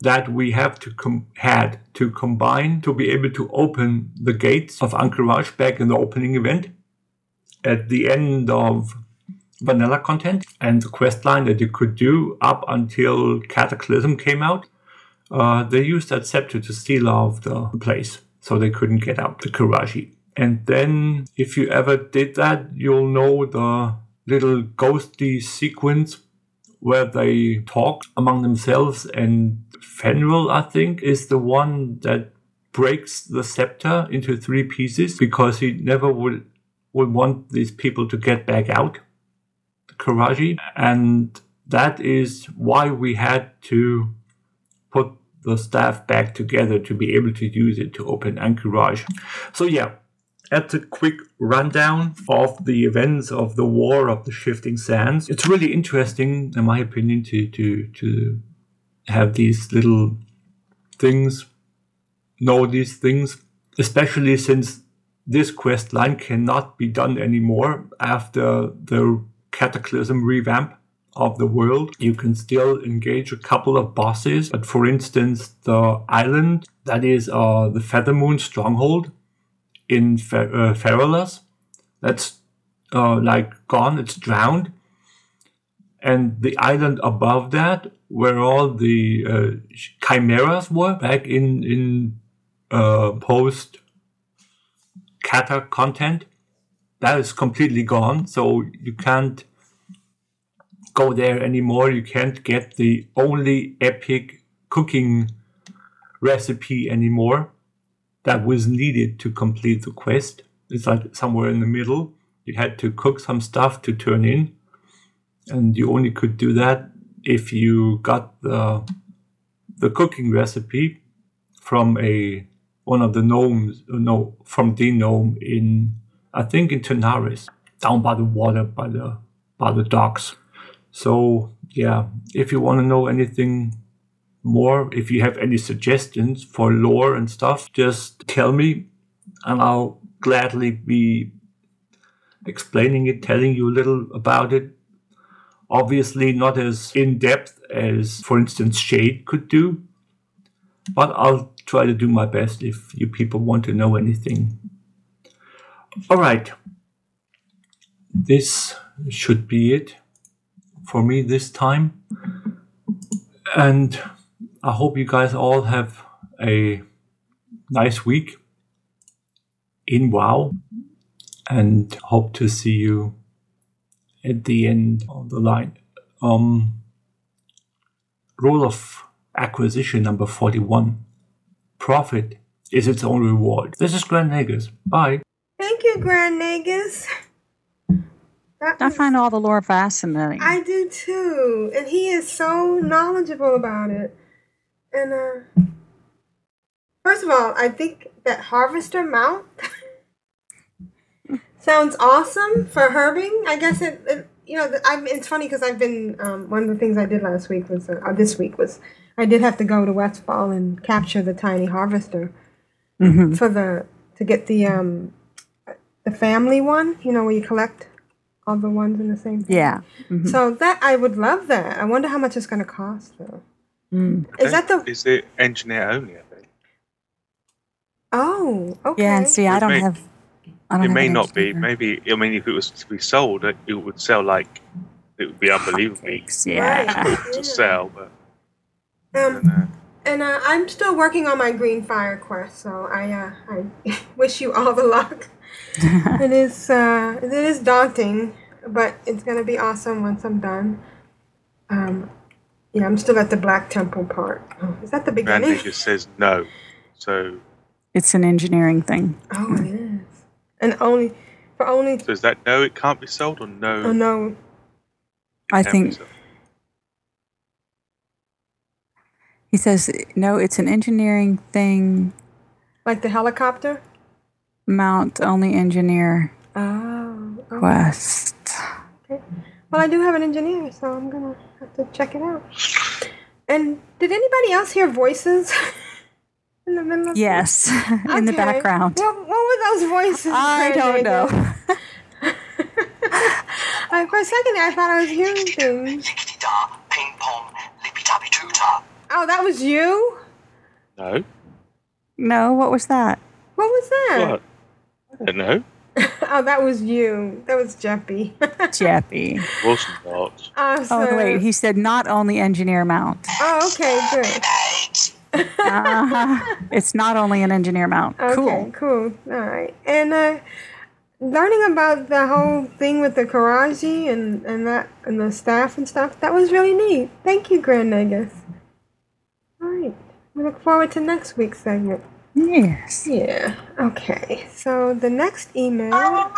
that we have to com- had to combine to be able to open the gates of Ahn'Qiraj back in the opening event at the end of vanilla content and the quest line that you could do up until Cataclysm came out. Uh, they used that scepter to seal off the place so they couldn't get out the Qiraji. And then, if you ever did that, you'll know the little ghosty sequence where they talk among themselves and Fandral, I think, is the one that breaks the scepter into three pieces because he never would would want these people to get back out, Qiraji, and that is why we had to put the staff back together to be able to use it to open Ahn'Qiraj. So yeah, that's a quick rundown of the events of the War of the Shifting Sands. It's really interesting, in my opinion, to to to have these little things, know these things, especially since this quest line cannot be done anymore after the Cataclysm revamp of the world. You can still engage a couple of bosses, but for instance, the island that is uh, the Feathermoon Stronghold in Fer- uh, that's uh, like gone, it's drowned. And the island above that, where all the uh, chimeras were back in in uh, post Cata content, that is completely gone. So you can't go there anymore. You can't get the only epic cooking recipe anymore that was needed to complete the quest. It's like somewhere in the middle. You had to cook some stuff to turn in, and you only could do that if you got the the cooking recipe from a one of the gnomes, uh, no, from the gnome in I think in Tanaris, down by the water, by the by the docks. So yeah, if you want to know anything more, if you have any suggestions for lore and stuff, just tell me and I'll gladly be explaining it, telling you a little about it. Obviously, not as in depth as, for instance, Shade could do, but I'll try to do my best if you people want to know anything. All right, this should be it for me this time. And I hope you guys all have a nice week in WoW and hope to see you at the end of the line. Um, rule of acquisition number 41. Profit is its own reward. This is Grand Nagus. Bye. Thank you, Grand Nagus. That I find all the lore fascinating. I do too. And he is so knowledgeable about it. And uh first of all, I think that harvester mount sounds awesome for herbing. I guess it, it you know, I'm, it's funny because I've been um, one of the things I did last week was uh, this week was I did have to go to Westfall and capture the tiny harvester Mhm. for the to get the um the family one. You know where you collect all the ones in the same. Thing. Yeah. Mhm. So that I would love that. I wonder how much it's going to cost though. Is that the? Is it engineer only? I think. Oh, okay. Yeah, and see, I don't may- have. I don't It may an not be. Maybe I mean, if it was to be sold, it, it would sell like it would be unbelievably yeah. good to sell. But Um, and uh, I'm still working on my green fire quest, so I uh, I wish you all the luck. it is uh, it is daunting. but it's gonna be awesome once I'm done. Um, yeah, I'm still at the Black Temple part. Oh, is that the beginning? Randy just says no. So, It's an engineering thing. Oh, it is. And only for only. so is that no? It can't be sold, or no? Oh no. I can be think sold? He says no. It's an engineering thing. Like the helicopter. Mount only engineer Oh. okay. quest. Okay. Well, I do have an engineer, so I'm gonna have to check it out. And did anybody else hear voices in the middle of Yes, in the background. What, what were those voices? I don't know. I, for a second, I thought I was hearing things. Oh, that was you? No. No, what was that? What was that? What? I don't know. Oh, that was you. That was Jeppy. Jeppy. Was not. awesome. Oh wait, he said not only engineer mount. Oh, okay, good. Uh-huh. It's not only an engineer mount. Okay, Cool. cool. All right. And uh, learning about the whole thing with the Qiraji and, and that and the staff and stuff, that was really neat. Thank you, Grand Nagus. All right. We look forward to next week's segment. Yes. Yeah. Okay. So the next email.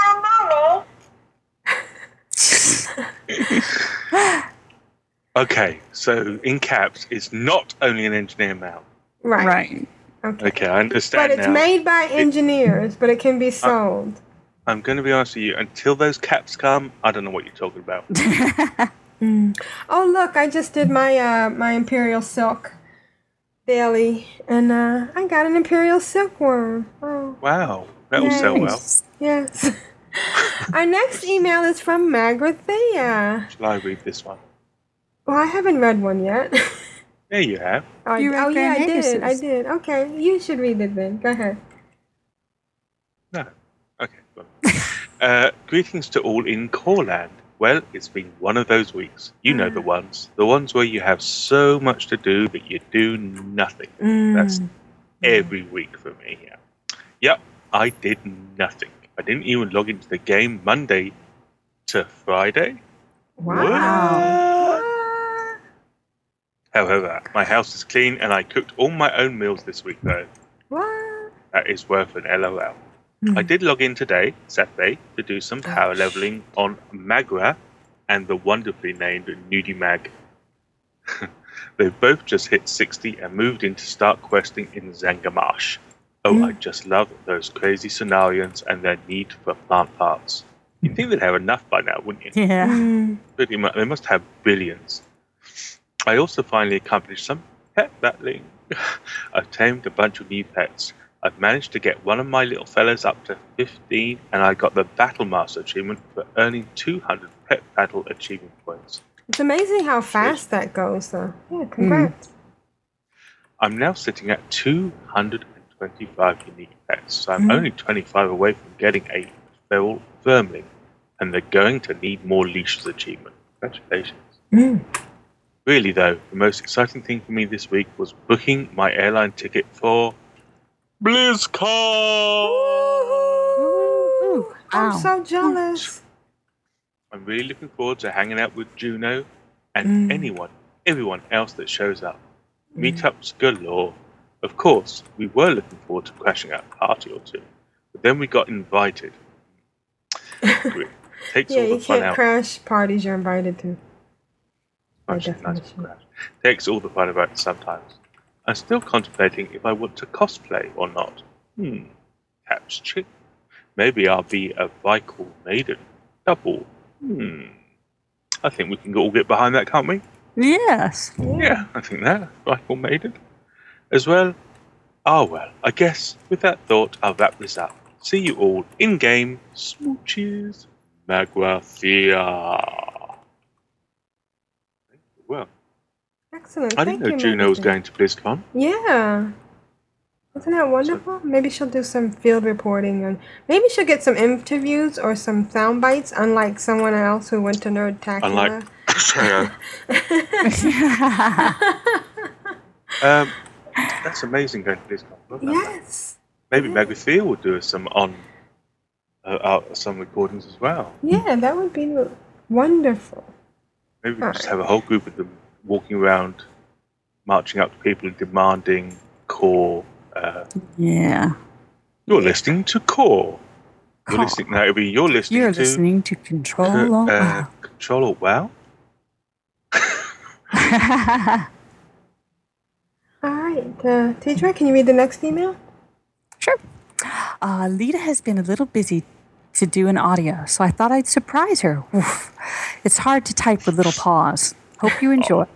Okay, so in caps, it's not only an engineer mail. Right. Right. Okay. Okay, I understand But it's now. made by engineers, but it can be sold. I'm going to be honest with you. Until those caps come, I don't know what you're talking about. Oh look, I just did my uh my Imperial Silk daily, and uh I got an Imperial Silkworm. Oh. Wow, that will sell well. Yes. Our next email is from Magrathea. Shall I read this one? Well, I haven't read one yet. There you have. Oh, I- You read oh yeah, I Grand did. I did. Okay, you should read it then. Go ahead. No. Okay. Well. uh, greetings to all in Coreland. Well, it's been one of those weeks. You know the mm. ones. The ones where you have so much to do that you do nothing. That's mm. every week for me. Yeah. Yep, I did nothing. I didn't even log into the game Monday to Friday. Wow. However, my house is clean and I cooked all my own meals this week, though. What? That is worth an LOL. I hmm. did log in today, Saturday, to do some oh. power leveling on Magra and the wonderfully named Nudie Mag. they both just hit 60 and moved in to start questing in Zangarmarsh. Oh, I hmm. just love those crazy Cenarions and their need for plant parts. You'd think they'd have enough by now, wouldn't you? Yeah. Hmm. Pretty much, they must have billions. I also finally accomplished some pet battling. I've tamed a bunch of new pets. I've managed to get one of my little fellas up to 15, and I got the Battle Master achievement for earning 200 pet battle achievement points. It's amazing how fast that goes, though. Yeah, congrats. I'm now sitting at 225 unique pets, so I'm Mhm. only 25 away from getting a feral vermling, and they're going to need more leashes achievement. Congratulations. Mm. Really, though, the most exciting thing for me this week was booking my airline ticket for BlizzCon. Ooh, I'm Wow. so jealous. I'm really looking forward to hanging out with Juno and Mm. anyone, everyone else that shows up. Meetups galore. Of course, we were looking forward to crashing out a party or two, but then we got invited. Great. Takes Yeah, all you fun can't out. crash parties you're invited to. By Actually, nice crash. Takes all the fun about it sometimes. I'm still contemplating if I want to cosplay or not. Hmm. Perhaps chick. Maybe I'll be a Vical maiden. Double. Hmm. I think we can all get behind that, can't we? Yes. Yeah, I think that. Vical maiden. As well. Ah, well, I guess with that thought, I'll wrap this up. See you all in game. Smooches. Magrathea. Well, Excellent. I didn't Thank know you, Juno was going to BlizzCon. Yeah. Isn't that wonderful? Maybe she'll do some field reporting and maybe she'll get some interviews or some sound bites, unlike someone else who went to Nerdtacular. Unlike. um, that's amazing going to BlizzCon. Love that. yes. Maybe Magrathea will do some on uh, out some recordings as well. Yeah, that would be wonderful. Maybe we just have a whole group of them walking around, marching up to people and demanding core. Uh, Yeah. you're listening to core. You're listening now. It'll be you're listening You're to listening to Control uh, Alt uh, Wow. Control Alt Wow. All right, uh, Tedrah, can you read the next email? Sure. Uh, Lita has been a little busy to do an audio, so I thought I'd surprise her. Woof. It's hard to type with little paws. Hope you enjoy.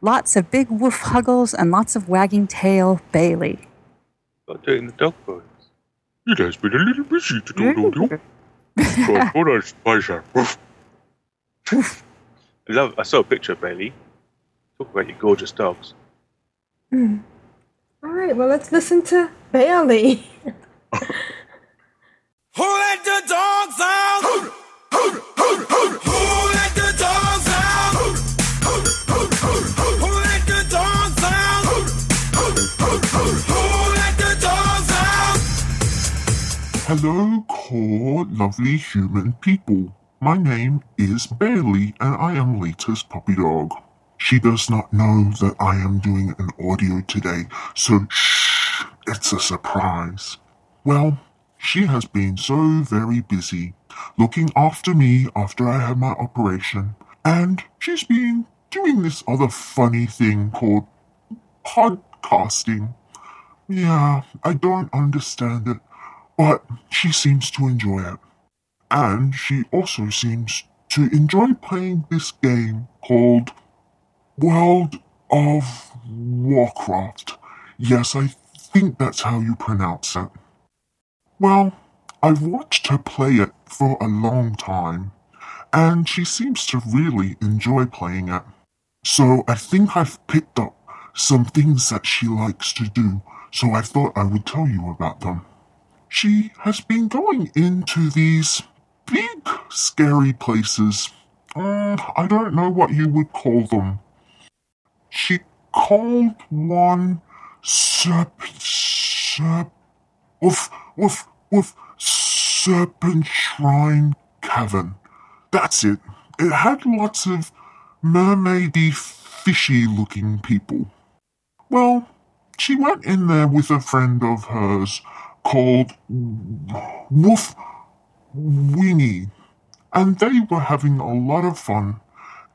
Lots of big woof huggles and lots of wagging tail, Bailey. Got to do it in the dog voice. It has been a little busy to do an audio. I thought I'd surprise her. Woof. I love. I saw a picture of Bailey. Talk about your gorgeous dogs. Hmm. All right, well, let's listen to Bailey. Who let the dogs out? Hello, core lovely human people. My name is Bailey, and I am Lita's puppy dog. She does not know that I am doing an audio today, so shh, it's a surprise. Well, she has been so very busy looking after me after I had my operation, and she's been doing this other funny thing called podcasting. Yeah, I don't understand it, but she seems to enjoy it. And she also seems to enjoy playing this game called World of Warcraft. Yes, I think that's how you pronounce it. Well, I've watched her play it for a long time, and she seems to really enjoy playing it. So I think I've picked up some things that she likes to do, so I thought I would tell you about them. She has been going into these big, scary places. I don't know what you would call them. She called one serp, serp, woof, woof, woof, serpent shrine cavern. That's it. It had lots of mermaidy, fishy looking people. Well, she went in there with a friend of hers called Woof Winnie, and they were having a lot of fun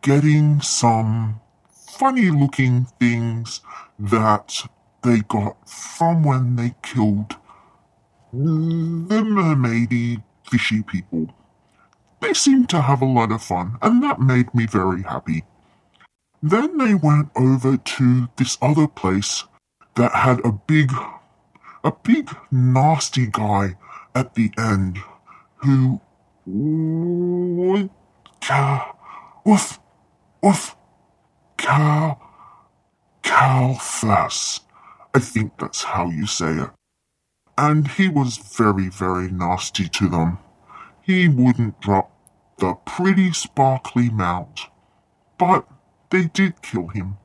getting some funny looking things that they got from when they killed the mermaidy fishy people. They seemed to have a lot of fun, and that made me very happy. Then they went over to this other place that had a big, a big nasty guy at the end who would cow, woof, woof, cow, cow first. I think that's how you say it. And he was very, very nasty to them. He wouldn't drop the pretty sparkly mount. But they did kill him,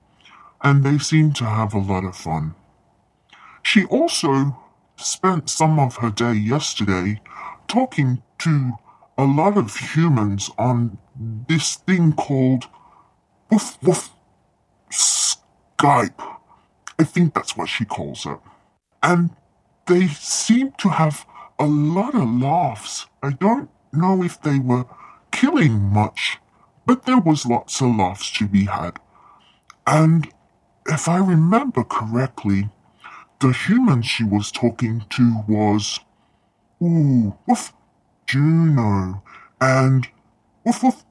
and they seemed to have a lot of fun. She also spent some of her day yesterday talking to a lot of humans on this thing called woof woof Skype. I think that's what she calls it. And they seem to have a lot of laughs. I don't know if they were killing much, but there was lots of laughs to be had. And if I remember correctly, the human she was talking to was, ooh, woof, Juno, and woof, woof,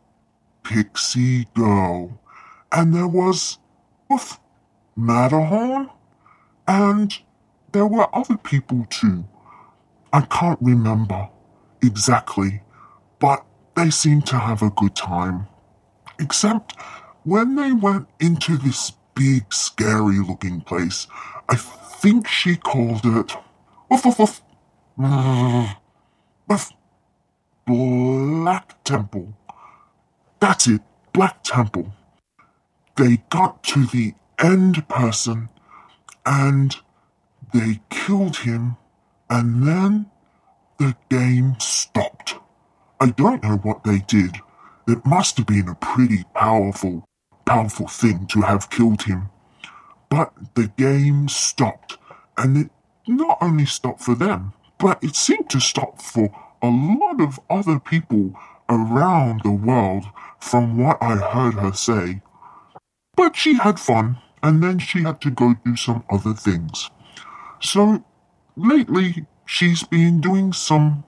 Pixie Girl. And there was, woof, Matterhorn, and there were other people too. I can't remember exactly, but they seemed to have a good time. Except when they went into this big, scary looking place, I think she called it. Woof, woof, woof. Woof. Black Temple. That's it, Black Temple. They got to the end person and they killed him, and then the game stopped. I don't know what they did. It must have been a pretty powerful, powerful thing to have killed him. But the game stopped, and it not only stopped for them, but it seemed to stop for a lot of other people around the world, from what I heard her say. But she had fun, and then she had to go do some other things. So, lately, she's been doing some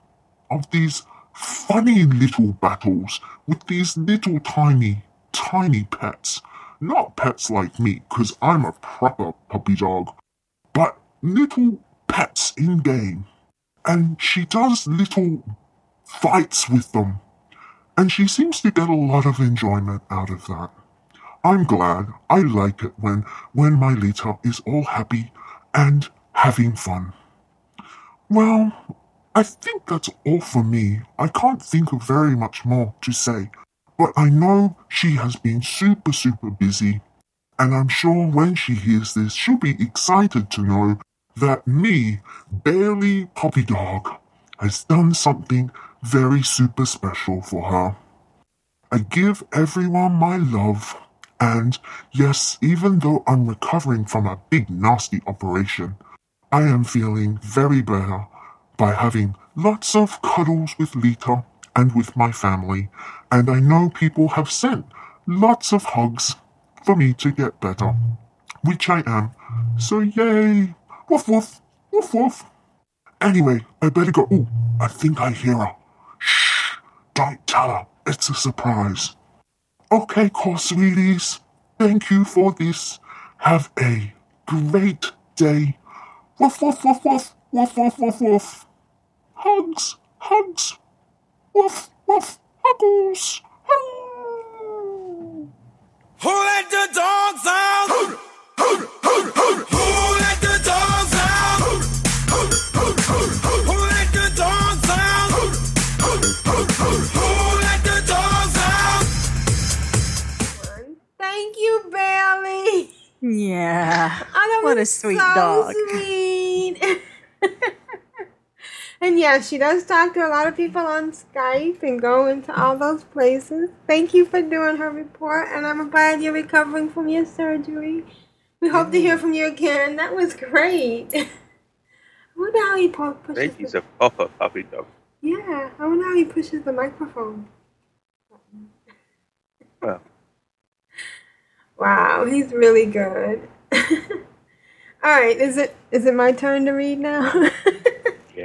of these funny little battles with these little tiny, tiny pets. Not pets like me, because I'm a proper puppy dog, but little pets in game. And she does little fights with them. And she seems to get a lot of enjoyment out of that. I'm glad. I like it when, when my Lita is all happy and having fun. Well, I think that's all for me. I can't think of very much more to say, but I know she has been super, super busy, and I'm sure when she hears this, she'll be excited to know that me, Bailey Poppy Dog, has done something very super special for her. I give everyone my love, and yes, even though I'm recovering from a big nasty operation, I am feeling very better by having lots of cuddles with Lita and with my family, and I know people have sent lots of hugs for me to get better, which I am. So yay! Woof woof! Woof woof! Anyway, I better go. Ooh, I think I hear her. Shh! Don't tell her. It's a surprise. Okay, core sweeties. Thank you for this. Have a great day. Woof woof woof woof woof woof woof woof. Hugs, hugs. Woof woof. Huggles. Who let the dogs out? Who let the dogs out? Who let the dogs out? Who let the dogs out? Thank you, Bailey. Yeah. Oh, What a sweet so dog. Sweet. And yeah, she does talk to a lot of people on Skype and go into all those places. Thank you for doing her report, and I'm glad you're recovering from your surgery. We hope to hear from you again. That was great. I wonder how he pu- pushes. Baby's The, a proper puppy dog. yeah, I wonder how he pushes the microphone. Well. Wow, he's really good. All right, is it is it my turn to read now?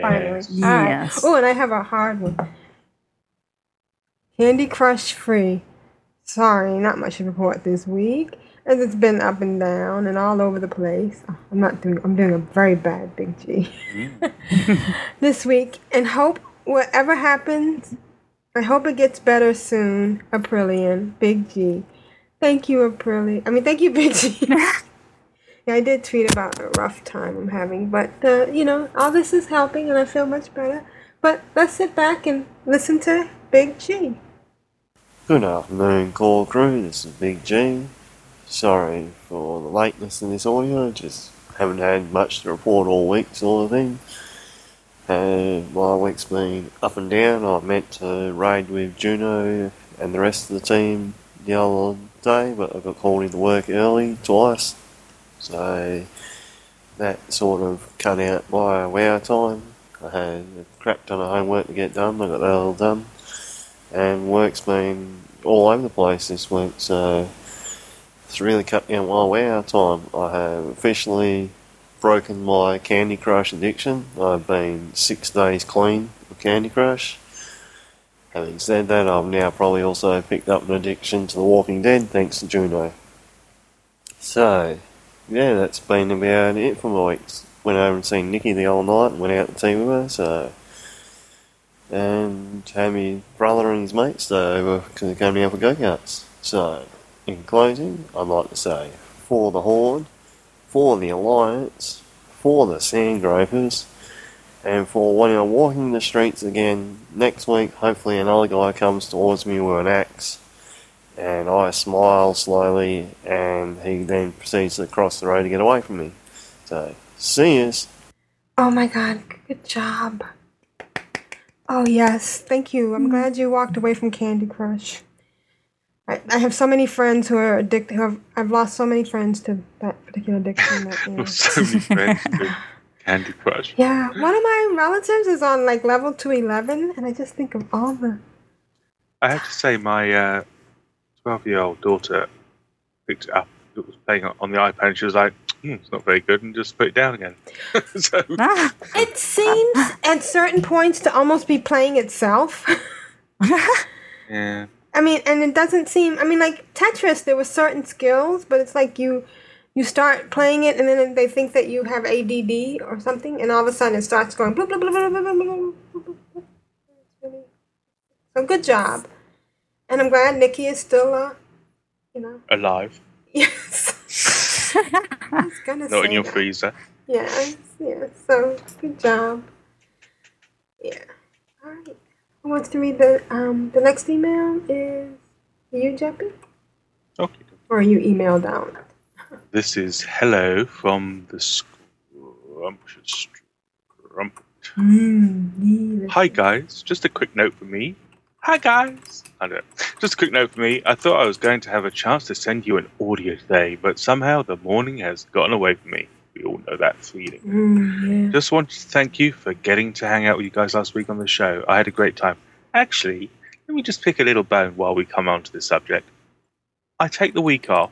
Finally. Yes. All right. Yes. Oh, and I have a hard one. Candy Crush free. Sorry, not much to report this week, as it's been up and down and all over the place. Oh, I'm not doing. I'm doing a very bad Big G mm. this week, and hope whatever happens, I hope it gets better soon. Aprillian, Big G. Thank you, Aprillian. I mean, thank you, Big G. yeah, I did tweet about a rough time I'm having, but uh, you know, all this is helping, and I feel much better. But let's sit back and listen to Big G. Good afternoon, call crew. This is Big G. Sorry for the lateness in this audio. Just haven't had much to report all week, sort of thing. My week's been up and down. I meant to raid with Juno and the rest of the team the other day, but I got called into work early twice. So that sort of cut out my WoW time. I had a crap ton of homework to get done. I got that all done and work's been all over the place this week, so it's really cut down my WoW time. I have officially broken my Candy Crush addiction. I've been six days clean of Candy Crush. Having said that, I've now probably also picked up an addiction to The Walking Dead thanks to Juno. So, yeah, that's been about it for my weeks. Went over and seen Nikki the whole night and went out to tea with her, so and had my brother and his mates over because they're coming out for go-karts. So, in closing, I'd like to say, for the Horde, for the Alliance, for the Sandgropers, and for when I'm walking the streets again next week, hopefully another guy comes towards me with an axe, and I smile slowly, and he then proceeds to cross the road to get away from me. So, see yous. Oh my God! Good job. Oh yes, thank you. I'm glad you walked away from Candy Crush. I, I have so many friends who are addicted. Who have, I've lost so many friends to that particular addiction. That, you know. so many friends to Candy Crush. Yeah, one of my relatives is on like level two eleven, and I just think of all the. I have to say, my uh, twelve-year-old daughter picked it up. It was playing on the iPad, and she was like, hmm, "It's not very good," and just put it down again. so It seems at certain points to almost be playing itself. yeah, I mean, and it doesn't seem. I mean, like Tetris, there were certain skills, but it's like you you start playing it, and then they think that you have ADD or something, and all of a sudden it starts going blah blah blah blah blah blah. blah, blah. So good job, and I'm glad Nikki is still, uh, you know, alive, yes. I was gonna not in your that. freezer. Yes, yes. So good job. Yeah. All right. Who wants to read the um the next email? Is you, Jeppy? Okay. Or you emailed out? This is hello from the scrumptious scrump. Mm, Hi guys, just a quick note for me. Hi guys. I don't. Just a quick note for me. I thought I was going to have a chance to send you an audio today, but somehow the morning has gotten away from me. We all know that feeling. Mm, yeah. Just want to thank you for getting to hang out with you guys last week on the show. I had a great time. Actually, let me just pick a little bone while we come on to this subject. I take the week off.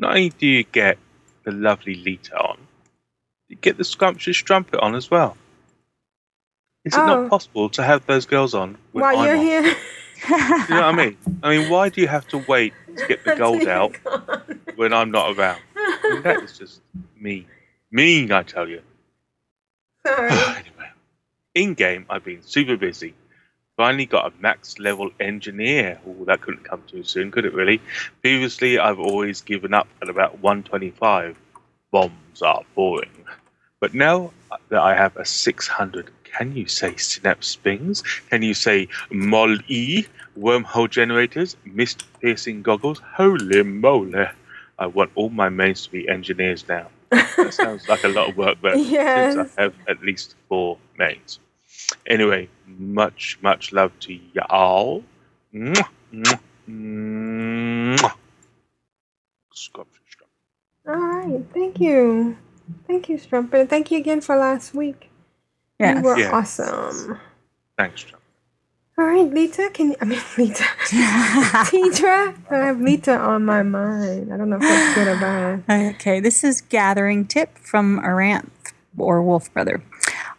Not only do you get the lovely Lita on, you get the scrumptious strumpet on as well. Is it Oh. not possible to have those girls on While you're on? here, You know what I mean? I mean, why do you have to wait to get the gold out when I'm not around? I mean, that is just mean. Mean, I tell you. sorry. In game, I've been super busy. Finally got a max level engineer. Oh, that couldn't come too soon, could it really? Previously, I've always given up at about 125. Bombs are boring. But now that I have a 600, can you say synapse springs? Can you say mol E, wormhole generators, mist piercing goggles? Holy moly! I want all my mains to be engineers now. That sounds like a lot of work, but Yes. since I have at least four mains. Anyway, much, much love to y'all. Mwah, mwah, mwah. Scrub, scrub. All right. Thank you. Thank you, Strumpet. And thank you again for last week. Yes. You were Yes. awesome. Thanks, John. All right, Lita, can you, I mean, Lita. Tedrah, I have Lita on my mind. I don't know if that's good or bad. Okay, this is gathering tip from Aranth or Wolf Brother.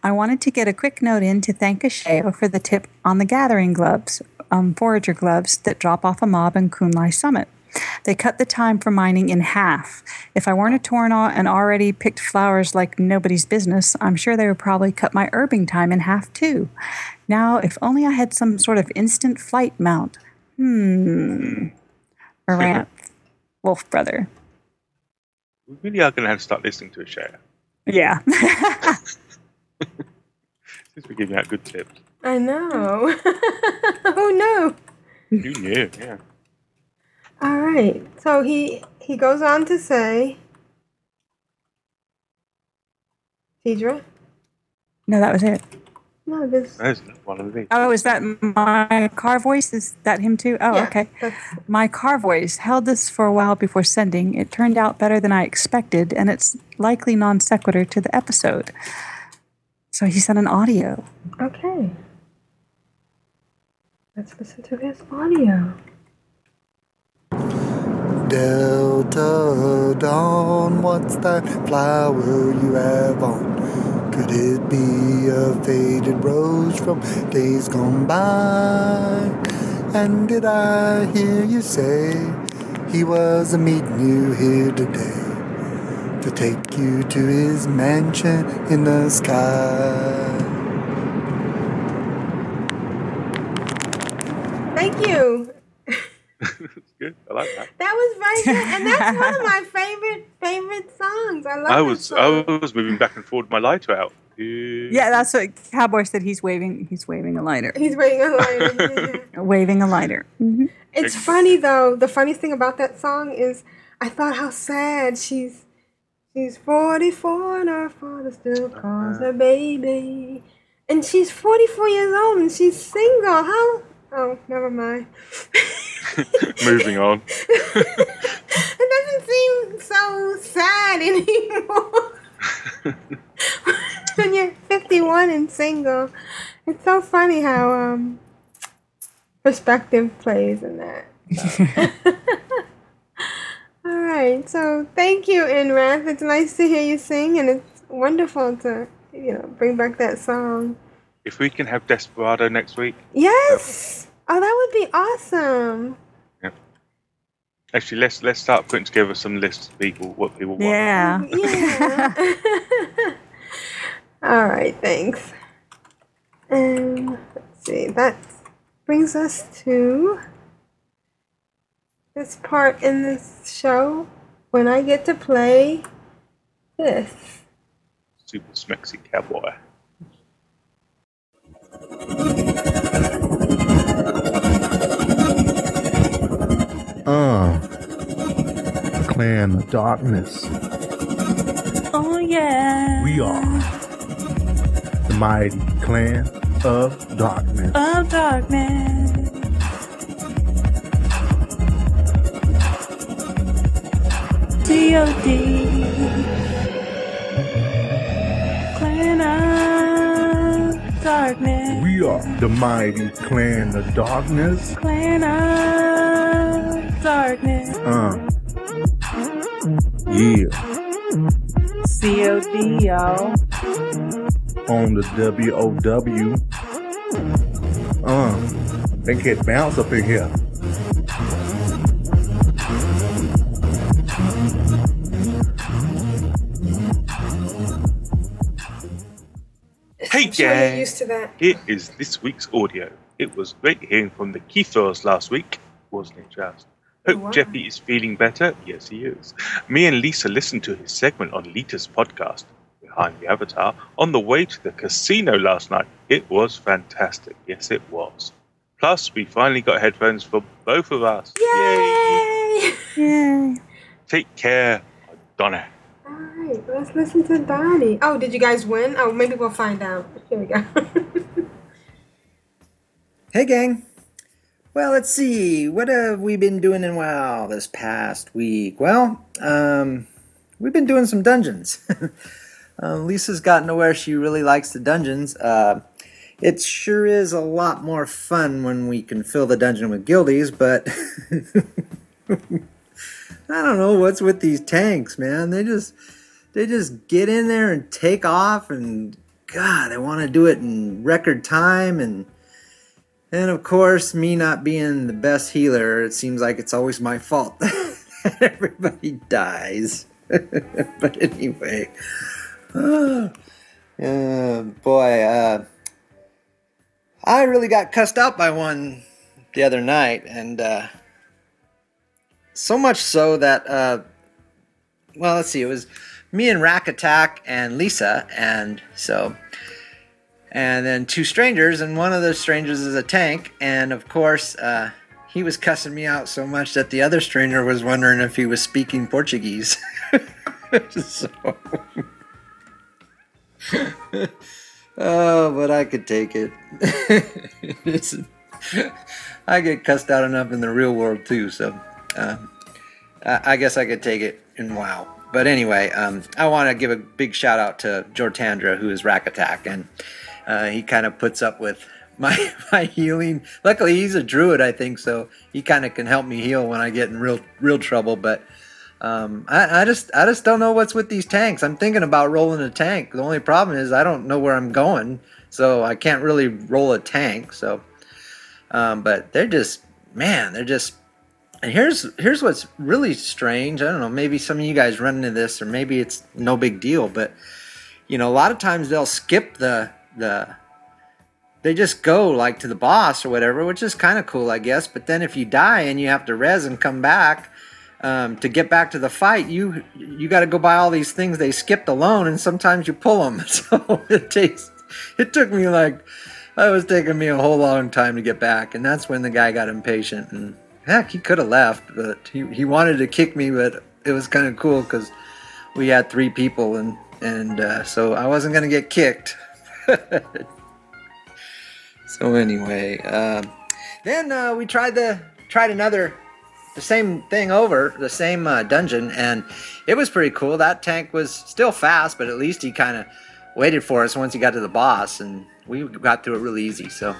I wanted to get a quick note in to thank Ashayo for the tip on the gathering gloves, um, forager gloves that drop off a mob in Kun-Lai Summit. They cut the time for mining in half. If I weren't a Tauren and already picked flowers like nobody's business, I'm sure they would probably cut my herbing time in half too. Now, if only I had some sort of instant flight mount. Hmm. Aranth, Wolf Brother. We really are going to have to start listening to a share. Yeah. Since we're giving out good tips. I know. oh no. You knew, yeah. All right. So he he goes on to say, Tedrah. No, that was it. No, this. There's one of these. Oh, is that my car voice? Is that him too? Oh, Yeah, okay. that's- My car voice held this for a while before sending. It turned out better than I expected, and it's likely non sequitur to the episode. So he sent an audio. Okay. Let's listen to his audio. Delta Dawn, what's that flower you have on? Could it be a faded rose from days gone by? And did I hear you say he was a meeting you here today to take you to his mansion in the sky? Thank you. Good. I like that. That was very good, and that's one of my favorite favorite songs. I love. I was song. I was moving back and forward with my lighter out. Yeah, that's what Cowboy said. He's waving. He's waving a lighter. He's waving a lighter. Waving a lighter. hmm It's funny though. The funniest thing about that song is I thought how sad she's she's 44 and her father still calls her baby. And she's 44 years old and she's single. How? Oh, never mind. Moving on. It doesn't seem so sad anymore. when you're 51 and single. It's so funny how um, perspective plays in that. All right, so thank you, Inrath. It's nice to hear you sing, and it's wonderful to you know bring back that song. If we can have Desperado next week, Yes. Oh, that would be awesome. Yeah. actually, let's let's start putting together some lists of people, what people want. Yeah. Yeah. All right, thanks. And let's see, that brings us to this part in this show when I get to play this. Super smexy cowboy. Uh, Clan of Darkness. Oh yeah. We are the mighty Clan of Darkness. Of darkness. D.O.D. Clan of darkness. We are the mighty Clan of Darkness. Clan of darkness. Uh, yeah, C.O.D. y'all. on the WOW. Uh, they get bounce up in here. Hey, sure you're gang! used to that. Here is this week's audio. It was great hearing from the Keithers last week, wasn't it, just? Hope Wow. Jeppy is feeling better. Yes, he is. Me and Lisa listened to his segment on Lita's podcast, Behind the Avatar, on the way to the casino last night. It was fantastic. Yes, it was. Plus, we finally got headphones for both of us. Yay! Yay. Take care, Donna. All right, let's listen to Donnie. Oh, did you guys win? Oh, maybe we'll find out. Here we go. Hey, gang. Well, let's see. What have we been doing in WoW this past week? Well, um, we've been doing some dungeons. uh, Lisa's gotten to where she really likes the dungeons. Uh, it sure is a lot more fun when we can fill the dungeon with guildies, but I don't know what's with these tanks, man. They just they just get in there and take off, and God, they want to do it in record time and. And of course, me not being the best healer, it seems like it's always my fault that everybody dies. but anyway, uh, boy, uh, I really got cussed out by one the other night, and uh, so much so that, uh, well, let's see, it was me and Rack Attack and Lisa, and so and then two strangers, and one of those strangers is a tank, and of course, uh, he was cussing me out so much that the other stranger was wondering if he was speaking Portuguese. so, oh, but I could take it. I get cussed out enough in the real world too, so uh, I I guess I could take it in WoW. But anyway, um, I want to give a big shout out to Jortandra, who is Rack Attack, and uh, he kind of puts up with my my healing. Luckily, he's a druid, I think, so he kind of can help me heal when I get in real real trouble. But um, I, I just I just don't know what's with these tanks. I'm thinking about rolling a tank. The only problem is I don't know where I'm going, so I can't really roll a tank. So, um, but they're just man, they're just. And here's here's what's really strange. I don't know. Maybe some of you guys run into this, or maybe it's no big deal. But you know, a lot of times they'll skip the the they just go like to the boss or whatever, which is kind of cool, I guess. But then if you die and you have to res and come back um, to get back to the fight, you you got to go buy all these things they skipped alone, and sometimes you pull them. So it takes it took me like it was taking me a whole long time to get back, and that's when the guy got impatient and heck, he could have left, but he he wanted to kick me, but it was kind of cool because we had three people and and uh, so I wasn't gonna get kicked. So anyway, um, then uh, we tried the tried another the same thing over the same uh, dungeon, and it was pretty cool. That tank was still fast, but at least he kind of waited for us once he got to the boss, and we got through it really easy. So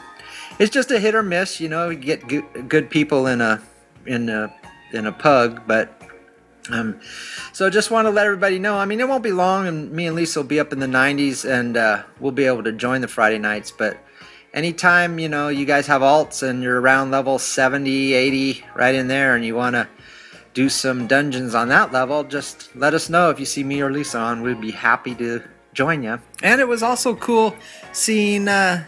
it's just a hit or miss, you know. You get good, good people in a in a in a pug, but um, so just want to let everybody know. I mean, it won't be long, and me and Lisa will be up in the 90s, and uh, we'll be able to join the Friday nights. But anytime you know you guys have alts and you're around level 70, 80, right in there, and you want to do some dungeons on that level, just let us know if you see me or Lisa on. We'd be happy to join you. And it was also cool seeing. Uh,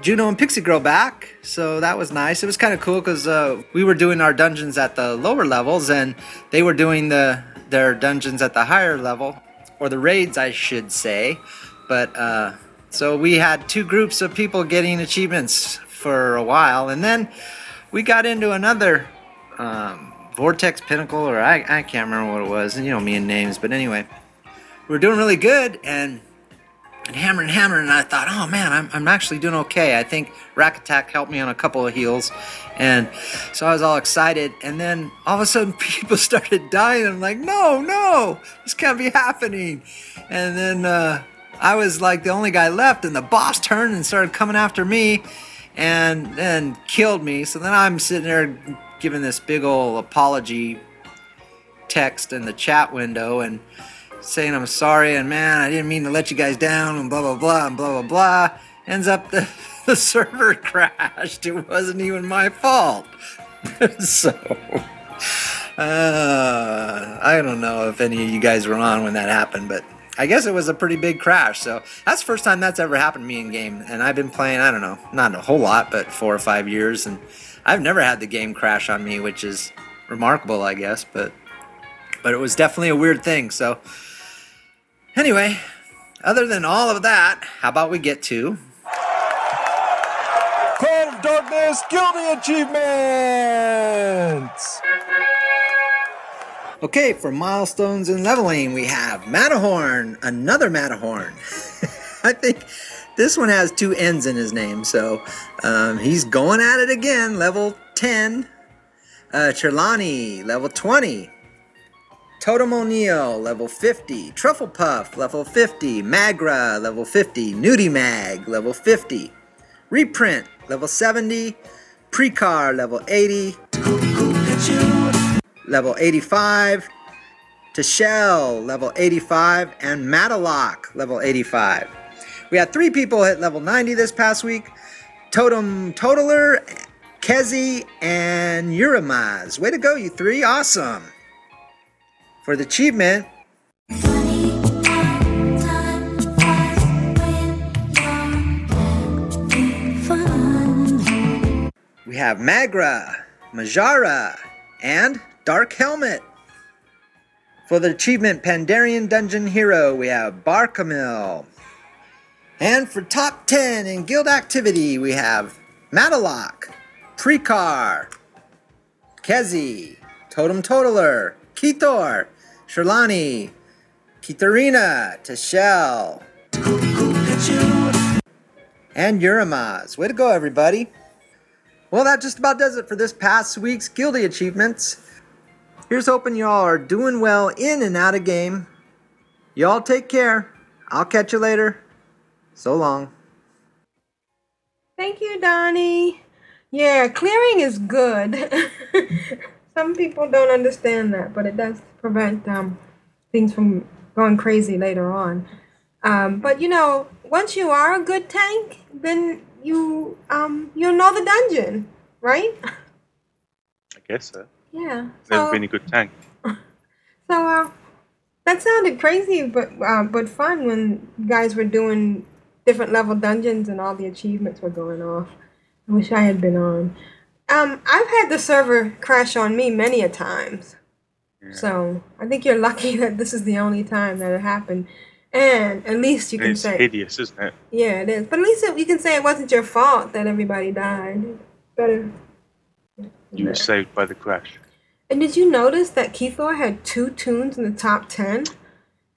Juno and Pixie Girl back, so that was nice. It was kind of cool because uh, we were doing our dungeons at the lower levels, and they were doing the their dungeons at the higher level, or the raids, I should say. But uh, so we had two groups of people getting achievements for a while, and then we got into another um, Vortex Pinnacle, or I, I can't remember what it was. And you know me and names, but anyway, we were doing really good, and and hammering, hammering, and I thought, oh man, I'm, I'm actually doing okay. I think Rack Attack helped me on a couple of heals, and so I was all excited. And then all of a sudden, people started dying. I'm like, no, no, this can't be happening. And then uh, I was like the only guy left, and the boss turned and started coming after me, and then killed me. So then I'm sitting there giving this big old apology text in the chat window, and saying I'm sorry and man, I didn't mean to let you guys down and blah blah blah and blah blah blah. Ends up the, the server crashed. It wasn't even my fault. so uh, I don't know if any of you guys were on when that happened, but I guess it was a pretty big crash. So that's the first time that's ever happened to me in game. And I've been playing, I don't know, not a whole lot, but four or five years, and I've never had the game crash on me, which is remarkable, I guess. But but it was definitely a weird thing. So Anyway, other than all of that, how about we get to Cloud of Darkness Guilty Achievements! Okay, for milestones and leveling, we have Matterhorn, another Matterhorn. I think this one has two N's in his name, so um, he's going at it again. Level 10. Uh, Trelawney, level 20. Totem O'Neill, level 50. Truffle Puff, level 50. Magra, level 50. Nudie Mag, level 50. Reprint, level 70. Precar, level 80. Level 85. Tashell, level 85. And Matalock, level 85. We had three people hit level 90 this past week. Totem Totaler, Kezi, and Uramaz. Way to go, you three. Awesome. For the achievement, we have Magra, Majara, and Dark Helmet. For the achievement Pandaria Dungeon Hero, we have Barkamil. And for top 10 in guild activity, we have Matalock, Precar, Kezi, Totem Totaler, Kithor, Sherlani, Kitarina, Tashel, and Uramaz. Way to go, everybody. Well, that just about does it for this past week's Guilty Achievements. Here's hoping y'all are doing well in and out of game. Y'all take care. I'll catch you later. So long. Thank you, Donnie. Yeah, clearing is good. Some people don't understand that, but it does prevent um, things from going crazy later on. Um, but you know, once you are a good tank, then you um, you'll know the dungeon, right? I guess so. Yeah. Never been a good tank. so uh, that sounded crazy, but uh, but fun when guys were doing different level dungeons and all the achievements were going off. I wish I had been on. Um, I've had the server crash on me many a times. So I think you're lucky that this is the only time that it happened. And at least you can it's say, it's hideous, isn't it? yeah, it is. But at least you can say it wasn't your fault that everybody died. Better. You were saved by the crash. And did you notice that Keithor had two tunes in the top ten? Is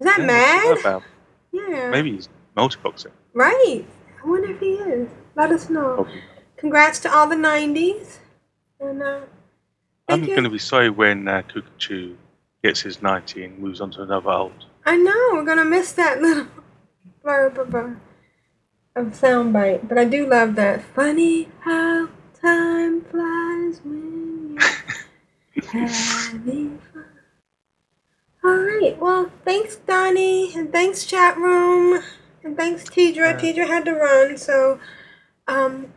that Yeah, mad? about? Yeah. Maybe he's multiboxing. Right. I wonder if he is. Let us know. Congrats to all the 90s. And uh, I'm going to be sorry when uh, Kukachu gets his 90 and moves on to another old. I know we're gonna miss that little blurb of, a, of soundbite, but I do love that. Funny how time flies when you're having fun. All right. Well, thanks, Donnie, and thanks, chat room, and thanks, Tedrah. Tedrah had to run, so um,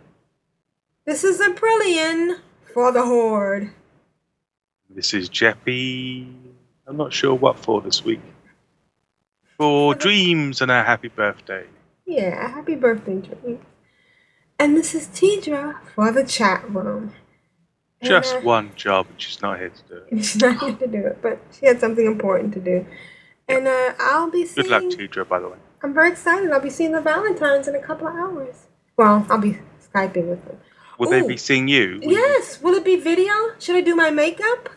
this is a brilliant for the horde. This is Jeppy. I'm not sure what for this week. For dreams and a happy birthday. Yeah, a happy birthday, Dream. And this is Tedrah for the chat room. And, Just uh, one job, and she's not here to do it. She's not here to do it, but she had something important to do. And uh, I'll be seeing. Good luck, Tedrah, by the way. I'm very excited. I'll be seeing the Valentines in a couple of hours. Well, I'll be skyping with them. Will they be seeing you? Yes. Will it be video? Should I do my makeup?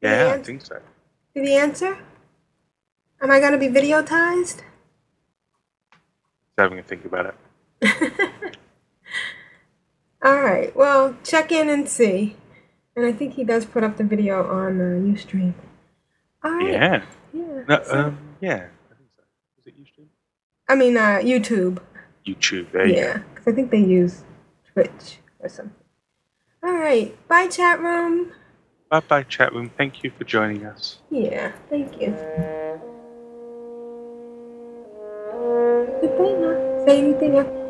Yeah, I think so. Did he answer? Am I gonna be videotized? Having a think about it. All right. Well, check in and see. And I think he does put up the video on uh, UStream. All right. Yeah. Yeah. No, so- um, yeah. I think so. Is it UStream? I mean, uh, YouTube. YouTube. There you yeah, because I think they use Twitch or something. All right. Bye, chat room. Bye bye, chat room. Thank you for joining us. Yeah. Thank you. Did they say anything? else?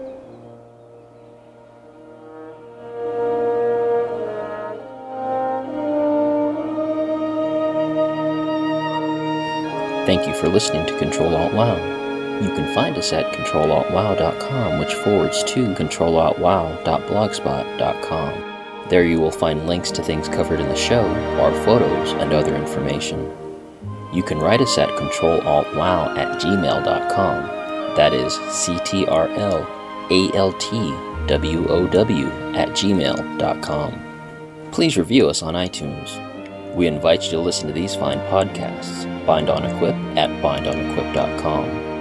Thank you for listening to Control Alt WoW. You can find us at controlaltwow.com, which forwards to controlaltwow.blogspot.com. There you will find links to things covered in the show, our photos, and other information. You can write us at controlaltwow at gmail.com. That is C-T-R-L-A-L-T-W-O-W at gmail.com. Please review us on iTunes. We invite you to listen to these fine podcasts. Bind on Equip at bindonequip.com.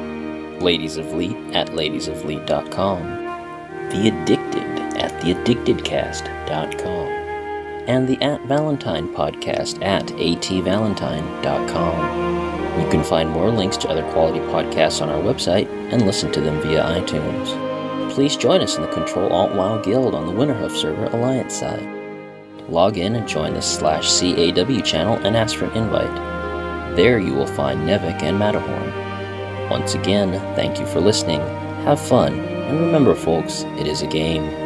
Ladies of Leet at ladiesofleet.com. The Addicted at theaddictedcast.com. And the At Valentine podcast at atvalentine.com. You can find more links to other quality podcasts on our website and listen to them via iTunes. Please join us in the Control Alt WoW Guild on the Winterhoof server Alliance side. Log in and join the slash CAW channel and ask for an invite. There you will find Nevik and Matterhorn. Once again, thank you for listening, have fun, and remember, folks, it is a game.